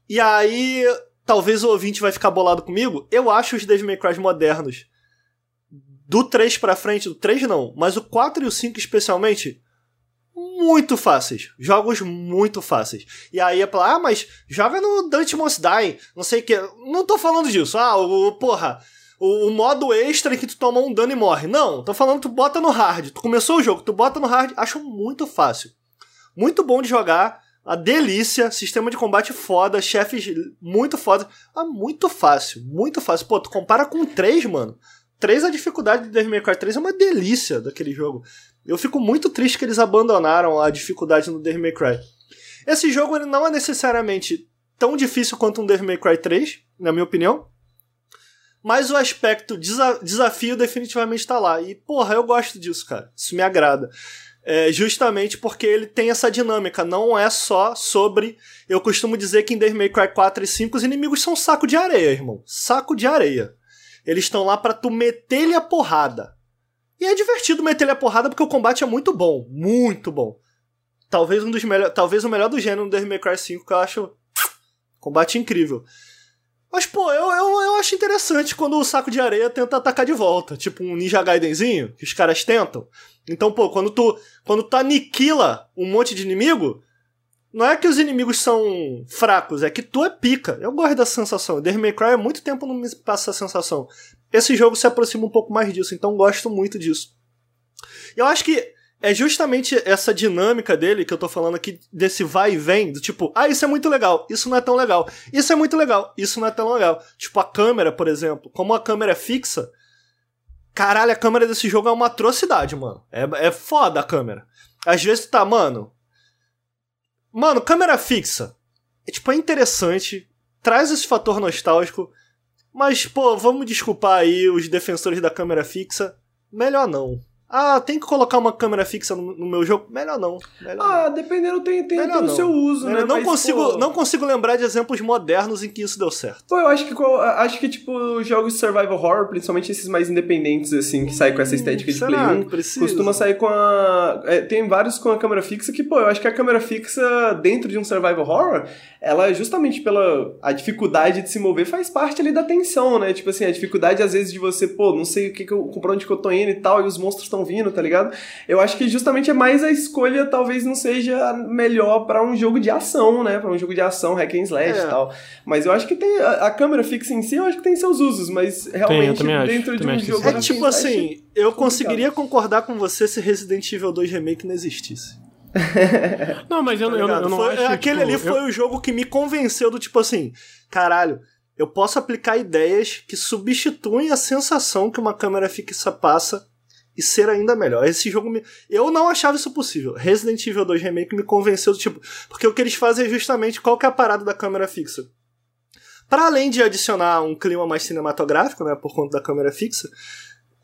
E aí, talvez o ouvinte vai ficar bolado comigo. Eu acho os Devil May Cry modernos. Do 3 pra frente, do 3 não, mas o 4 e o 5 especialmente, muito fáceis. Jogos muito fáceis. E aí é pra, ah, mas joga no Dante Must Die, não sei o que. Não tô falando disso. Ah, o, porra, o, o, modo extra em que tu toma um dano e morre. Não, tô falando tu bota no hard. Tu começou o jogo, tu bota no hard, acho muito fácil. Muito bom de jogar, a delícia, sistema de combate foda, chefes muito foda. Ah, muito fácil, muito fácil. Pô, tu compara com 3, mano. 3 a dificuldade de Devil May Cry 3 é uma delícia daquele jogo. Eu fico muito triste que eles abandonaram a dificuldade no Devil May Cry. Esse jogo ele não é necessariamente tão difícil quanto um Devil May Cry 3, na minha opinião. Mas o aspecto desa desafio definitivamente está lá. E, porra, eu gosto disso, cara. Isso me agrada. É justamente porque ele tem essa dinâmica. Não é só sobre. Eu costumo dizer que em Devil May Cry 4 e 5 os inimigos são saco de areia, irmão. Saco de areia. Eles estão lá para tu meter-lhe a porrada. E é divertido meter-lhe a porrada porque o combate é muito bom. Muito bom. Talvez um dos melhores. Talvez o melhor do gênero no Devil May Cry 5, que eu acho. Combate incrível. Mas, pô, eu, eu, eu acho interessante quando o saco de areia tenta atacar de volta. Tipo um Ninja Gaidenzinho, que os caras tentam. Então, pô, quando tu, quando tu aniquila um monte de inimigo, não é que os inimigos são fracos, é que tu é pica. Eu gosto dessa sensação. Devil May Cry há muito tempo não me passa essa sensação. Esse jogo se aproxima um pouco mais disso, então gosto muito disso. Eu acho que é justamente essa dinâmica dele que eu tô falando aqui, desse vai e vem, do tipo, ah, isso é muito legal, isso não é tão legal, isso é muito legal, isso não é tão legal. Tipo, a câmera, por exemplo, como a câmera é fixa, caralho, a câmera desse jogo é uma atrocidade, mano. É, é foda a câmera. Às vezes tá, mano, Mano, câmera fixa. É, tipo, é interessante, traz esse fator nostálgico, mas, pô, vamos desculpar aí os defensores da câmera fixa. Melhor não. Ah, tem que colocar uma câmera fixa no, no meu jogo? Melhor não. Melhor ah, não. dependendo, tem, tem, tem o seu uso, Melhor, né? Não, Mas, consigo, pô... não consigo lembrar de exemplos modernos em que isso deu certo. Pô, eu acho que, acho que tipo, jogos de survival horror, principalmente esses mais independentes, assim, que saem com essa estética de Play 1, costuma sair com a... É, tem vários com a câmera fixa que, pô, eu acho que a câmera fixa dentro de um survival horror, ela justamente pela a dificuldade de se mover faz parte ali da tensão, né? Tipo assim, a dificuldade às vezes de você, pô, não sei o que, que eu, pra onde que eu tô indo e tal, e os monstros estão vindo, tá ligado? Eu acho que justamente é mais a escolha, talvez não seja melhor para um jogo de ação, né? Para um jogo de ação, hack and slash é. e tal. Mas eu acho que tem a, a, câmera fixa em si, eu acho que tem seus usos, mas realmente tem, dentro acho, de um jogo É tipo assim, eu conseguiria concordar com você se Resident Evil 2 Remake não existisse. não, mas eu, tá eu, eu, não foi, acho, Aquele tipo, ali foi o jogo que me convenceu do tipo assim, caralho, eu posso aplicar ideias que substituem a sensação que uma câmera fixa passa e ser ainda melhor. Esse jogo me... Eu não achava isso possível. Resident Evil 2 Remake me convenceu do tipo. Porque o que eles fazem é justamente qual que é a parada da câmera fixa. Para além de adicionar um clima mais cinematográfico, né, por conta da câmera fixa,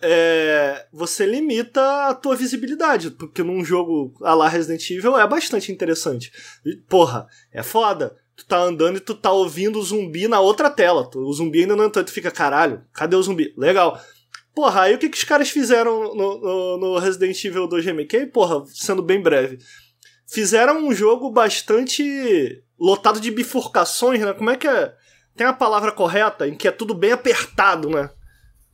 é, você limita a tua visibilidade, porque num jogo a la Resident Evil é bastante interessante. E, porra, é foda. Tu tá andando e tu tá ouvindo o zumbi na outra tela. O zumbi ainda não entrou, tu fica, caralho, cadê o zumbi? Legal. Porra, aí o que, que os caras fizeram no, no, no Resident Evil 2 Remake? Porra, sendo bem breve. Fizeram um jogo bastante lotado de bifurcações, né? Como é que é? Tem a palavra correta em que é tudo bem apertado, né?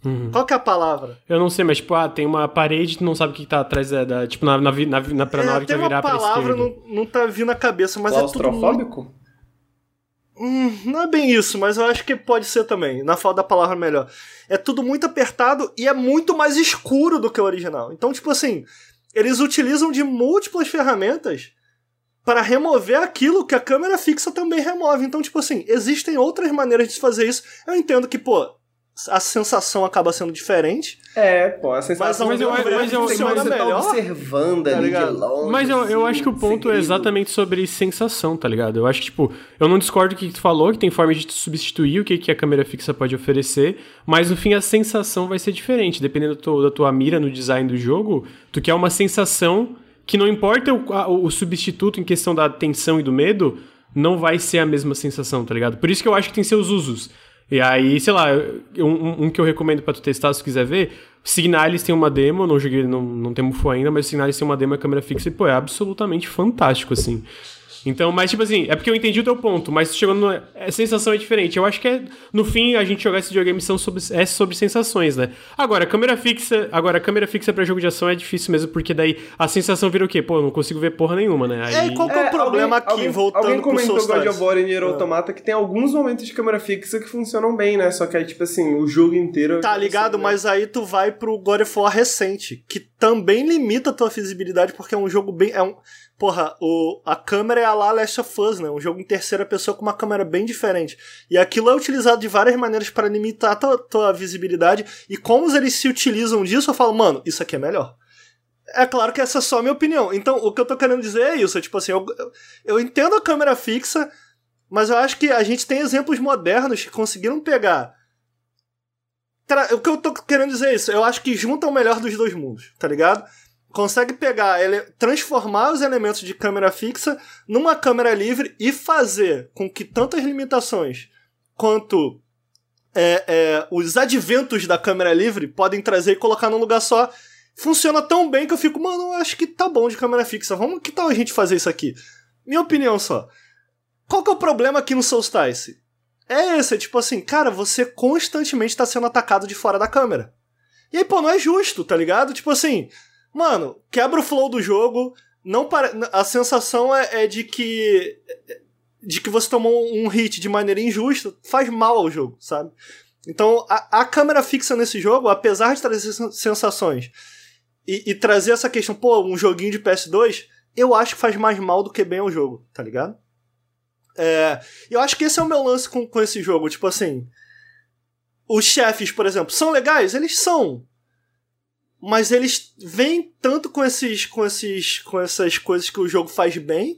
Uhum. Qual que é a palavra? Eu não sei, mas tipo, ah, tem uma parede tu não sabe o que tá atrás da. da tipo, na, na, na, na, pra, é, na hora que vai virar pra esquerda. palavra não, não tá vindo na cabeça, mas é tudo. Muito... Hum, não é bem isso, mas eu acho que pode ser também. Na falta da palavra melhor. É tudo muito apertado e é muito mais escuro do que o original. Então, tipo assim, eles utilizam de múltiplas ferramentas para remover aquilo que a câmera fixa também remove. Então, tipo assim, existem outras maneiras de fazer isso. Eu entendo que, pô, a sensação acaba sendo diferente. É, pô, a sensação mas, eu, mas eu, funciona mas melhor. Tá observando tá ali de longe. Mas eu, eu acho que o ponto é exatamente sobre sensação, tá ligado? Eu acho que, tipo, eu não discordo do que tu falou, que tem forma de substituir o que, que a câmera fixa pode oferecer, mas no fim a sensação vai ser diferente. Dependendo da tua mira no design do jogo, tu quer uma sensação que não importa o, a, o substituto em questão da tensão e do medo, não vai ser a mesma sensação, tá ligado? Por isso que eu acho que tem seus usos. E aí, sei lá, um, um que eu recomendo para tu testar se tu quiser ver, Signalis tem uma demo, não joguei, não, não tem mufo ainda, mas Signalis tem uma demo, a câmera fixa e, pô, é absolutamente fantástico, assim. Então, mas tipo assim, é porque eu entendi o teu ponto, mas chegando no, a sensação é diferente. Eu acho que é, no fim a gente jogar esse videogame são sobre, é sobre sensações, né? Agora, câmera fixa, agora câmera fixa para jogo de ação é difícil mesmo, porque daí a sensação vira o quê? Pô, eu não consigo ver porra nenhuma, né? Aí... É, qual que é o é, problema alguém, aqui, alguém, voltando alguém comentou pro God of War e Nier Automata que tem alguns momentos de câmera fixa que funcionam bem, né? Só que aí, tipo assim, o jogo inteiro... Tá ligado? Mas aí tu vai pro God of War recente, que também limita a tua visibilidade, porque é um jogo bem... É um, porra, o, a câmera é a lá Last of Us, né? Um jogo em terceira pessoa com uma câmera bem diferente. E aquilo é utilizado de várias maneiras para limitar a tua, tua visibilidade. E como eles se utilizam disso, eu falo, mano, isso aqui é melhor. É claro que essa é só a minha opinião. Então, o que eu tô querendo dizer é isso. É tipo assim, eu, eu entendo a câmera fixa, mas eu acho que a gente tem exemplos modernos que conseguiram pegar. O que eu tô querendo dizer é isso. Eu acho que juntam o melhor dos dois mundos, tá ligado? Consegue pegar, ele, transformar os elementos de câmera fixa numa câmera livre e fazer com que tantas limitações quanto é, é, os adventos da câmera livre podem trazer e colocar num lugar só. Funciona tão bem que eu fico, mano, acho que tá bom de câmera fixa. Vamos, que tal a gente fazer isso aqui? Minha opinião só. Qual que é o problema aqui no Solstice? É esse, é tipo assim, cara, você constantemente tá sendo atacado de fora da câmera. E aí, pô, não é justo, tá ligado? Tipo assim, Mano, quebra o flow do jogo. Não para... A sensação é, é de que. De que você tomou um hit de maneira injusta, faz mal ao jogo, sabe? Então, a, a câmera fixa nesse jogo, apesar de trazer sensações e, e, trazer essa questão, pô, um joguinho de PS2, eu acho que faz mais mal do que bem ao jogo, tá ligado? É, eu acho que esse é o meu lance com, com esse jogo. Tipo assim, os chefes, por exemplo, são legais? Eles são mas eles vêm tanto com esses com esses com essas coisas que o jogo faz bem,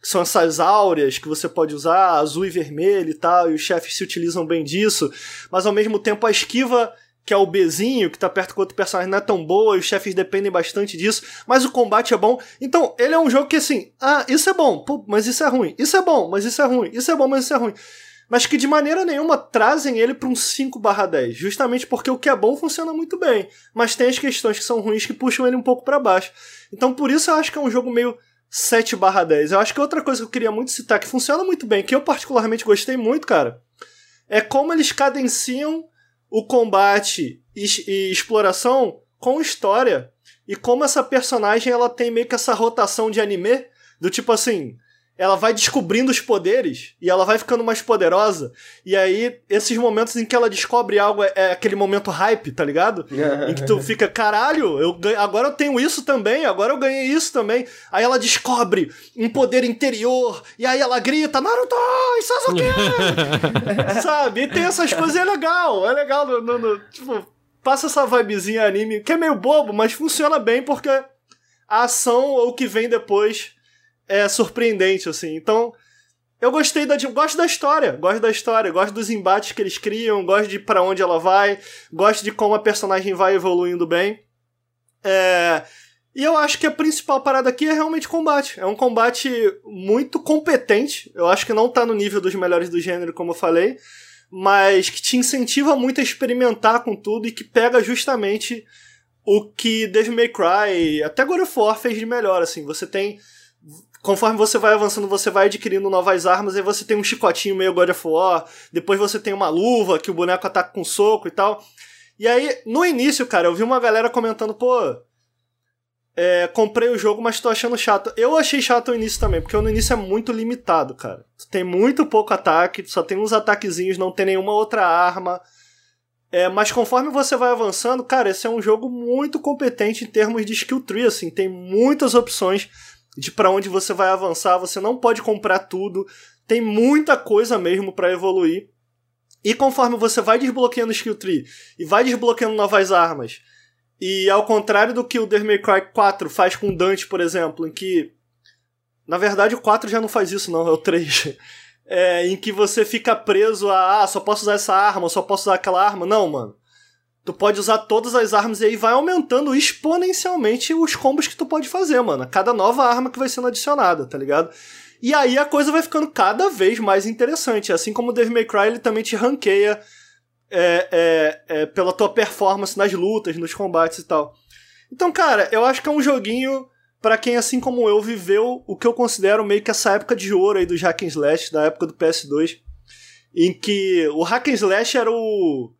que são essas áureas que você pode usar, azul e vermelho e tal, e os chefes se utilizam bem disso, mas ao mesmo tempo a esquiva que é o Bzinho, que tá perto com outro personagem, não é tão boa, e os chefes dependem bastante disso, mas o combate é bom. Então, ele é um jogo que assim, ah, isso é bom, pô, mas isso é ruim, isso é bom, mas isso é ruim, isso é bom, mas isso é ruim mas que de maneira nenhuma trazem ele para um 5/10, justamente porque o que é bom funciona muito bem, mas tem as questões que são ruins que puxam ele um pouco para baixo. Então por isso eu acho que é um jogo meio 7/10. Eu acho que outra coisa que eu queria muito citar que funciona muito bem, que eu particularmente gostei muito, cara, é como eles cadenciam o combate e, e exploração com história e como essa personagem ela tem meio que essa rotação de anime do tipo assim, ela vai descobrindo os poderes e ela vai ficando mais poderosa. E aí, esses momentos em que ela descobre algo é, é aquele momento hype, tá ligado? em que tu fica, caralho, eu agora eu tenho isso também, agora eu ganhei isso também. Aí ela descobre um poder interior, e aí ela grita, Naruto, Sasuke! Sabe? E tem essas coisas, é legal, é legal, no, no, no, tipo, passa essa vibezinha anime, que é meio bobo, mas funciona bem porque a ação ou o que vem depois é surpreendente, assim. Então, eu gostei da. Gosto da história, gosto da história, gosto dos embates que eles criam, gosto de para onde ela vai, gosto de como a personagem vai evoluindo bem. É. E eu acho que a principal parada aqui é realmente combate. É um combate muito competente. Eu acho que não tá no nível dos melhores do gênero, como eu falei, mas que te incentiva muito a experimentar com tudo e que pega justamente o que Devil May Cry, até God of War fez de melhor, assim. Você tem conforme você vai avançando, você vai adquirindo novas armas, aí você tem um chicotinho meio God of War, depois você tem uma luva que o boneco ataca com soco e tal. E aí, no início, cara, eu vi uma galera comentando, pô, é, comprei o jogo, mas tô achando chato. Eu achei chato o início também, porque no início é muito limitado, cara. Tem muito pouco ataque, só tem uns ataquezinhos, não tem nenhuma outra arma. É, mas conforme você vai avançando, cara, esse é um jogo muito competente em termos de skill tree, assim, tem muitas opções de para onde você vai avançar, você não pode comprar tudo, tem muita coisa mesmo para evoluir. E conforme você vai desbloqueando o skill tree e vai desbloqueando novas armas, e ao contrário do que o Devil May Cry 4 faz com Dante, por exemplo, em que na verdade o 4 já não faz isso não, é o 3. É, em que você fica preso a ah, só posso usar essa arma, só posso usar aquela arma. Não, mano tu pode usar todas as armas e aí vai aumentando exponencialmente os combos que tu pode fazer, mano. Cada nova arma que vai sendo adicionada, tá ligado? E aí a coisa vai ficando cada vez mais interessante. Assim como o Devil May Cry, ele também te ranqueia é, é, é, pela tua performance nas lutas, nos combates e tal. Então, cara, eu acho que é um joguinho para quem, assim como eu, viveu o que eu considero meio que essa época de ouro aí dos hack and slash, da época do PS2, em que o hack and slash era o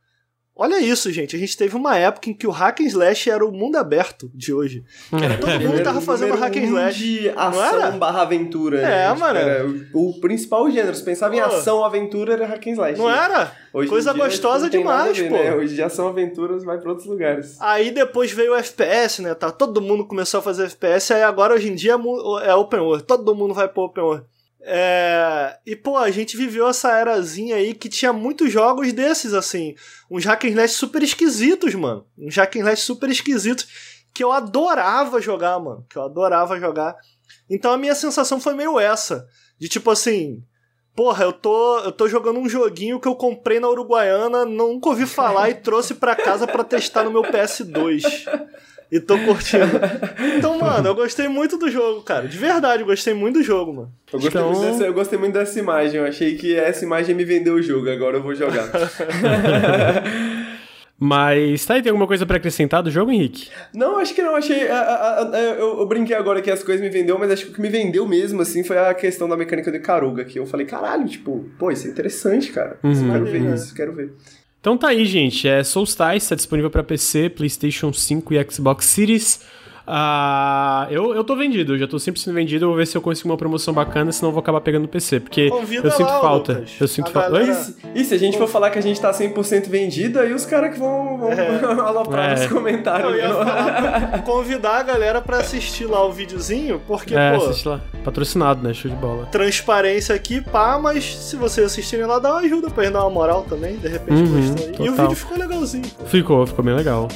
Olha isso, gente. A gente teve uma época em que o hack and slash era o mundo aberto de hoje. Era, todo mundo tava fazendo hack and slash. de ação barra aventura. É, né? mano. Era o, o, principal gênero. Se pensava em ação, aventura, era hack and slash. Não era? Hoje Coisa dia, gostosa demais, ver, pô. Né? Hoje de ação, aventuras, vai pra outros lugares. Aí depois veio o FPS, né? Tá, todo mundo começou a fazer FPS, aí agora hoje em dia é é open world. Todo mundo vai pro open world. É... E, pô, a gente viveu essa erazinha aí que tinha muitos jogos desses, assim. Uns hack and slash super esquisitos, mano. Uns hack and slash super esquisitos que eu adorava jogar, mano. Que eu adorava jogar. Então a minha sensação foi meio essa. De tipo assim... Porra, eu tô, eu tô jogando um joguinho que eu comprei na Uruguaiana, nunca ouvi falar e trouxe pra casa pra testar no meu PS2. E tô curtindo. Então, mano, eu gostei muito do jogo, cara. De verdade, eu gostei muito do jogo, mano. Eu gostei, Então- muito dessa, eu gostei muito dessa imagem. Eu achei que essa imagem me vendeu o jogo. Agora eu vou jogar. Mas tá aí, tem alguma coisa pra acrescentar do jogo, Henrique? Não, acho que não. Achei. a- a- a- eu, eu brinquei agora que as coisas me vendeu, mas acho que o que me vendeu mesmo, assim, foi a questão da mecânica de Karuga. Que eu falei, caralho, tipo, pô, isso é interessante, cara. Uhum. Quero ver Maneiro, isso, quero ver. Então tá aí, gente. É Soulstice, tá disponível pra PC, PlayStation 5 e Xbox Series. Ah, eu, eu tô vendido, eu já tô 100% vendido. Eu vou ver se eu consigo uma promoção bacana, senão eu vou acabar pegando no PC. Porque Convida eu sinto lá, falta. Lucas. Eu sinto falta. E se a gente for falar que a gente tá 100% vendido, aí os caras que vão, vão É. aloprar É. nos comentários. Eu ia falar, convidar a galera pra assistir lá o videozinho, porque, É, pô, assiste lá. Patrocinado, né? Show de bola. transparência aqui, pá, mas se vocês assistirem lá, dá uma ajuda pra gente dar uma moral também, de repente Uhum, gostou aí. E o vídeo ficou legalzinho. Ficou, ficou bem legal.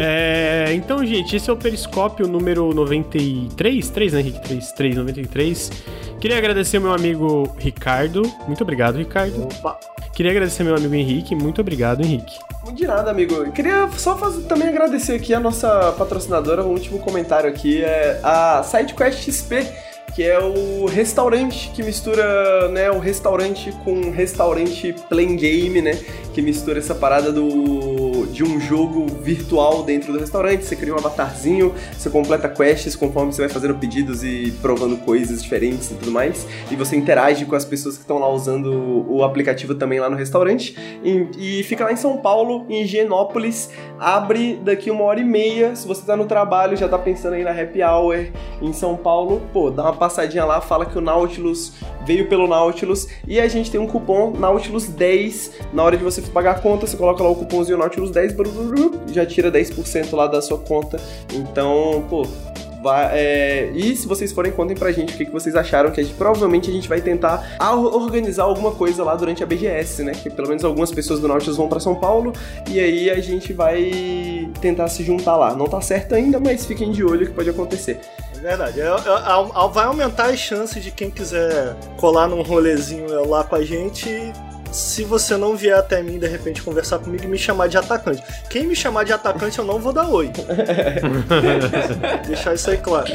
É, então, gente, esse é o Periscópio número 93, 3, né, Henrique? 3, 3, 93. Queria agradecer ao meu amigo Ricardo. Muito obrigado, Ricardo. Opa. Queria agradecer ao meu amigo Henrique. Muito obrigado, Henrique. De nada, amigo. Eu Queria só fazer, também agradecer aqui a nossa patrocinadora, o último comentário aqui é a SideQuest XP, que é o restaurante que mistura, né, o restaurante com restaurante plain game, né, que mistura essa parada do de um jogo virtual dentro do restaurante. Você cria um avatarzinho, você completa quests conforme você vai fazendo pedidos e provando coisas diferentes e tudo mais, e você interage com as pessoas que estão lá usando o aplicativo também lá no restaurante. E, e fica lá em São Paulo, em Higienópolis. Abre daqui uma hora e meia. Se você tá no trabalho, já tá pensando aí na happy hour em São Paulo, pô, dá uma passadinha lá, fala que o Nautilus veio pelo Nautilus. E a gente tem um cupom Nautilus10. Na hora de você pagar a conta, você coloca lá o cupomzinho Nautilus10, bru, bru, bru, já tira 10% lá da sua conta. Então, pô, Vai, é, e se vocês forem, contem pra gente o que, que vocês acharam, que a gente, provavelmente a gente vai tentar organizar alguma coisa lá durante a BGS, né? Que pelo menos algumas pessoas do Nautilus vão pra São Paulo e aí a gente vai tentar se juntar lá. Não tá certo ainda, mas fiquem de olho que pode acontecer. É verdade. É- é- é- vai aumentar as chances de quem quiser colar num rolezinho lá com a gente. Se você não vier até mim, de repente, conversar comigo e me chamar de atacante. Quem me chamar de atacante, eu não vou dar oi. Deixar isso aí claro.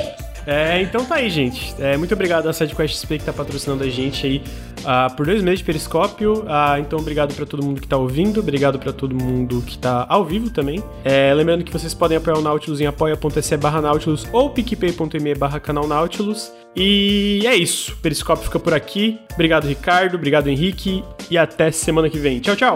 É, então tá aí, gente. É, muito obrigado à SideQuest XP que tá patrocinando a gente aí ah, por dois meses de Periscópio. Ah, então, obrigado pra todo mundo que tá ouvindo, obrigado pra todo mundo que tá ao vivo também. É, lembrando que vocês podem apoiar o Nautilus em apoia.se barra Nautilus ou picpay.me barra canal Nautilus. E é isso. Periscópio fica por aqui. Obrigado, Ricardo. Obrigado, Henrique. E até semana que vem. Tchau, tchau.